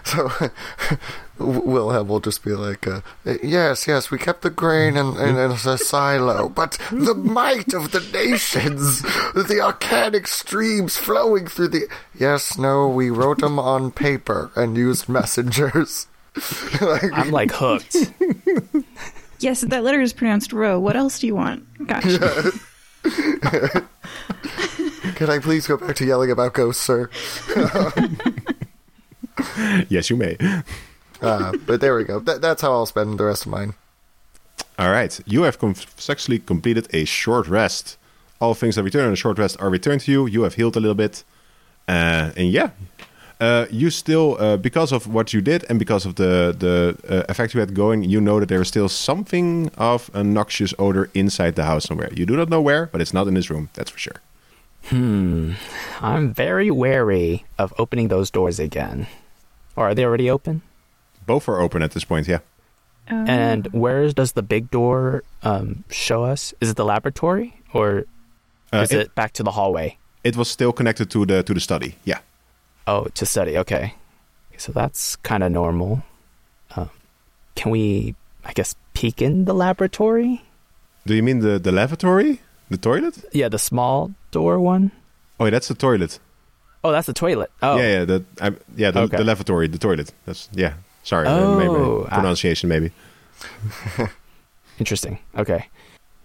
So Wilhelm will just be like, uh, "Yes, yes, we kept the grain in, in, in a silo, but the might of the nations, the arcanic streams flowing through the yes, no, we wrote them on paper and used messengers." like, I'm like hooked. Yes, that letter is pronounced row. What else do you want? Gosh. can I please go back to yelling about ghosts, sir? yes, you may. Uh, but there we go. That, that's how I'll spend the rest of mine. All right, you have com- successfully completed a short rest. All things that return on a short rest are returned to you. You have healed a little bit, uh, and yeah, uh, you still, uh, because of what you did and because of the the uh, effect you had going, you know that there is still something of a noxious odor inside the house somewhere. You do not know where, but it's not in this room. That's for sure. Hmm. I'm very wary of opening those doors again. Or are they already open? Both are open at this point. Yeah. Um, And where does the big door um, show us? Is it the laboratory or Uh, is it, back to the hallway? it was still connected to the to the study. Yeah. Oh, to study. Okay. So that's kind of normal. Um, can we, I guess, peek in the laboratory? Do you mean the the lavatory, the toilet? Yeah, the small door one. Oh, that's the toilet. Oh, that's the toilet. Oh, Yeah, yeah, the I, yeah, the, Okay. the lavatory, the toilet. That's yeah. Sorry, Oh, maybe I- pronunciation maybe. interesting. Okay.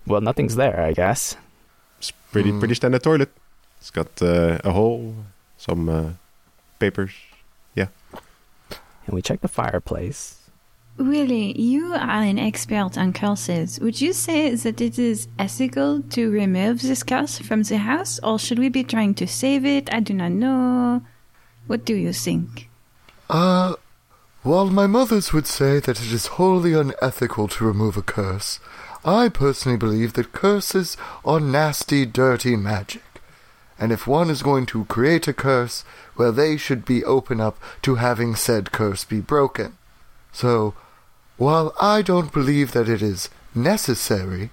Well, nothing's there, I guess. It's pretty Hmm. pretty standard toilet. It's got uh, a hole some uh, papers. Yeah. And we check the fireplace. Willie, you are an expert on curses. Would you say that it is ethical to remove this curse from the house, or should we be trying to save it? I do not know. What do you think? Uh, while my mothers would say that it is wholly unethical to remove a curse, I personally believe that curses are nasty, dirty magic. And if one is going to create a curse, well, they should be open up to having said curse be broken. So, while I don't believe that it is necessary,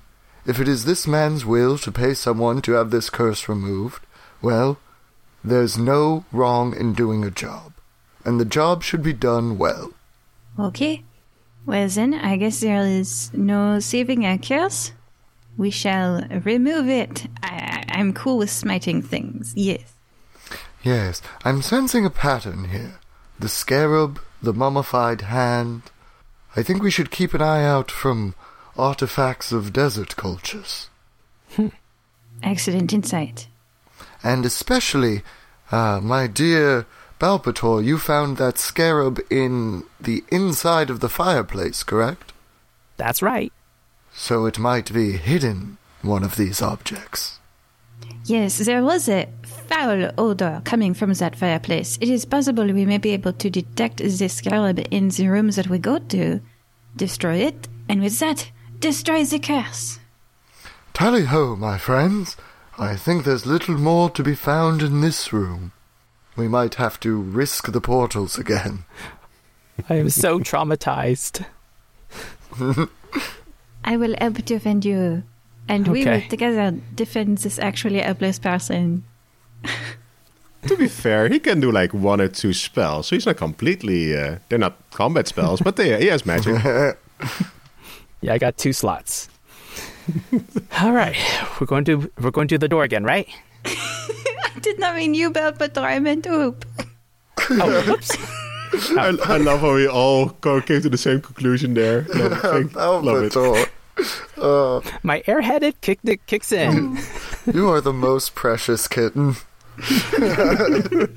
if it is this man's will to pay someone to have this curse removed, well, there's no wrong in doing a job, and the job should be done well. Okay. Well, then, I guess there is no saving a curse. We shall remove it. I, I- I'm cool with smiting things. Yes. Yes, I'm sensing a pattern here. The scarab, the mummified hand. I think we should keep an eye out from artifacts of desert cultures. Excellent insight. And especially, uh, my dear Balpator, you found that scarab in the inside of the fireplace, correct? That's right. So it might be hidden one of these objects. Yes, there was a foul odor coming from that fireplace. It is possible we may be able to detect the scarab in the rooms that we go to, destroy it, and with that, destroy the curse. Tally ho, my friends. I think there's little more to be found in this room. We might have to risk the portals again. I am so traumatized. I will help to defend you, and we will together defend this actually helpless person. To be fair, he can do like one or two spells, so he's not completely. Uh, they're not combat spells, but they, he has magic. Yeah, I got two slots. All right, we're going to we're going to the door again, right? I did not mean you, Balpator. I meant Huub. Oh, whoops. I, I love how we all co- came to the same conclusion there. Love, it. Thank- love it. Balpator. Uh, My airheaded kick it kicks in. you are the most precious kitten. Sorry.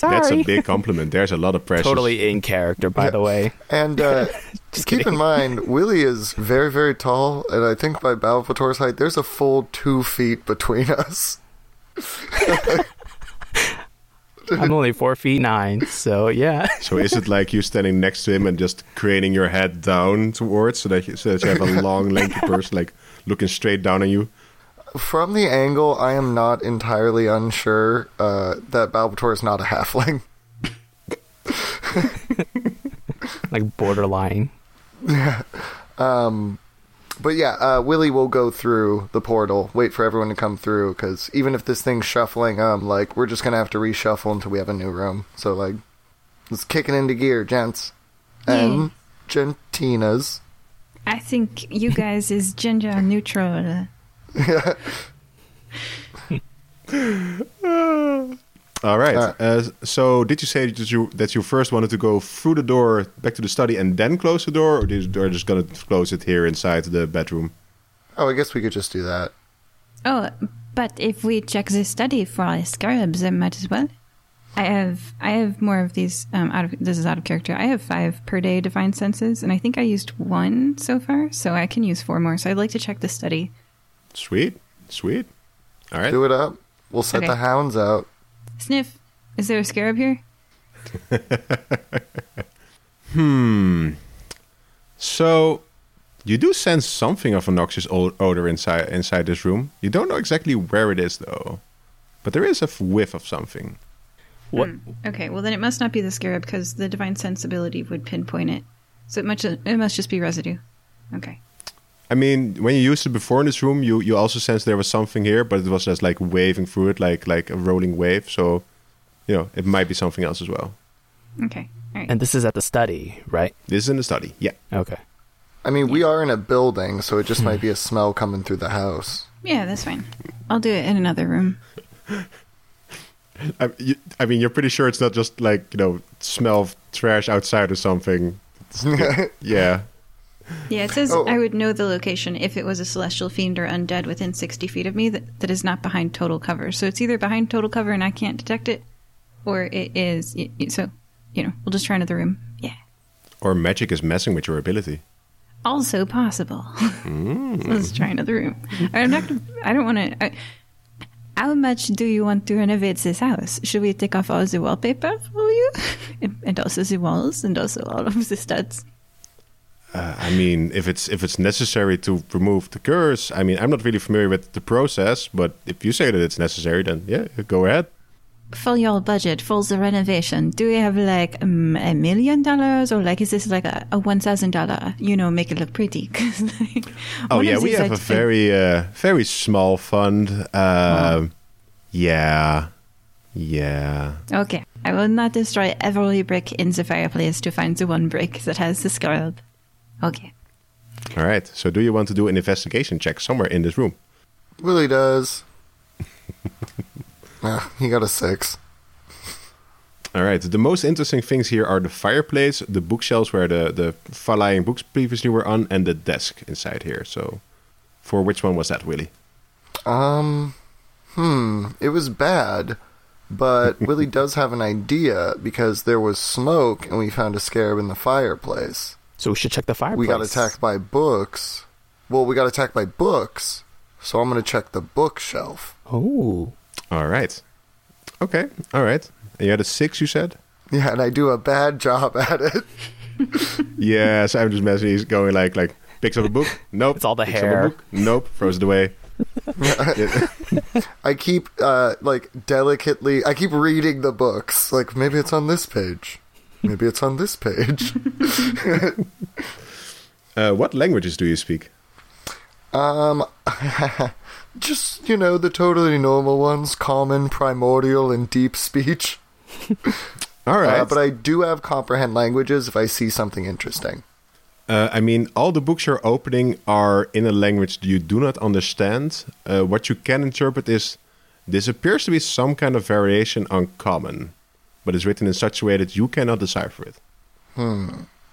That's a big compliment. There's a lot of pressure. totally in character, by the way. And uh, Just keep kidding. in mind, Willie is very, very tall, and I think by Balpator's height, there's a full two feet between us. I'm only four feet nine, so yeah. So is it like you standing next to him and just craning your head down towards so that you, so that you have a long, lanky person like looking straight down at you? From the angle, I am not entirely unsure uh, that Balpator is not a halfling. like borderline. Um, but yeah, uh, Willie will go through the portal, wait for everyone to come through, because even if this thing's shuffling, um, like, we're just gonna have to reshuffle until we have a new room. So, like, let's kick it into gear, gents. And gentinas. I think you guys is gender neutral. All right. Uh, Uh, so did you say that you that you first wanted to go through the door back to the study and then close the door, or did you, are just gonna close it here inside the bedroom? Oh, I guess we could just do that. Oh, but if we check the study for scarabs, I might as well. I have I have more of these. Um, out of this is out of character. I have five per day divine senses, and I think I used one so far, so I can use four more. So I'd like to check the study. Sweet, sweet. All right. Do it up. We'll set Okay. the hounds out. Sniff. Is there a scarab here? Hmm. So you do sense something of a noxious odor inside inside this room. You don't know exactly where it is though, but there is a whiff of something. What? Okay, well then it must not be the scarab because the divine sensibility would pinpoint it. So it must it must just be residue. Okay. I mean, when you used it before in this room, you you also sensed there was something here, but it was just like waving through it, like like a rolling wave. So, you know, it might be something else as well. Okay. All right. And this is at the study, right? This is in the study. Yeah. Okay. I mean, we are in a building, so it just might be a smell coming through the house. yeah, that's fine. I'll do it in another room. I, you, I mean, you're pretty sure it's not just like you know smell of trash outside or something. Yeah. Yeah, it says Oh. I would know the location if it was a celestial fiend or undead within 60 feet of me that, that is not behind total cover. So it's either behind total cover and I can't detect it, or it is. y- y- So, you know, we'll just try another room. Yeah. Or magic is messing with your ability. Also possible. Mm. Let's try another room. I'm not. Gonna, I don't want to. How much do you want to renovate this house? Should we take off all the wallpaper for you, and, and also the walls, and also all of the studs? Uh, I mean, if it's if it's necessary to remove the curse, I mean, I'm not really familiar with the process, but if you say that it's necessary, then yeah, go ahead. For your budget, for the renovation, do we have like um, a million dollars, or like is this like a, a one thousand dollar? You know, make it look pretty. 'Cause, like, Oh yeah, we have a very uh, very small fund. Um, Yeah, yeah. Okay, I will not destroy every brick in the fireplace to find the one brick that has the scarab. Okay. All right. So, do you want to do an investigation check somewhere in this room? Willie does. ah, he got a six. All right. The most interesting things here are the fireplace, the bookshelves where the the flying books previously were on, and the desk inside here. So, for which one was that, Willie? Um, hmm, it was bad, but Willie does have an idea because there was smoke and we found a scarab in the fireplace. So we should check the fireplace. We got attacked by books. Well, we got attacked by books, so I'm gonna check the bookshelf. Oh. All right. Okay. All right. You had a six, you said. Yeah, and I do a bad job at it. Yes, I'm just messing. He's going like like picks up a book. Nope. It's all the picks up a hair. book. Nope. Throws it away. I keep uh like delicately. I keep reading the books. Like maybe it's on this page. Maybe it's on this page. Uh, what languages do you speak? Um, just you know the totally normal ones: common, primordial, and deep speech. All right. Uh, but I do have comprehend languages if I see something interesting. Uh, I mean, all the books you're opening are in a language you do not understand. Uh, what you can interpret is this appears to be some kind of variation on common, but it's written in such a way that you cannot decipher it. Hmm.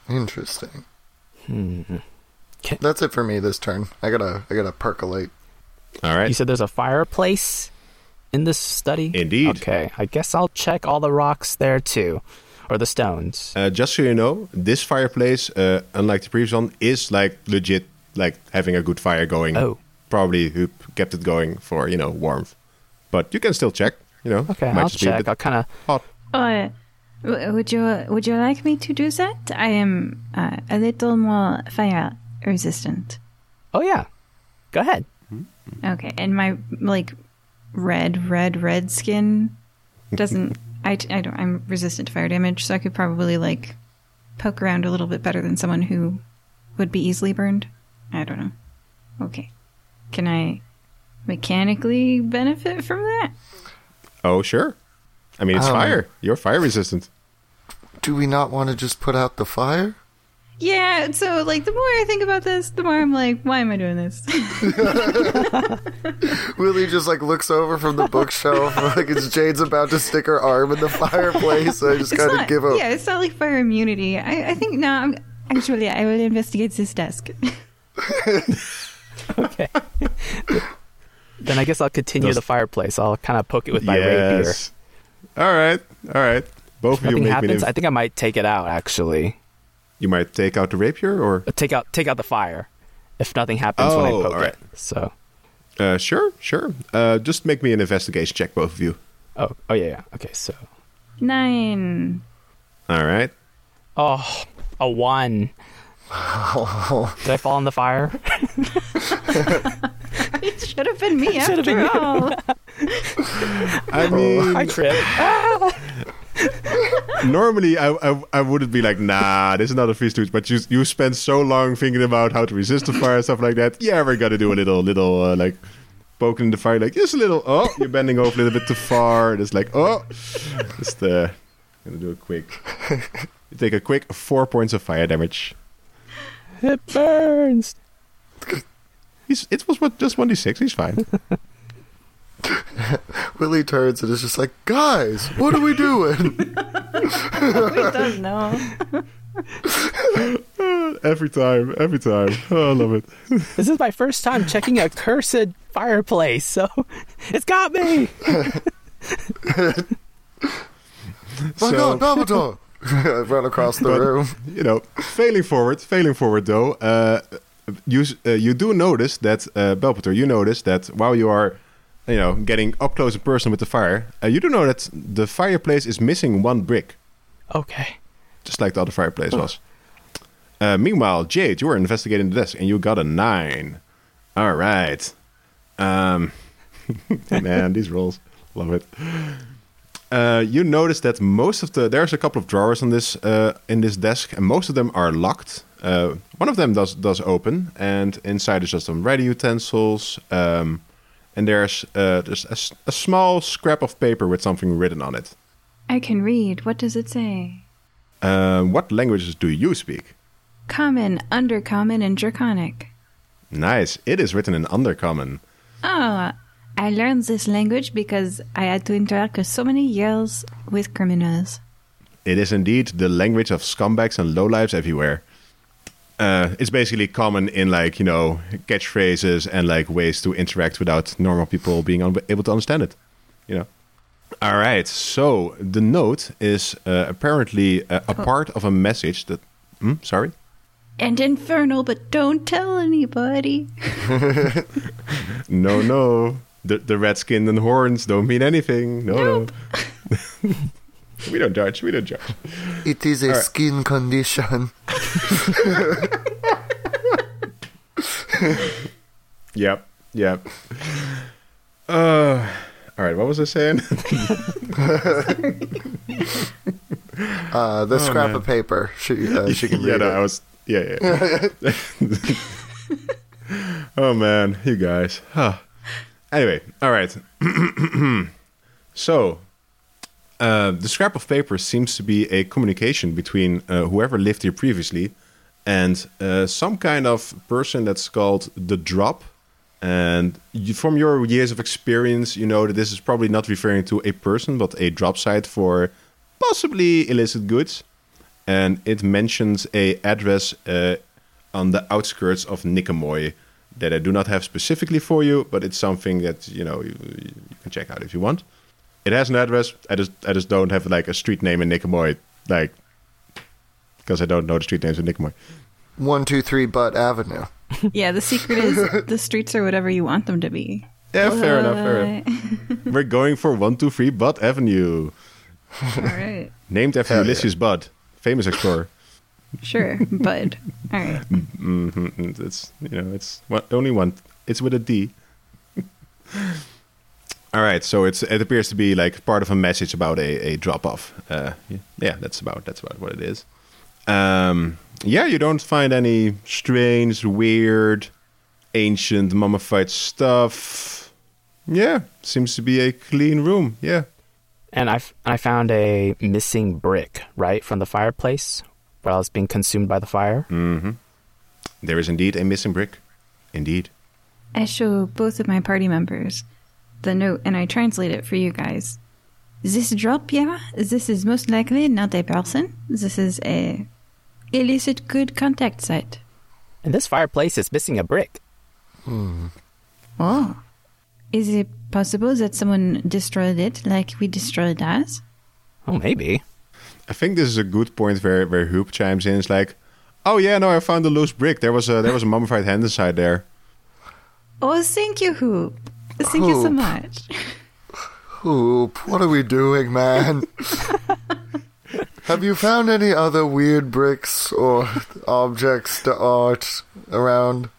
Interesting. Hmm. Can- That's it for me this turn. I gotta, I gotta percolate. All right. You said there's a fireplace in this study? Indeed. Okay. I guess I'll check all the rocks there too. Or the stones. Uh, just so you know, this fireplace, uh, unlike the previous one, is like legit, like having a good fire going. Oh. Probably who kept it going for you know warmth, but you can still check. You know, Okay, I'll just be a check. I'll kind of. Hot. Uh, would you would you like me to do that? I am uh, a little more fire resistant. Oh, yeah. Go ahead. Okay, and my like red, red, red skin doesn't. I, I don't. I'm resistant to fire damage, so I could probably like poke around a little bit better than someone who would be easily burned. I don't know. Okay, can I mechanically benefit from that? Oh sure. I mean, it's Um, fire. You're fire resistant. Do we not want to just put out the fire? Yeah. So like, the more I think about this, the more I'm like, why am I doing this? Willie just like looks over from the bookshelf, like it's Jade's about to stick her arm in the fireplace. So I just It's kind of give up. yeah, it's not like fire immunity. I, I think no. I'm, actually, I will investigate this desk. Okay. then I guess I'll continue Does- the fireplace. I'll kind of poke it with my rapier. yes. All right. All right. Both of you Nothing make me. happens. An, I think I might take it out actually. you might take out the rapier, or Uh, Take out take out the fire. If nothing happens when I Oh, poke alright. it. So uh, sure, sure. Uh, just make me an investigation check, both of you. oh oh yeah, yeah. Okay, so Nine. All right. oh a one. Did I fall in the fire? It should have been me Should have after been you. all. I mean, I tripped. normally I, I I wouldn't be like, nah, this is not a free stooge. But you you spend so long thinking about how to resist the fire and stuff like that. Yeah, we're gonna do a little little uh, like poking in the fire, like just a little. Oh, you're bending over a little bit too far. And it's like, oh, just uh, gonna do a quick. You take a quick four points of fire damage. it burns. He's it was what just one d six. He's fine. Willie turns and is just like, guys, what are we doing? we don't know. every time, every time. Oh, I love it. This is my first time checking a cursed fireplace, so it's got me. My So- God, Dumbledore! I run across the But- room. you know, failing forward, failing forward though, uh, you uh, you do notice that uh, Balpator, you notice that while you are, you know, getting up close and personal with the fire, uh, you do know that the fireplace is missing one brick, Okay. just like the other fireplace was. Uh, meanwhile, Jade, you were investigating the desk and you got a nine. All right. Um, man, these rolls, love it. Uh, you notice that most of the there's a couple of drawers on this uh, in this desk, and most of them are locked. Uh, one of them does does open, and inside is just some writing utensils. Um, and there's uh, there's a, a small scrap of paper with something written on it. I can read. What does it say? Uh, what languages do you speak? Common, undercommon, and draconic. Nice. It is written in Undercommon. Oh, I learned this language because I had to interact for so many years with criminals. It is indeed the language of scumbags and lowlifes everywhere. Uh, it's basically common in like you know catchphrases and like ways to interact without normal people being able to understand it. You know. All right. So the note is uh, apparently uh, a part of a message that. Hmm? Sorry. And infernal, but don't tell anybody. No, no. The the red skin and horns don't mean anything. No, no. we don't judge. We don't judge. It is a Alright. skin condition. Yep. Yep. Uh, all right. What was I saying? Uh, the scrap man. of paper. She, uh, she can yeah, read no, it. I was. Yeah, yeah. oh man, you guys. Huh. Anyway, all right. so, uh, the scrap of paper seems to be a communication between uh, whoever lived here previously and uh, some kind of person that's called the drop. And you, from your years of experience, you know that this is probably not referring to a person, but a drop site for possibly illicit goods and it mentions a address uh, on the outskirts of Nicomoy that I do not have specifically for you, but it's something that you know you, you can check out if you want. It has an address. I just I just don't have like a street name in Nicomoy, like because I don't know the street names in Nicomoy. One, two, three, Butt Avenue. yeah, the secret is the streets are whatever you want them to be. Yeah, fair enough. Fair enough. We're going for one two three Butt Avenue, All right. named after Hell yeah. Ulysses Budd, famous explorer. Sure, bud. All right. hmm It's you know it's one, only one. It's with a D. All right, so it's it appears to be like part of a message about a, a drop off. Uh, yeah, that's about that's about what it is. Um, yeah, you don't find any strange, weird, ancient, mummified stuff. Yeah, seems to be a clean room. Yeah. And I, f- I found a missing brick, right, from the fireplace while it's being consumed by the fire. hmm There is indeed a missing brick. Indeed. I show both of my party members the note and I translate it for you guys. This drop, yeah, this is most likely not a person. This is a illicit good contact site. And this fireplace is missing a brick. Oh. Is it possible that someone destroyed it like we destroyed ours? Oh, maybe. I think this is a good point where where Huub chimes in. It's like, oh yeah, no, I found a loose brick. There was a there was a mummified hand inside there. Oh, thank you, Huub. Thank you so much. Huub, what are we doing, man? Have you found any other weird bricks or objects to art around?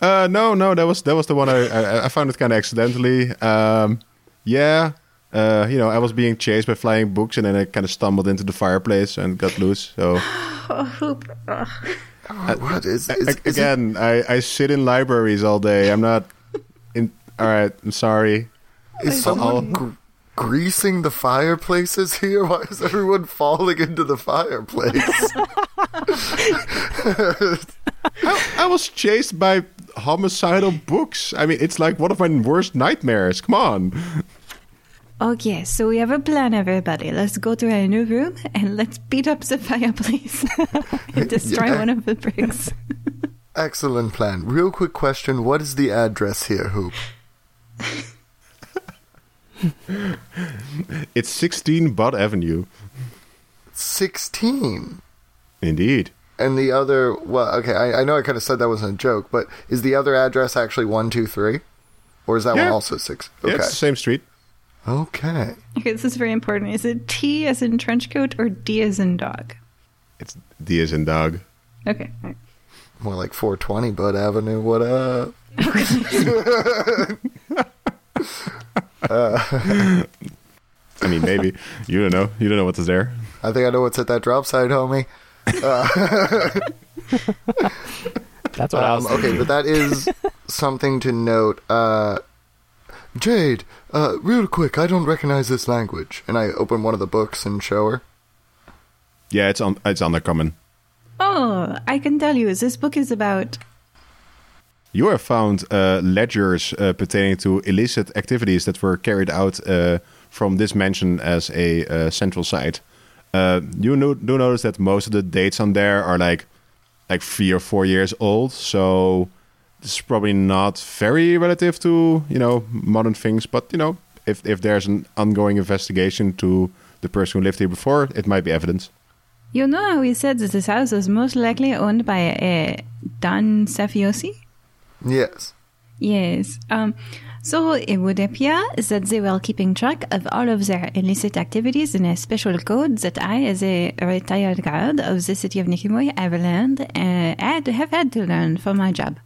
Uh, no, no, that was that was the one I I, I found it kind of accidentally. Um, yeah, uh, you know, I was being chased by flying books, and then I kind of stumbled into the fireplace and got loose. So Oh, Huub. Ugh. Oh, what is, a- is, is it- again, I I sit in libraries all day. I'm not in. All right, I'm sorry. Is someone gr- greasing the fireplaces here? Why is everyone falling into the fireplace? I was chased by homicidal books. I mean, it's like one of my worst nightmares. Come on. Okay, so we have a plan, everybody. Let's go to our new room and let's beat up the fireplace and destroy Yeah. one of the bricks. Excellent plan. Real quick question: What is the address here, Huub? It's 16 Bud Avenue. Sixteen. Indeed. And the other, well, okay, I, I know I kind of said that wasn't a joke, but is the other address actually one two three, or is that Yeah. one also six? Yeah, Okay, it's the same street. Okay. Okay, this is very important. Is it T as in trench coat or D as in dog? It's D as in dog. Okay. all right. More like 420 Bud Avenue. What up? I mean, maybe. you don't know. You don't know what's there. I think I know what's at that drop site, homie. That's what I was Um, okay, but that is something to note. Uh, Jade, uh, real quick, I don't recognize this language. And I open one of the books and show her. Yeah, it's on. It's on the common. Oh, I can tell you, this book is about. You have found uh, ledgers uh, pertaining to illicit activities that were carried out uh, from this mansion as a uh, central site. Uh, you no- do notice that most of the dates on there are like like three or four years old, so this is probably not very relative to you know modern things. But you know, if if there's an ongoing investigation to the person who lived here before, it might be evidence. You know how we said that this house was most likely owned by uh, Don Safiosi? Yes. Yes. Um, so it would appear that they were keeping track of all of their illicit activities in a special code that I, as a retired guard of the city of Nikimoy, have learned, uh, had, have had to learn for my job.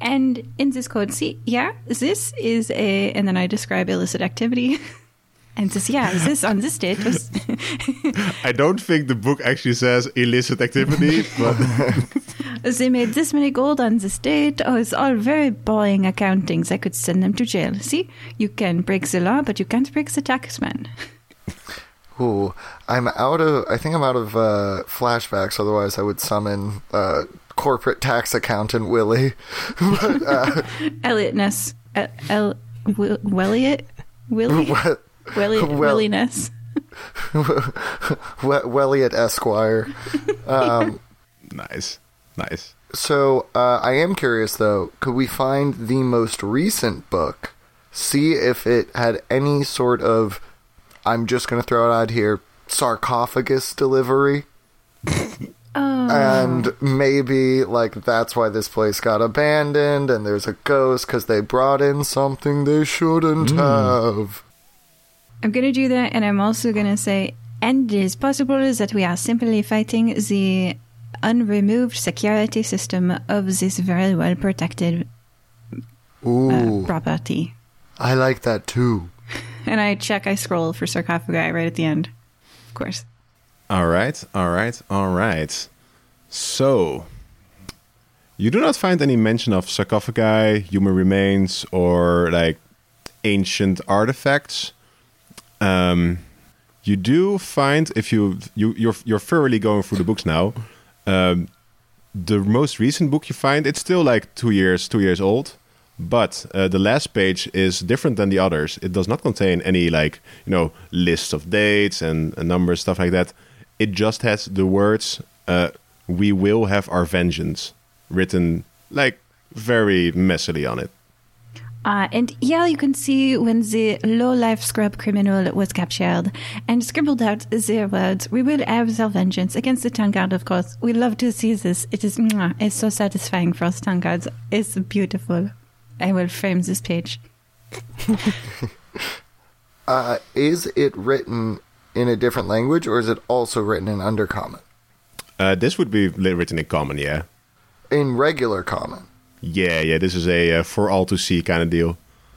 And in this code, see, yeah, this is a, and then I describe illicit activity. and this, yeah, this on this date was, I don't think the book actually says illicit activity, but they made this many gold on this date. Oh, it's all very boring accountings. I could send them to jail. See, you can break the law, but you can't break the taxman. Ooh, I'm out of. I think I'm out of uh, flashbacks. Otherwise, I would summon uh, corporate tax accountant Willie. but, uh, Eliot Ness. El, El, Will, Welliot? Willie? what? Willie, well- Willie Ness. We- Welliot Esquire. Um, nice, nice. so uh, I am curious, though. Could we find the most recent book? See if it had any sort of. I'm just going to throw it out here. Sarcophagus delivery. Oh. and maybe like that's why this place got abandoned and there's a ghost because they brought in something they shouldn't have I'm to do that, and I'm also to say, and it is possible that we are simply fighting the unremoved security system of this very well protected uh, property. i like that too And I check, I scroll for sarcophagi right at the end. Of course. All right, all right, all right. So, you do not find any mention of sarcophagi, human remains, or like ancient artifacts. Um, you do find if you you you're you're thoroughly going through the books now. Um, the most recent book you find it's still like two years two years old, but uh, the last page is different than the others. It does not contain any like you know lists of dates and, and numbers stuff like that. It just has the words uh, "We will have our vengeance" written like very messily on it. Uh, and yeah, you can see when the low-life scrub criminal was captured and scribbled out their words, we will have our vengeance against the town guard, of course. We love to see this. It is, mwah, it's so satisfying for us town guards. It's beautiful. I will frame this page. uh, is it written in a different language or is it also written in undercommon Uh, this would be written in common, yeah. in regular common Yeah, yeah. This is a uh, for all to see kind of deal.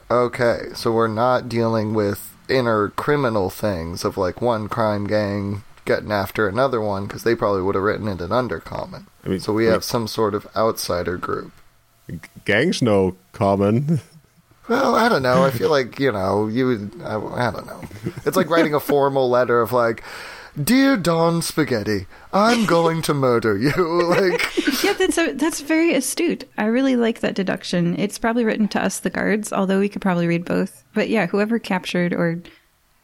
okay so we're not dealing with inner criminal things of like one crime gang getting after another one because they probably would have written it in undercommon I mean, so we we- have some sort of outsider group Gangs no common. Well, I don't know. I feel like you know you. Would, I, I don't know. It's like writing a formal letter of like, "Dear Don Spaghetti, I'm going to murder you." like, Yeah, that's a, that's very astute. I really like that deduction. It's probably written to us, the guards, although we could probably read both. But yeah, whoever captured or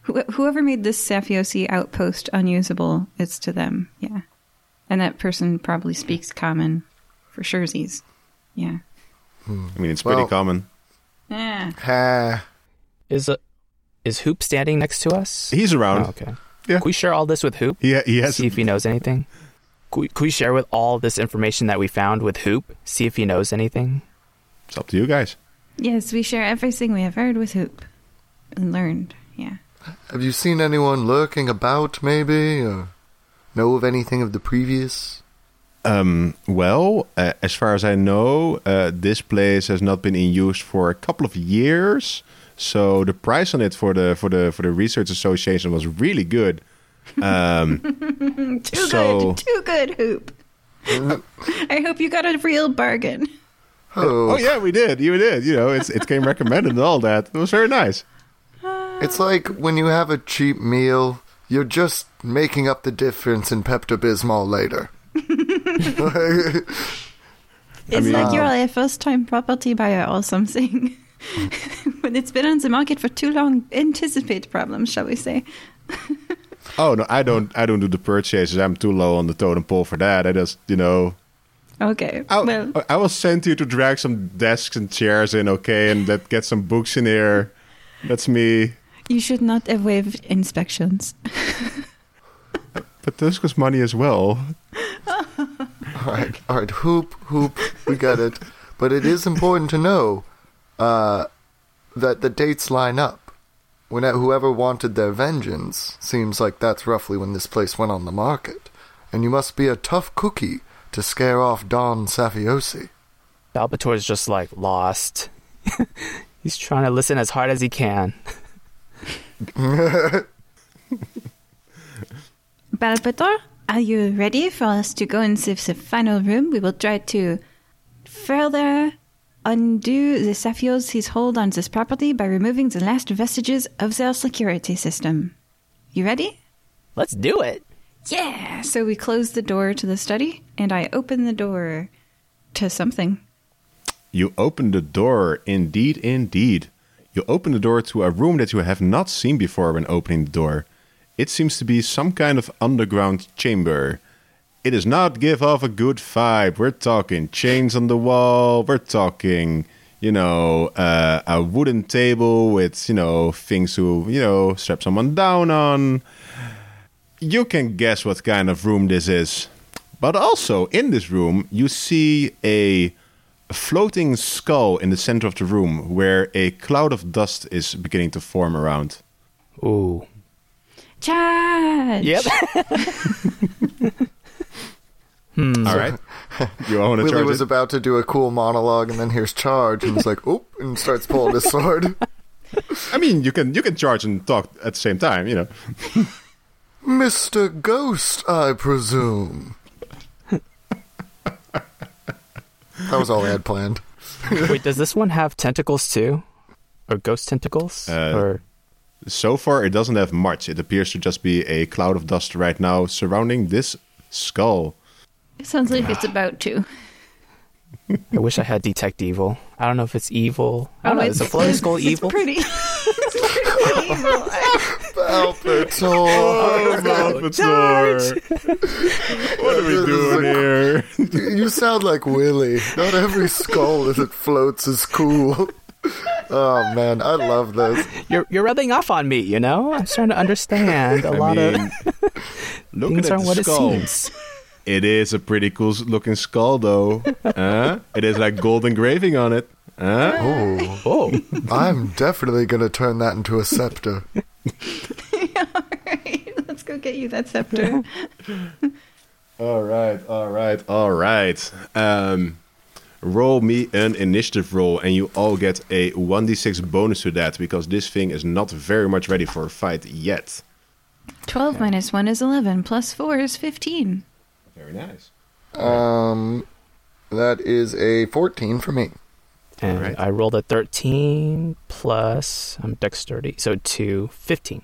Wh- whoever made this Safiosi outpost unusable, it's to them. Yeah. And that person probably speaks common for surezies. Yeah. I mean, it's pretty Well- common. Yeah. Ha. Is a, is Huub standing next to us? He's around. Oh, okay. Yeah. Can we share all this with Huub? He, he has See if he knows anything. Can we, can we share with all this information that we found with Huub? See if he knows anything. It's up to you guys. Yes, we share everything we have heard with Huub and learned. Yeah. Have you seen anyone lurking about, maybe? Or know of anything of the previous? Um, well, uh, as far as I know, uh, this place has not been in use for a couple of years. So the price on it for the for the for the research association was really good. Um, Too So- good. Too good, Huub. I hope you got a real bargain. Oh, oh yeah, we did. You did. You know, it's it came recommended and all that. It was very nice. It's like when you have a cheap meal, you're just making up the difference in Pepto Bismol later. It's mean- like you're a uh, first time property buyer or something. when it's been on the market for too long, anticipate problems, shall we say. Oh no, I don't. I don't do the purchases. I'm too low on the totem pole for that. I just, you know, Okay. I, well, I will send you to drag some desks and chairs in, okay, and that get some books in here. That's me. you should not have waived inspections. But this was money as well. Alright, alright, Huub, Huub, we got it. But it is important to know uh, that the dates line up. When whoever wanted their vengeance seems like that's roughly when this place went on the market. And you must be a tough cookie to scare off Don Safiosi. Balpator's just like lost. He's trying to listen as hard as he can. Balpator, are you ready for us to go into the final room? We will try to further undo the Safios' hold on this property by removing the last vestiges of their security system. You ready? Let's do it. Yeah! So we close the door to the study, and I open the door to something. You open the door, indeed, indeed. You open the door to a room that you have not seen before when opening the door. It seems to be some kind of underground chamber. It does not give off a good vibe. We're talking chains on the wall. We're talking, you know, uh, a wooden table with, you know, things to, you know, strap someone down on. You can guess what kind of room this is. But also, in this room, you see a floating skull in the center of the room where a cloud of dust is beginning to form around. Ooh. Charge! Yep. All right. You want to Willie charge was it? about to do a cool monologue and then here's charge and he's like, oop, and starts pulling his sword. I mean, you can you can charge and talk at the same time, you know. Mr. Ghost, I presume. that was all I had planned. Wait, does this one have tentacles too? Or ghost tentacles? Uh, or So far, it doesn't have much. It appears to just be a cloud of dust right now surrounding this skull. It sounds like it's about to. I wish I had detect evil. I don't know if it's evil. I don't know. Is a oh, floating skull it's evil? pretty. it's pretty evil. Albertor! what are we doing here? you sound like Willie. Not every skull as it floats is cool. Oh man, I love this. You're you're rubbing off on me. You know, I'm starting to understand a I lot mean, of things aren't what skull, it seems. it is a pretty cool looking skull, though. Huh? It is like gold engraving on it. Huh? Oh, Oh, I'm definitely gonna turn that into a scepter. Alright, let's go get you that scepter. All right, all right, all right. Um, roll me an initiative roll, and you all get a 1d6 bonus to that because this thing is not very much ready for a fight yet. 12 minus 1 is 11, plus 4 is 15. Very nice. Um, that is a 14 for me. and Alright. I rolled a 13 plus I'm dexterity, so two, 15.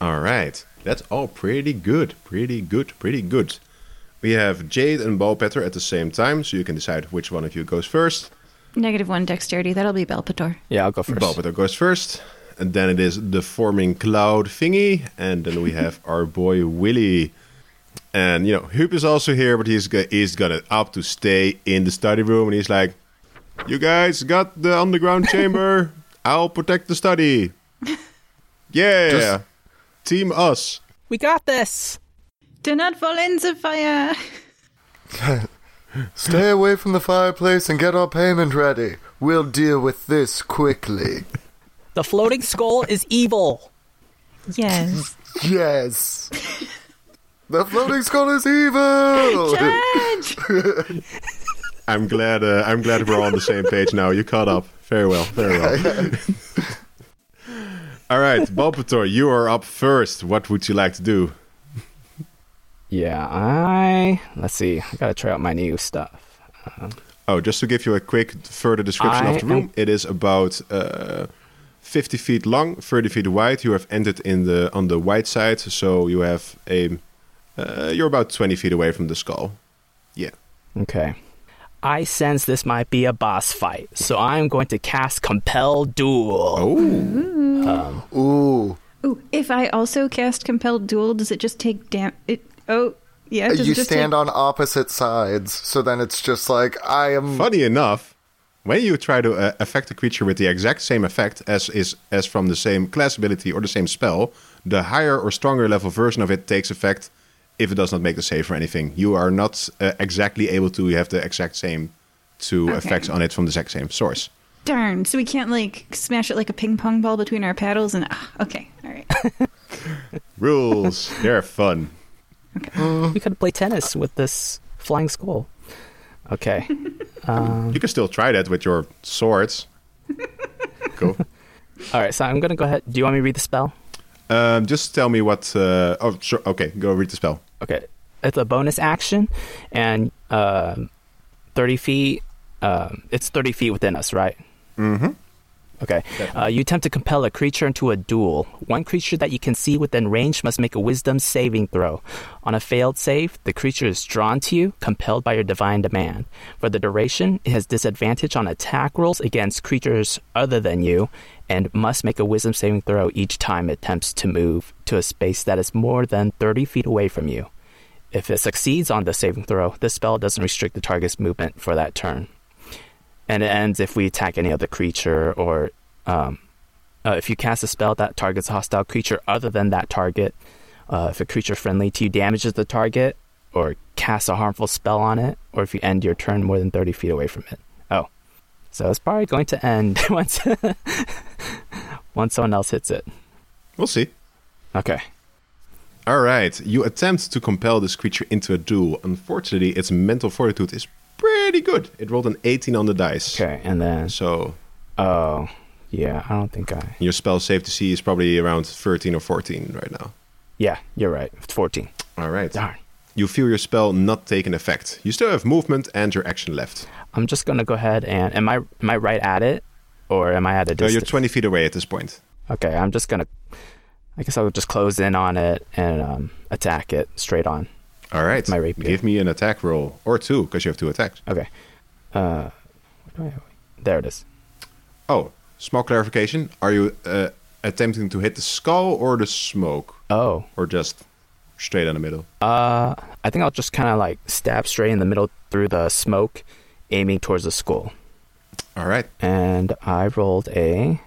All right, that's all pretty good, pretty good, pretty good. We have Jade and Balpator at the same time, so you can decide which one of you goes first. Negative 1 dexterity, that'll be Balpator. Yeah, I'll go first. Balpator goes first. and then it is the forming cloud thingy, and then we have our boy Willy. And you know, Huub is also here, but he's go- he's gonna up to stay in the study room, and he's like, "You guys got the underground chamber. I'll protect the study. Yeah, Just- team us. We got this. Do not fall into fire. Stay away from the fireplace and get our payment ready. We'll deal with this quickly. The floating skull is evil. Yes. Yes. The floating skull is evil. Judge! I'm glad. Uh, I'm glad we're all on the same page now. You caught up. Very well. Very well. all right, Balpator, you are up first. What would you like to do? Yeah, I. Let's see. I gotta try out my new stuff. Oh, just to give you a quick further description I of the room, am- it is about uh, 50 feet long, 30 feet wide. You have entered in the on the wide side, so you have a. Uh, you're about 20 feet away from the skull. Yeah. Okay. I sense this might be a boss fight, so I'm going to cast Compelled Duel. Oh, Ooh. Ooh, if I also cast Compelled Duel, does it just take dam? It oh yeah. Does you just stand take- on opposite sides, so then it's just like I am. funny enough, when you try to uh, affect a creature with the exact same effect as is as from the same class ability or the same spell, the higher or stronger level version of it takes effect if it does not make the save or anything. You are not uh, exactly able to have the exact same two Okay. effects on it from the exact same source. Darn! So we can't like smash it like a ping pong ball between our paddles and ah, okay, all right. Rules, they're fun. We could play tennis with this flying skull. Okay. You can still try that with your swords. Cool. All right, so I'm going to go ahead. Do you want me to read the spell? Um, just tell me what. Uh, oh, sure. Okay, go read the spell. Okay. It's a bonus action, and um 30 feet. Um, it's 30 feet within us, right? Mm-hmm. Okay. Uh, you attempt to compel a creature into a duel. One creature that you can see within range must make a wisdom saving throw. On a failed save, the creature is drawn to you, compelled by your divine demand. For the duration, it has disadvantage on attack rolls against creatures other than you, and must make a wisdom saving throw each time it attempts to move to a space that is more than 30 feet away from you. If it succeeds on the saving throw, this spell doesn't restrict the target's movement for that turn and it ends if we attack any other creature or um, uh, if you cast a spell that targets a hostile creature other than that target. Uh, if a creature friendly to you damages the target or casts a harmful spell on it, or if you end your turn more than 30 feet away from it. Oh. So it's probably going to end once, once someone else hits it. We'll see. Okay. All right, you attempt to compel this creature into a duel. Unfortunately, its mental fortitude is pretty good. It rolled an 18 on the dice. Okay. And then, So oh, yeah, I don't think I. your spell save DC is probably around 13 or 14 right now. Yeah, you're right. 14. All right. Darn. You feel your spell not taking effect. You still have movement and your action left. I'm just gonna go ahead and am I am I right at it, or am I at a distance? No, you're 20 feet away at this point. Okay, I'm just gonna. I guess I'll just close in on it and um, attack it straight on. All right. My rapier. Give me an attack roll or two because you have two attacks. Okay. Uh, where do I have- there it is. Oh, small clarification. Are you uh, attempting to hit the skull or the smoke? Oh, Or just straight in the middle? uh, I think I'll just kind of like stab straight in the middle through the smoke, aiming towards the skull. All right. And I rolled a.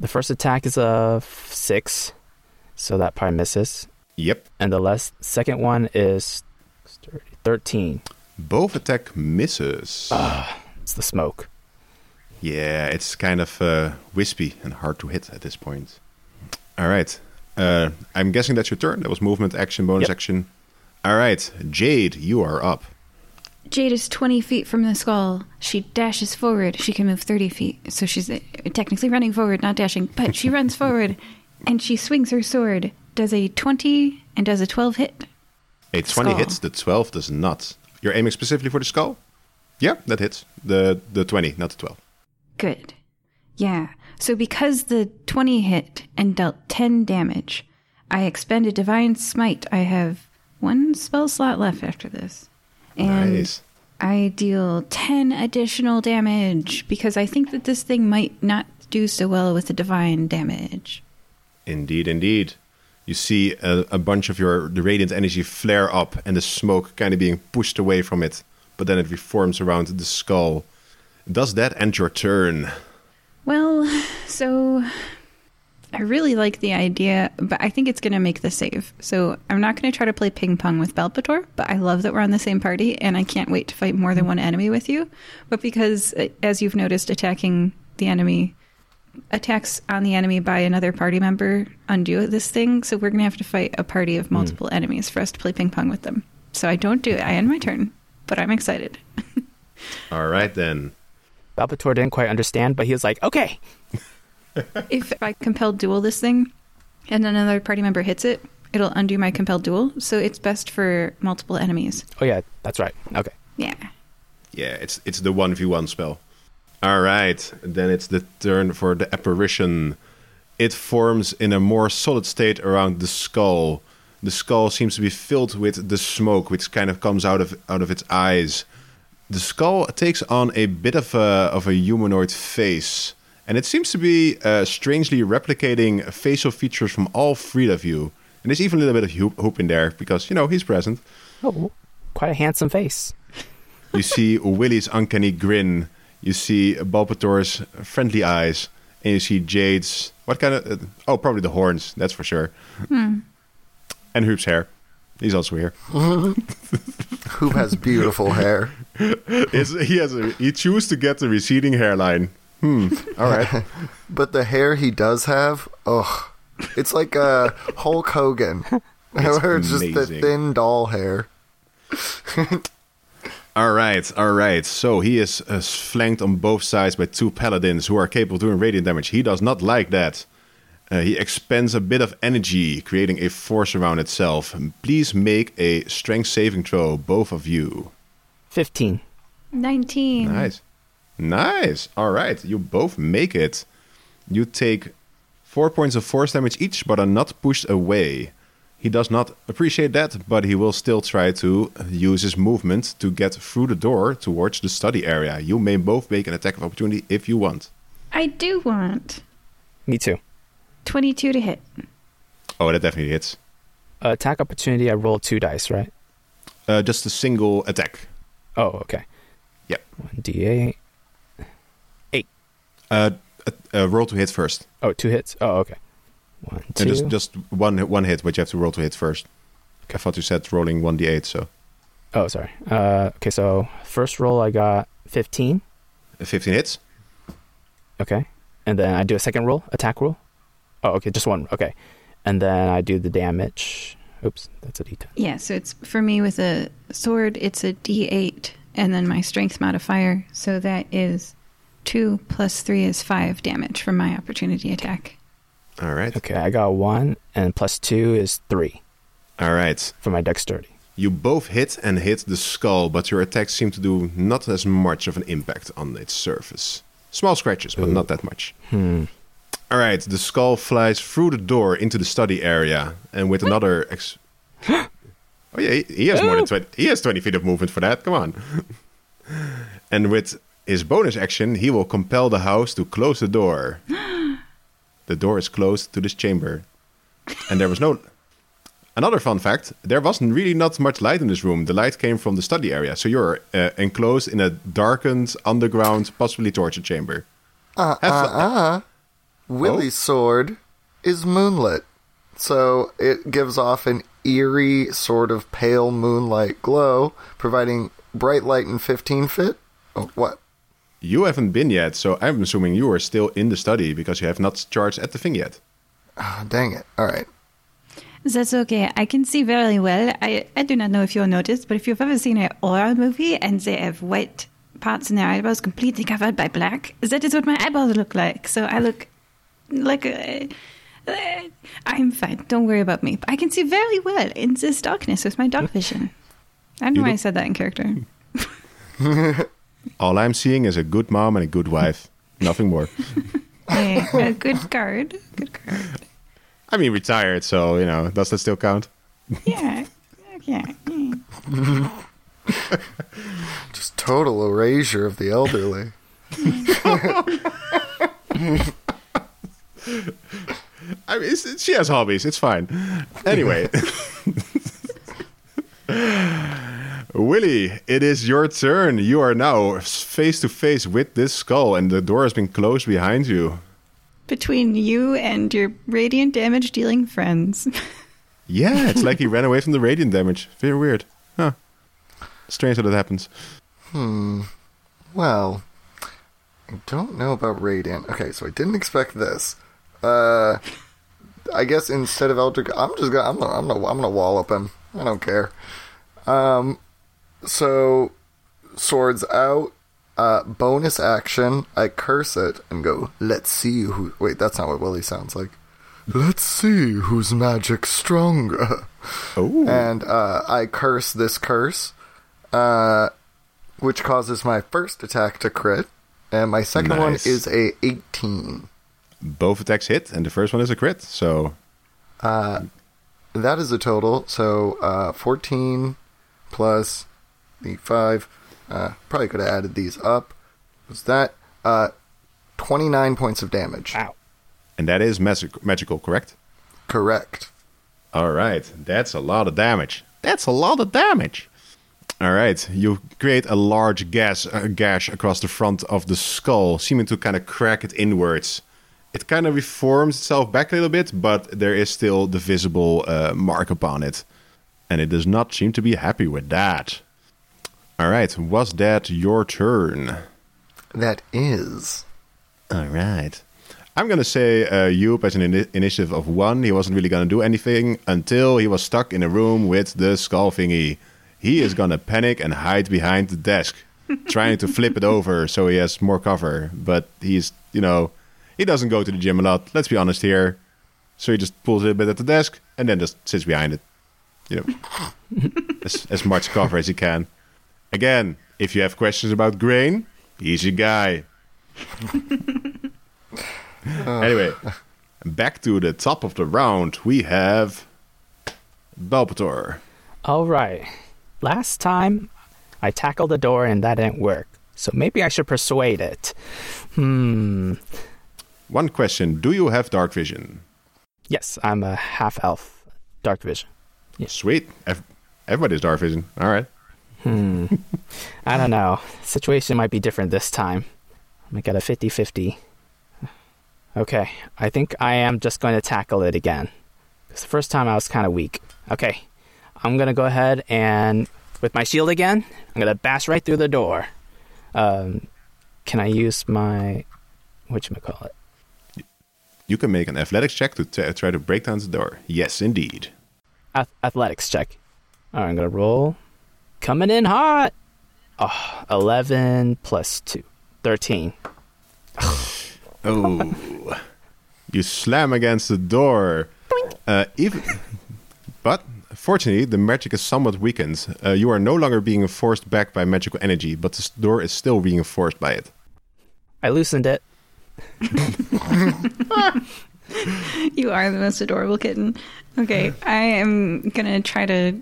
The first attack is a six, so that probably misses. Yep. And the last second one is thirteen. Both attack misses. It's the smoke. Yeah, it's kind of uh, wispy and hard to hit at this point. All right. Uh, I'm guessing that's your turn. That was movement, action, bonus Yep. action. All right. Jade, you are up. Jade is 20 feet from the skull. She dashes forward. She can move 30 feet. So she's uh, technically running forward, not dashing, but she runs forward and she swings her sword. Does a 20 and does a 12 hit? A 20 Skull. hits, the 12 does not. You're aiming specifically for the skull? Yeah, that hits. The the 20, not the 12. Good. Yeah. So because the 20 hit and dealt 10 damage, I expended Divine Smite. I have one spell slot left after this. And nice. I deal 10 additional damage because I think that this thing might not do so well with the divine damage. Indeed, indeed. You see a, a bunch of your the radiant energy flare up, and the smoke kind of being pushed away from it, but then it reforms around the skull. Does that end your turn? Well, so I really like the idea, but I think it's going to make the save. So I'm not going to try to play ping pong with Balpator, but I love that we're on the same party and I can't wait to fight more than one enemy with you. But because, uh, as you've noticed, attacking the enemy, attacks on the enemy by another party member undo this thing. So we're going to have to fight a party of hmm. multiple enemies for us to play ping pong with them. So I don't do it. I end my turn, but I'm excited. All right then. Balpator didn't quite understand, but he was like, okay. if I compelled duel this thing and another party member hits it, it'll undo my compelled duel. So it's best for multiple enemies. Oh, yeah, that's right. Okay. Yeah. Yeah, it's it's the one v one spell. All right, then it's the turn for the apparition. It forms in a more solid state around the skull. The skull seems to be filled with the smoke, which kind of comes out of out of its eyes. The skull takes on a bit of a of a humanoid face, and it seems to be uh, strangely replicating facial features from all three of you. And there's even a little bit of Huub, Huub in there because you know he's present. Oh, quite a handsome face. You see Willy's uncanny grin. You see Balpator's friendly eyes, and you see Jade's what kind of? Uh, oh, probably the horns. That's for sure. And Huub's hair. He's also here. Huub has beautiful hair? Is he has a he chooses to get the receding hairline. Hmm. All right. But the hair he does have, ugh. It's like uh, Hulk Hogan. Where it's just the thin doll hair. All right, all right. So he is uh, flanked on both sides by two paladins who are capable of doing radiant damage. He does not like that. Uh, he expends a bit of energy, creating a force around itself. Please make a strength saving throw, both of you. 15. 19. Nice. Nice. All right. You both make it. You take four points of force damage each, but are not pushed away. He does not appreciate that, but he will still try to use his movement to get through the door towards the study area. You may both make an attack of opportunity if you want. I do want Me too. 22 to hit. Oh, that definitely hits. Uh, attack opportunity, I roll two dice, right? Uh, just a single attack. Oh, okay. Yep. 1d8. Uh, uh, uh, roll two hits first. Oh, two hits. Oh, okay. One, two. And just just one one hit, but you have to roll to hit first. I thought you said rolling one d8, so Oh, sorry. Uh, okay, so first roll I got 15. Uh, 15 hits. Okay. And then I do a second roll, attack roll. Oh, okay, just one. Okay. And then I do the damage. Oops, that's a d10. Yeah, so it's for me with a sword, it's a d8, and then my strength modifier. So that is 2 plus 3 is 5 damage from my opportunity attack. All right. Okay, I got one, and plus two is three All right. for my dexterity. You both hit and hit the skull, but your attacks seem to do not as much of an impact on its surface. Small scratches, but not that much. Hmm. All right, the skull flies through the door into the study area, and with another. Ex- oh yeah, he, he has more than twenty. He has twenty feet of movement for that. Come on. and with his bonus action, he will compel the house to close the door. the door is closed to this chamber, and there was no. Another fun fact: there wasn't really not much light in this room. The light came from the study area, so you're uh, enclosed in a darkened, underground, possibly torture chamber. Uh, Have uh, fun- uh. Willy's sword is moonlit. So it gives off an eerie, sort of pale moonlight glow, providing bright light in 15 feet. Oh, what? You haven't been yet, so I'm assuming you are still in the study because you have not charged at the thing yet. Ah, dang it. All right. That's okay. I can see very well. I, I do not know if you'll notice, but if you've ever seen an horror movie and they have white parts in their eyeballs completely covered by black, that is what my eyeballs look like. So I look like a. Uh, I'm fine. Don't worry about me. I can see very well in this darkness with my dark vision. I don't know You why I said that in character. All I'm seeing is a good mom and a good wife. Nothing more. Yeah, a good card. Good card. I mean, retired, so, you know, does that still count? Yeah. Yeah. yeah. Just total erasure of the elderly. I mean, it's, she has hobbies. It's fine. Anyway. Willie, it is your turn. You are now face to face with this skull, and the door has been closed behind you. Between you and your radiant damage dealing friends. Yeah, it's like he ran away from the radiant damage. Very weird. Huh. Strange that it happens. Hmm. Well, I don't know about Radiant. Okay, so I didn't expect this. Uh, I guess instead of Eldritch, I'm just gonna, I'm gonna, I'm gonna, I'm gonna wallop him. I don't care. Um, so swords out. Uh, bonus action. I curse it and go. Let's see who. Wait, that's not what Willie sounds like. Let's see whose magic's stronger. Oh. And uh, I curse this curse, uh, which causes my first attack to crit, and my second one is a 18. Both attacks hit, and the first one is a crit. So, uh, That is a total, so uh, 14 plus the 5. Uh, probably could have added these up. Was that uh, 29 points of damage? Ow. and that is magic- magical, correct? Correct. All right, that's a lot of damage. That's a lot of damage. All right, you create a large gas uh, gash across the front of the skull, seeming to kind of crack it inwards. It kind of reforms itself back a little bit, but there is still the visible uh, mark upon it, and it does not seem to be happy with that. All right, was that your turn? That is. All right. I'm going to say uh, Joop has an ini- initiative of one. He wasn't really going to do anything until he was stuck in a room with the skull thingy. He is going to panic and hide behind the desk, trying to flip it over so he has more cover. But he's, you know, he doesn't go to the gym a lot. Let's be honest here. So he just pulls it a bit at the desk and then just sits behind it. You know, as, as much cover as he can. Again, if you have questions about grain, he's your guy. Anyway, back to the top of the round, we have Balpator. All right. Last time I tackled the door and that didn't work. So maybe I should persuade it. Hmm. One question Do you have dark vision? Yes, I'm a half elf. Dark vision. Yeah. Sweet. Everybody's dark vision. All right. Hmm. I don't know. Situation might be different this time. I got a 50 50. Okay, I think I am just going to tackle it again. Because the first time I was kind of weak. Okay, I'm going to go ahead and, with my shield again, I'm going to bash right through the door. Um, can I use my. Whatchamacallit? You can make an athletics check to t- try to break down the door. Yes, indeed. Ath- athletics check. All right, I'm going to roll. Coming in hot. Oh, 11 plus 2. 13. Oh. you slam against the door. Uh, even, but fortunately, the magic is somewhat weakened. Uh, you are no longer being forced back by magical energy, but the door is still being forced by it. I loosened it. You are the most adorable kitten. Okay, I am gonna try to.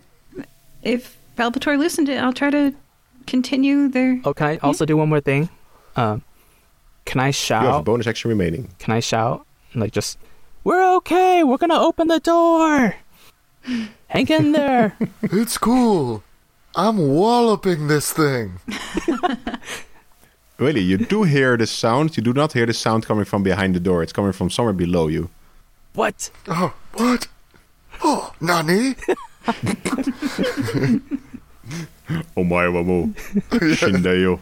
If Balpator loosened it, I'll try to continue there. Oh, can I also do one more thing? Um, can I You have a shout? bonus action remaining. Can I shout? Like just, we're okay. We're gonna open the door. Hang in there. It's cool. I'm walloping this thing. Really, you do hear the sound. You do not hear the sound coming from behind the door. It's coming from somewhere below you. what? Oh, what? Oh, Nani? Omae wa mo. Shindayo.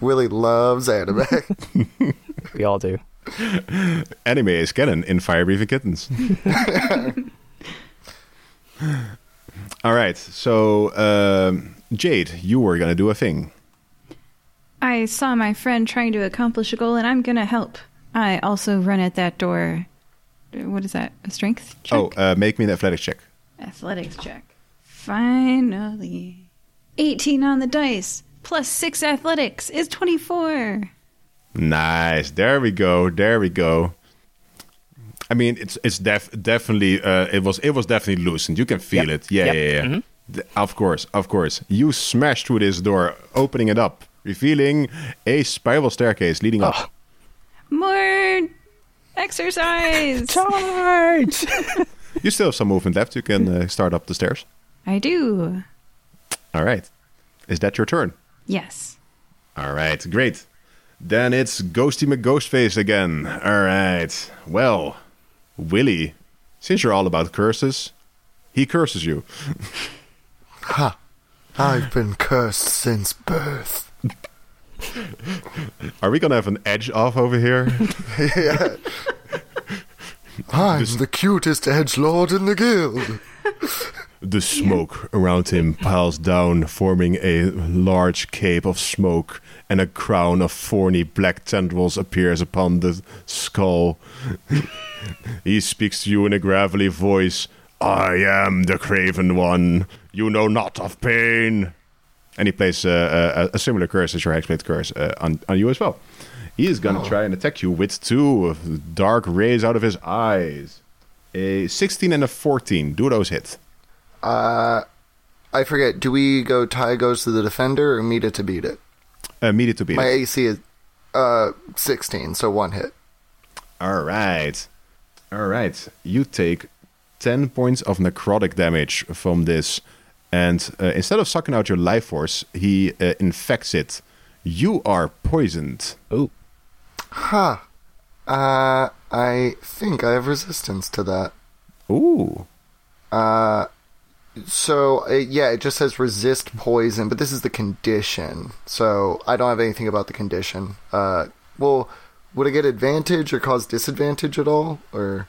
Willie loves anime. We all do. Anime is canon in Fire Breathing Kittens. All right, so um, Jade, you were gonna do a thing. I saw my friend trying to accomplish a goal, and I'm gonna help. I also run at that door. What is that? A strength check? Oh, uh, make me an athletics check. Athletics check. Finally. 18 on the dice, plus 6 athletics is 24. Nice. There we go. There we go. I mean, it's it's def- definitely uh, it was it was definitely loosened. You can feel Yep. it. Yeah, Yep. yeah, yeah. Th- Of course, of course. You smash through this door, opening it up, revealing a spiral staircase leading up. More exercise. Charge! You still have some movement left. You can uh, start up the stairs. I do. All right. Is that your turn? Yes. All right, great. Then it's Ghosty McGhostface again. All right. Well, Willie, since you're all about curses, he curses you. Ha! I've been cursed since birth. Are we gonna have an edge off over here? yeah. I'm the cutest edge lord in the guild. The smoke around him piles down, forming a large cape of smoke, and a crown of thorny black tendrils appears upon the skull. he speaks to you in a gravelly voice. I am the craven one. You know not of pain. And he plays uh, a, a similar curse as your Hexblade curse uh, on, on you as well. He is gonna try and attack you with two dark rays out of his eyes. A 16 and a 14. Do those hit? Uh, I forget. Do we go tie goes to the defender or meet it to beat it? Uh, meet it to beat My it. My AC is uh 16, so one hit. All right. All right. You take 10 points of necrotic damage from this. And uh, instead of sucking out your life force, he uh, infects it. You are poisoned. oh, Huh. Uh, I think I have resistance to that. Ooh. So uh, yeah, it just says resist poison, but this is the condition. So I don't have anything about the condition. Uh, well, would I get advantage or cause disadvantage at all? Or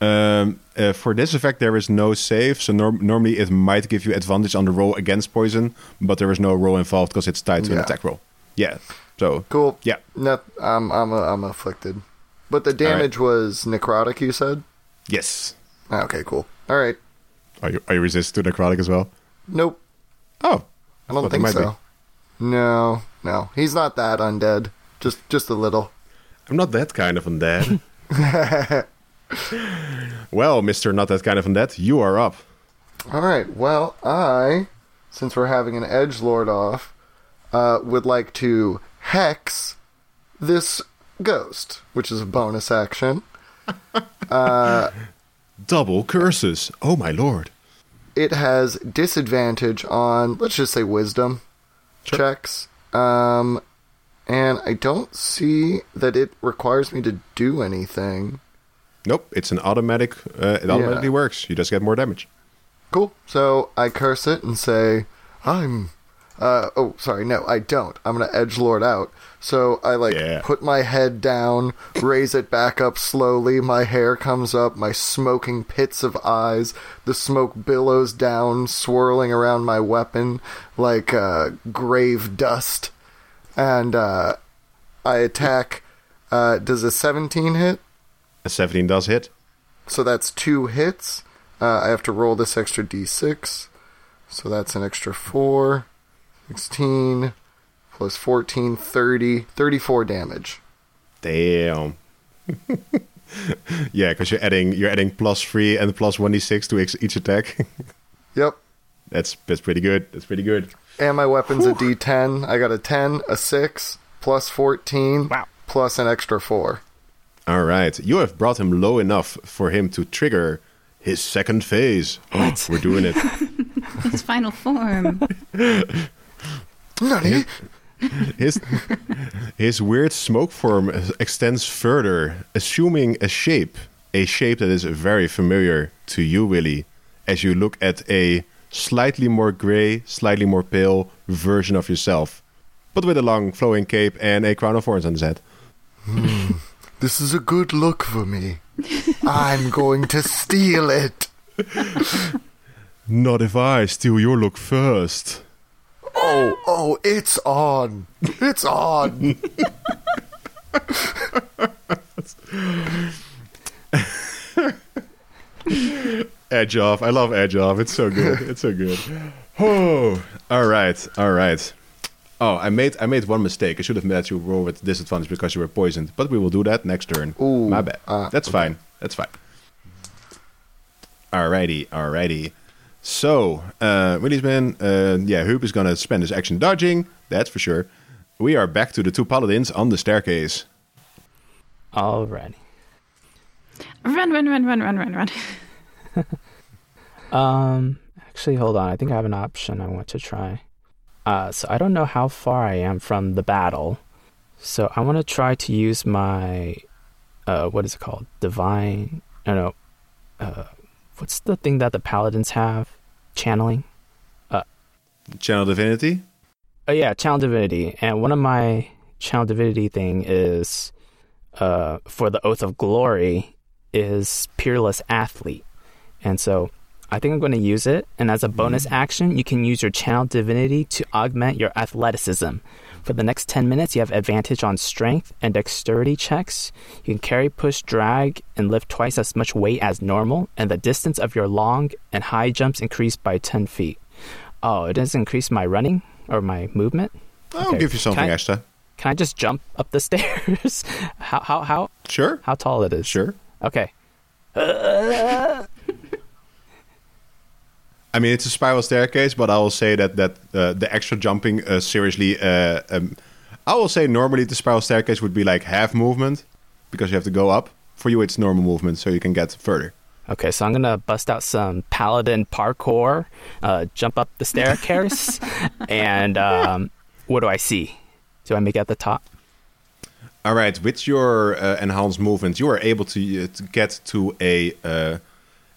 Um, uh, for this effect, there is no save. So norm- normally it might give you advantage on the roll against poison, but there is no roll involved because it's tied to an attack roll. Yeah. So cool. Yeah. No, I'm I'm I'm afflicted. But the damage was necrotic. You said. yes. Ah, Okay, cool. All right. Are you, are you resistant to necrotic as well? Nope. Oh. I don't Well, think so. No, no. He's not that undead. Just just a little. I'm not that kind of undead. well, Mister, not that kind of undead, you are up. All right. Well, I, since we're having an edge lord off, uh, would like to hex this ghost, which is a bonus action. Double curses. Oh my lord. It has disadvantage on, let's just say, wisdom Sure. checks. Um, and I don't see that it requires me to do anything. Nope, it's an automatic. Uh, it automatically works. You just get more damage. Cool. So I curse it and say, I'm. Uh, oh, sorry. No, I don't. I'm gonna edge lord out. So I like Yeah. put my head down, raise it back up slowly. My hair comes up. My smoking pits of eyes. The smoke billows down, swirling around my weapon like uh, grave dust. And uh, I attack. Uh, does a 17 hit? A 17 does hit. So that's two hits. Uh, I have to roll this extra d6. So that's an extra 4. 16 plus 14, 30. 34 damage. Damn. yeah, because you're adding you're adding plus three and plus one d six to each, each attack. Yep. that's that's pretty good. That's pretty good. And my weapon's a d10. I got a 10, a 6, plus 14, Wow. plus an extra 4. All right, you have brought him low enough for him to trigger his second phase. Oh, we're doing it. His final form. Nani? His his weird smoke form extends further, assuming a shape, a shape that is very familiar to you, Willie, as you look at a slightly more gray, slightly more pale version of yourself, but with a long flowing cape and a crown of thorns on his head. Hmm. This is a good look for me. I'm going to steal it. Not if I steal your look first. Oh, oh, it's on. It's on. Edge off. I love edge off. It's so good. It's so good. Oh, all right, all right. Oh, I made I made one mistake. I should have let you roll with disadvantage because you were poisoned. But we will do that next turn. Ooh, My bad. ah, That's fine. That's fine. Alrighty, alrighty. So, uh, Willie's been, uh, yeah, Huub is gonna spend his action dodging. That's for sure. We are back to the two paladins on the staircase. Alrighty. Run, run, run, run, run, run, run. Um, actually, hold on. I think I have an option I want to try. Uh, so I don't know how far I am from the battle. So I want to try to use my, uh, what is it called? Divine. I don't know. Uh, what's the thing that the paladins have? Channeling. Uh. Channel Divinity. Oh yeah, channel divinity. And one of my channel divinity thing is, uh, for the oath of glory, is peerless athlete. And so I think I'm going to use it. And as a mm-hmm. bonus action, you can use your channel divinity to augment your athleticism. For the next 10 minutes, you have advantage on strength and dexterity checks. You can carry, push, drag, and lift twice as much weight as normal. And the distance of your long and high jumps increase by 10 feet. Oh, it doesn't increase my running or my movement? I'll Okay. give you something Can I- extra. Can I just jump up the stairs? how, how, how, Sure. how tall it is? Sure. Okay. I mean, it's a spiral staircase, but I will say that that uh, the extra jumping uh, seriously. Uh, um, I will say normally the spiral staircase would be like half movement because you have to go up. For you, it's normal movement, so you can get further. Okay, so I'm gonna bust out some paladin parkour, uh, jump up the staircase, and um, what do I see? Do I make it at the top? All right, with your uh, enhanced movement, you are able to, uh, to get to a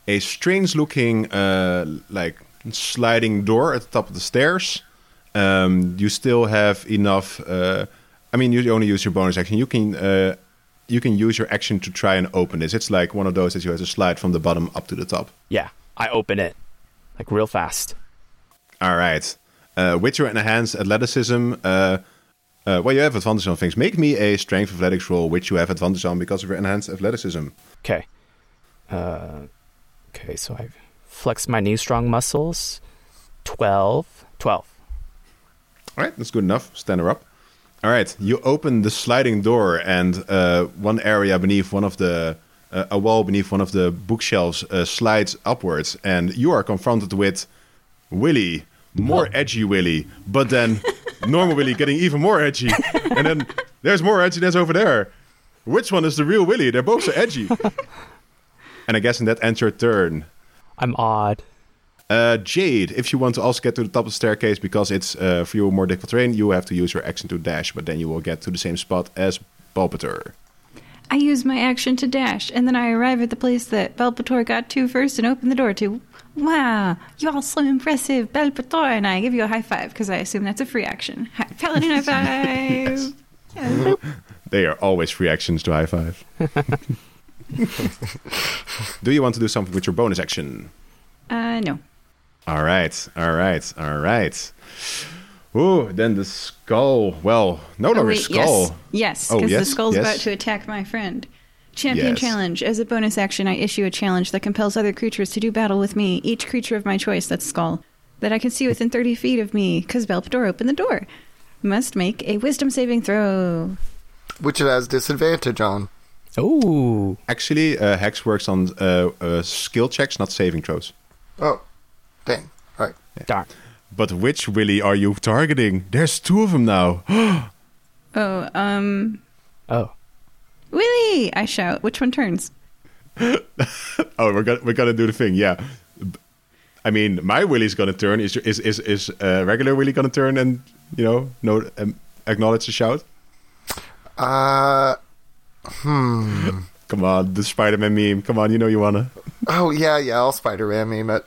a strange-looking uh, like sliding door at the top of the stairs. Um, you still have enough. Uh, I mean, you only use your bonus action. You can uh, you can use your action to try and open this. It's like one of those that you have to slide from the bottom up to the top. Yeah, I open it like real fast. All right. Uh, with your enhanced athleticism, uh, uh, well, you have advantage on things. Make me a strength athletics roll, which you have advantage on because of your enhanced athleticism. Okay. Uh, okay, so I flex my knee strong muscles. 12. 12. All right, that's good enough. Stand her up. All right, you open the sliding door, and uh, one area beneath one of the uh, a wall beneath one of the bookshelves uh, slides upwards, and you are confronted with Willy, more edgy Willy, but then normal Willy getting even more edgy, and then there's more edginess over there. Which one is the real Willy? They're both so edgy. and I guess in that ends your turn. I'm odd. Uh, Jade, if you want to also get to the top of the staircase because it's uh, for you more difficult terrain, you have to use your action to dash, but then you will get to the same spot as Balpator. I use my action to dash, and then I arrive at the place that Balpator got to first and open the door to. Wow, you're all so impressive, Balpator! And I give you a high five because I assume that's a free action. Hi, Paladin high five! Yeah. They are always free actions to high five. do you want to do something with your bonus action? Uh, no. All right, all right, all right. Ooh, then the skull. Well, no Oh, longer wait, skull. yes. Yes, Oh, because the skull's yes. about to attack my friend. Champion Yes. challenge. As a bonus action, I issue a challenge that compels other creatures to do battle with me. Each creature of my choice, that's skull, that I can see within 30 feet of me, because Balpator opened the door, must make a wisdom saving throw. Which it has disadvantage on. Ooh. Actually, uh, Hex works on uh, uh, skill checks, not saving throws. Oh, dang. Right. Darn. But which Willy are you targeting? There's two of them now. Oh, um, Oh. Willie! I shout. Which one turns? Oh, we're gonna we're gonna do the thing, yeah. I mean, my Willy's gonna turn. Is is is is uh, regular Willy gonna turn and you know no um, acknowledge the shout? Uh, hmm. Come on, the Spider-Man meme. Come on, you know you wanna. Oh, yeah, yeah, I'll Spider Man meme it.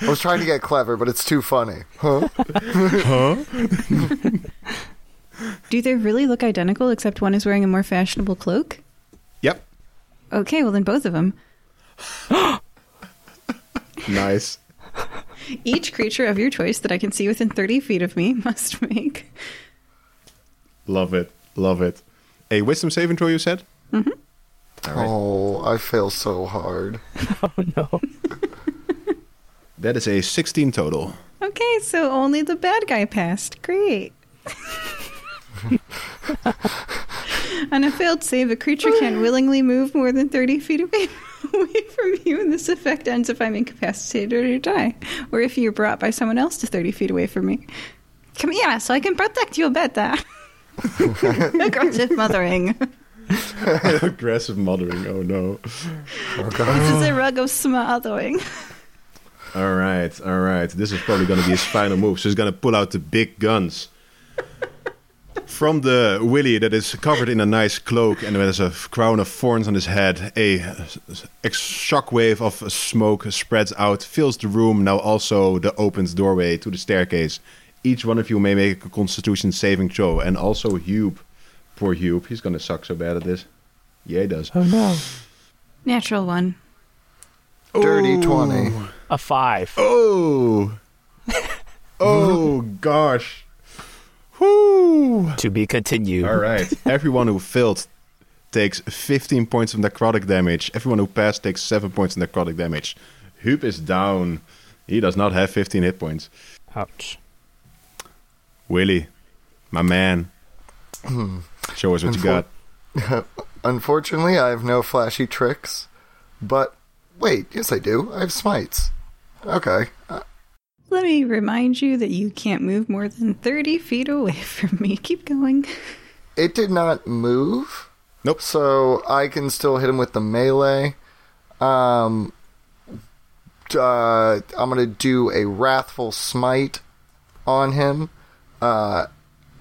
I was trying to get clever, but it's too funny. Huh? Huh? Do they really look identical except one is wearing a more fashionable cloak? Yep, Okay, well then both of them. nice. Each creature of your choice that I can see within 30 feet of me must make. Love it, love it. A wisdom saving throw, you said. Mm-hmm. All right. Oh, I fail so hard. Oh no. That is a 16 total. Okay, so only the bad guy passed. Great. On a failed save, a creature can't willingly move more than 30 feet away, away from you, and this effect ends if I'm incapacitated or die, or if you're brought by someone else to 30 feet away from me. Come here, so I can protect you better. Aggressive mothering. Aggressive mothering. Oh no. This is a rug of smothering. All right, all right. This is probably going to be his final move. So he's going to pull out the big guns. From the Willy that is covered in a nice cloak and there's a crown of thorns on his head, a, shockwave of smoke spreads out, fills the room, now also the opened doorway to the staircase. Each one of you may make a constitution saving throw, and also Huub. Poor Huub, he's gonna suck so bad at this. Yeah, he does. Oh no. Natural one. Dirty Ooh. 20. A five. Oh. oh gosh. Whoo. To be continued. All right. Everyone who failed takes 15 points of necrotic damage. Everyone who passed takes 7 points of necrotic damage. Huub is down. He does not have 15 hit points. Ouch. Willy, my man. Show us what you got. Unfortunately, I have no flashy tricks. But wait, yes, I do. I have smites. Okay. Uh, Let me remind you that you can't move more than 30 feet away from me. Keep going. it did not move. Nope. So I can still hit him with the melee. Um, uh, I'm gonna do a wrathful smite on him. Uh,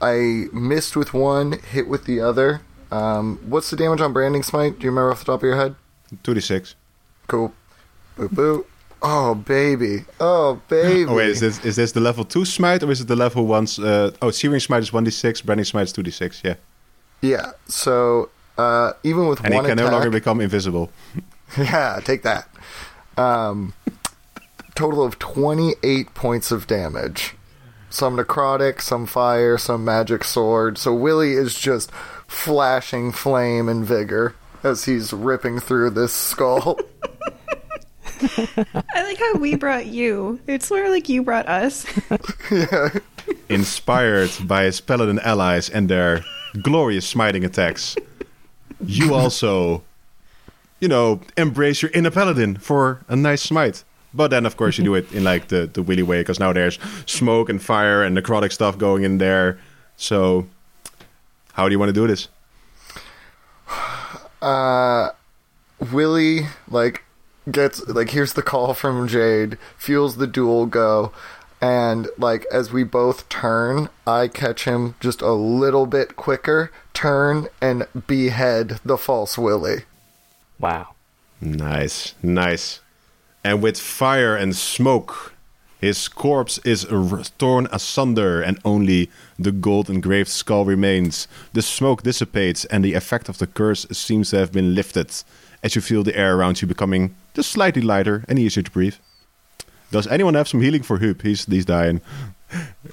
I missed with one, hit with the other. Um, what's the damage on branding smite? Do you remember off the top of your head? 2d6. Cool. Boop boop. Oh baby. Oh baby. Oh wait, is this is this the level two smite or is it the level one? Uh, oh, searing smite is one d six, branding smite is two d six. Yeah, Yeah. So uh, even with and one he can attack, no longer become invisible. Yeah, take that. Um, total of 28 points of damage. Some necrotic, some fire, some magic sword. So Willie is just flashing flame and vigor as he's ripping through this skull. I like how we brought you. It's more like you brought us. yeah. Inspired by his paladin allies and their glorious smiting attacks, you also, you know, embrace your inner paladin for a nice smite. But then, of course, you do it in like the the Willy way because now there's smoke and fire and necrotic stuff going in there. So, how do you want to do this? Uh, Willie, like, gets, like, here's the call from Jade, fuels the duel go, and, like, as we both turn, I catch him just a little bit quicker, turn, and behead the false Willy. Wow. Nice, nice. And with fire and smoke, his corpse is r- torn asunder, and only the gold engraved skull remains. The smoke dissipates, and the effect of the curse seems to have been lifted, as you feel the air around you becoming just slightly lighter and easier to breathe. Does anyone have some healing for Huub? He's, he's dying.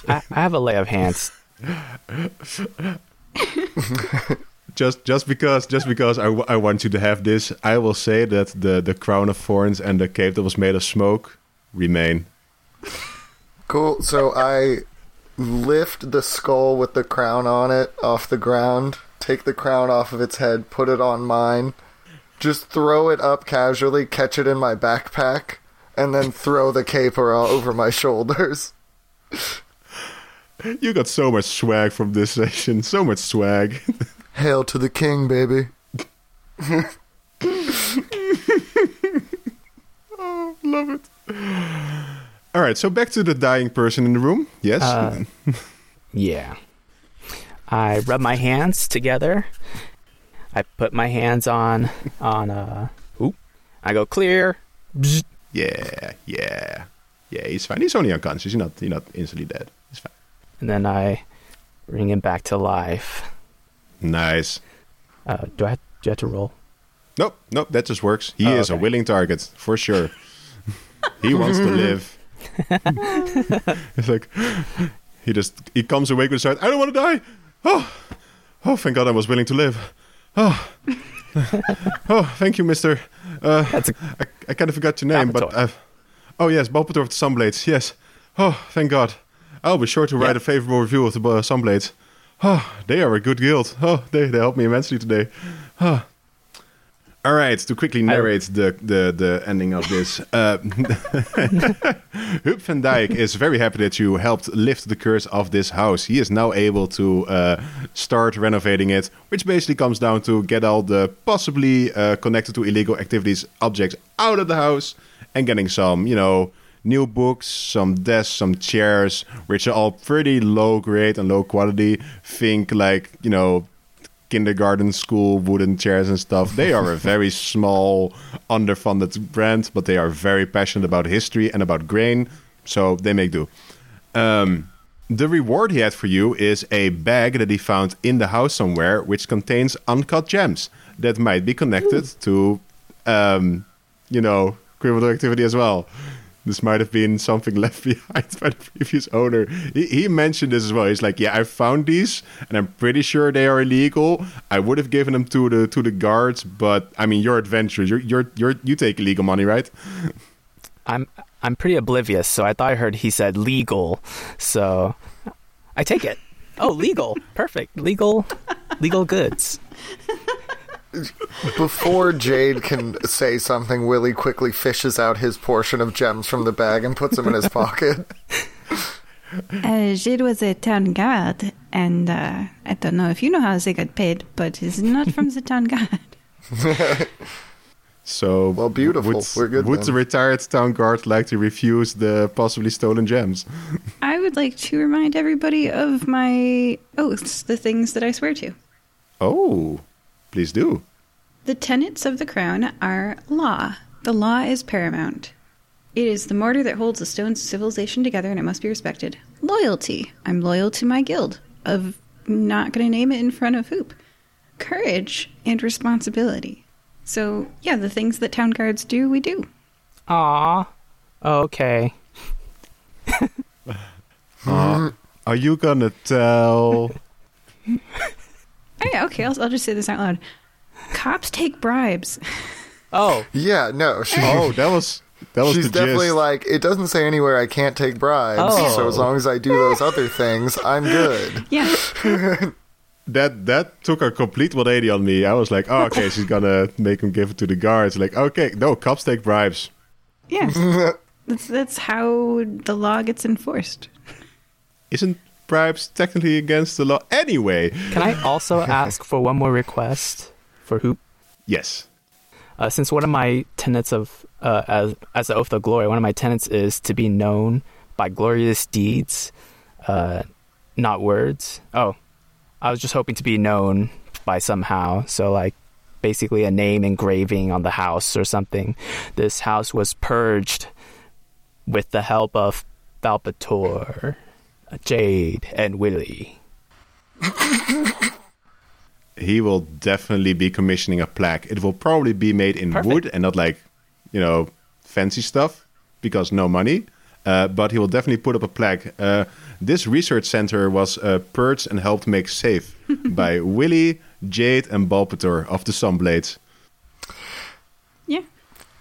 I, I have a lay of hands. just just because just because I, w- I want you to have this, I will say that the the crown of thorns and the cape that was made of smoke remain. Cool. So I lift the skull with the crown on it off the ground, take the crown off of its head, put it on mine, just throw it up casually, catch it in my backpack, and then throw the cape around over my shoulders. You got so much swag from this session, so much swag. Hail to the king, baby. Oh, love it. All right, so back to the dying person in the room. Yes. Uh, Yeah. I rub my hands together. I put my hands on on uh oop. I go clear. Bzz. yeah, yeah, yeah. He's fine. He's only unconscious. He's not. He's not instantly dead. He's fine. And then I bring him back to life. Nice. Uh, do I have, do I have to roll? Nope, nope. That just works. He Oh, is a willing target for sure. he wants to live. it's like he just he comes awake with a start. I don't want to die. Oh, oh, thank God I was willing to live. Oh, oh, thank you, Mister. Uh, That's a I, I kind of forgot your name, but Balpator. uh, oh yes, Balpator of the Sunblades. Yes. Oh, thank God. I'll be sure to write Yeah. a favorable review of the uh, Sunblades. Oh, they are a good guild. Oh, they they helped me immensely today. Oh. All right, to quickly narrate the, the, the ending of this. Uh, Huub van Dijk is very happy that you helped lift the curse of this house. He is now able to uh, start renovating it, which basically comes down to get all the possibly uh, connected to illegal activities objects out of the house and getting some, you know, new books, some desks, some chairs, which are all pretty low grade and low quality. Think like, you know, kindergarten school wooden chairs and stuff. They are a very small, underfunded brand, but they are very passionate about history and about grain, so they make do. Um, the reward he had for you is a bag that he found in the house somewhere, which contains uncut gems that might be connected to, um, you know, criminal activity as well this might have been something left behind by the previous owner. He, he, mentioned this as well. He's like, "Yeah, I found these, and I'm pretty sure they are illegal. I would have given them to the to the guards, but I mean, you're adventurous. You're you're, you're you take illegal money, right?" I'm I'm pretty oblivious, so I thought I heard he said legal, so I take it. Oh, legal, perfect, legal, legal goods. Before Jade can say something, Willie quickly fishes out his portion of gems from the bag and puts them in his pocket. Uh, Jade was a town guard, and uh, I don't know if you know how they got paid, but he's not from the town guard. So well, beautiful. Would, We're good. Would then. the retired town guard like to refuse the possibly stolen gems? I would like to remind everybody of my oaths, the things that I swear to. Oh, please do. The tenets of the crown are law. The law is paramount. It is the mortar that holds the stones of civilization together, and it must be respected. Loyalty. I'm loyal to my guild. Of not going to name it in front of Huub. Courage and responsibility. So yeah, the things that town guards do, we do. Aw. Okay. Uh, are you gonna tell? Oh, yeah, okay, I'll, I'll just say this out loud. Cops take bribes. Oh, Yeah, no. She, Oh, that was that was she's the definitely gist. like, it doesn't say anywhere I can't take bribes. Oh. So as long as I do those other things, I'm good. Yeah. that that took a complete 180 on me. I was like, oh, okay, she's gonna make him give it to the guards. Like, okay, no, cops take bribes. Yes. that's that's how the law gets enforced. Isn't bribes technically against the law anyway? can I also ask for one more request for Huub? Yes. Uh, since one of my tenets of uh, as as the oath of glory, one of my tenets is to be known by glorious deeds, uh, not words. Oh, I was just hoping to be known by somehow. So like basically a name engraving on the house or something. This house was purged with the help of Balpator, Jade, and Willie. He will definitely be commissioning a plaque. It will probably be made in Perfect. wood and not like, you know, fancy stuff because no money. Uh, but he will definitely put up a plaque. Uh, this research center was uh, purged and helped make safe by Willie, Jade, and Balpator of the Sunblades. Yeah.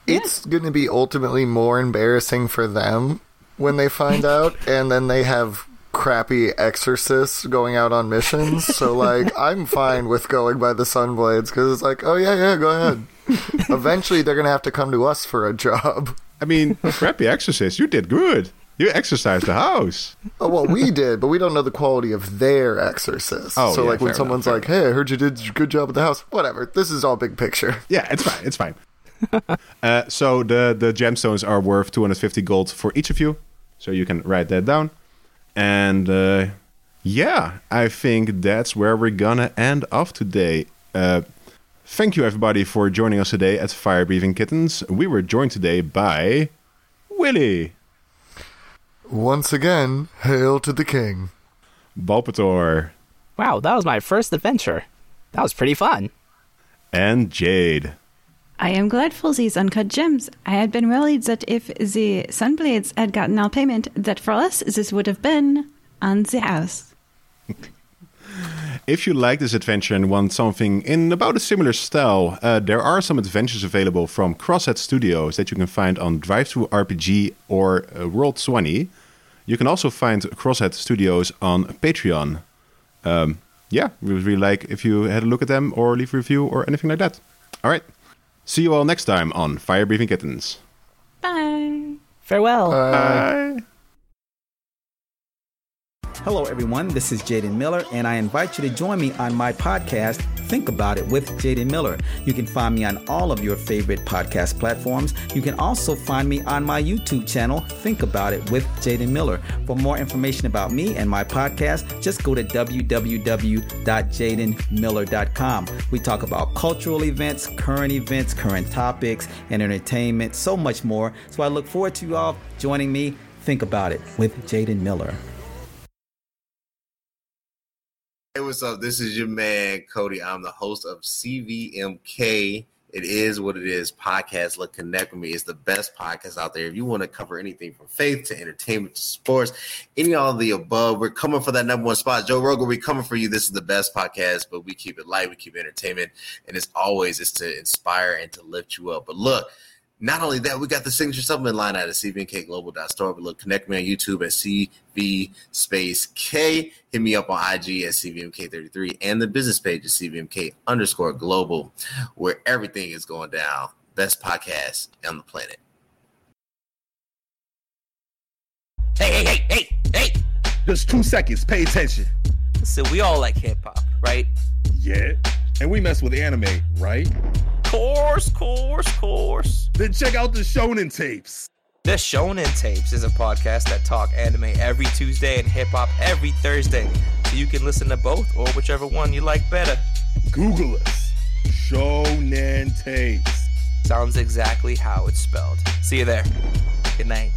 It's going to be ultimately more embarrassing for them when they find out, and then they have crappy exorcists going out on missions. So, like, I'm fine with going by the Sunblades because it's like, oh, yeah, yeah, go ahead. Eventually, they're going to have to come to us for a job. I mean, crappy exorcist, you did good. You exercised the house. Oh, well, we did, but we don't know the quality of their exorcists. Oh, so, yeah, like, when someone's enough, like, hey, I heard you did a good job at the house, whatever. This is all big picture. Yeah, it's fine. It's fine. uh, so the the gemstones are worth 250 gold for each of you. So you can write that down. And uh, yeah, I think that's where we're gonna end off today. Uh, thank you everybody for joining us today at Fire Breathing Kittens. We were joined today by Willie, Once again, hail to the king. Balpator, Wow, that was my first adventure. That was pretty fun. and Jade. I am glad for these uncut gems. I had been worried that if the Sunblades had gotten our payment, that for us this would have been on the house. If you like this adventure and want something in about a similar style, uh, there are some adventures available from Crosshead Studios that you can find on Drive-Thru RPG or uh, Roll20. You can also find Crosshead Studios on Patreon. Um, yeah, we would really like if you had a look at them or leave a review or anything like that. All right. See you all next time on Fire Breathing Kittens. Bye. Farewell. Bye. Hello, everyone. This is Jaden Miller, and I invite you to join me on my podcast, Think About It with Jaden Miller. You can find me on all of your favorite podcast platforms. You can also find me on my YouTube channel, Think About It with Jaden Miller. For more information about me and my podcast, just go to www.jadenmiller.com. We talk about cultural events, current events, current topics, and entertainment, so much more. So I look forward to you all joining me. Think About It with Jaden Miller. Hey, what's up? This is your man, Cody. I'm the host of CVMK. It is what it is. Podcast. Look, connect with me. It's the best podcast out there. If you want to cover anything from faith to entertainment to sports, any all of the above, we're coming for that number one spot. Joe Rogan, we're coming for you. This is the best podcast, but we keep it light, we keep entertainment, and it's always is to inspire and to lift you up. But look, not only that, we got the signature supplement line out at cvnkglobal.store. But look, connect me on YouTube at CV space K. Hit me up on IG at CVMK33 and the business page at CVMK underscore global, where everything is going down. Best podcast on the planet. Hey, hey, hey, hey, hey! Just two seconds. Pay attention. Listen, we all like hip hop, right? Yeah. And we mess with anime, right? Course, course, course. Then check out the Shonen tapes. The Shonen Tapes is a podcast that talk anime every Tuesday and hip hop every Thursday. So you can listen to both or whichever one you like better. Google us. Shonen tapes. Sounds exactly how it's spelled. See you there. Good night.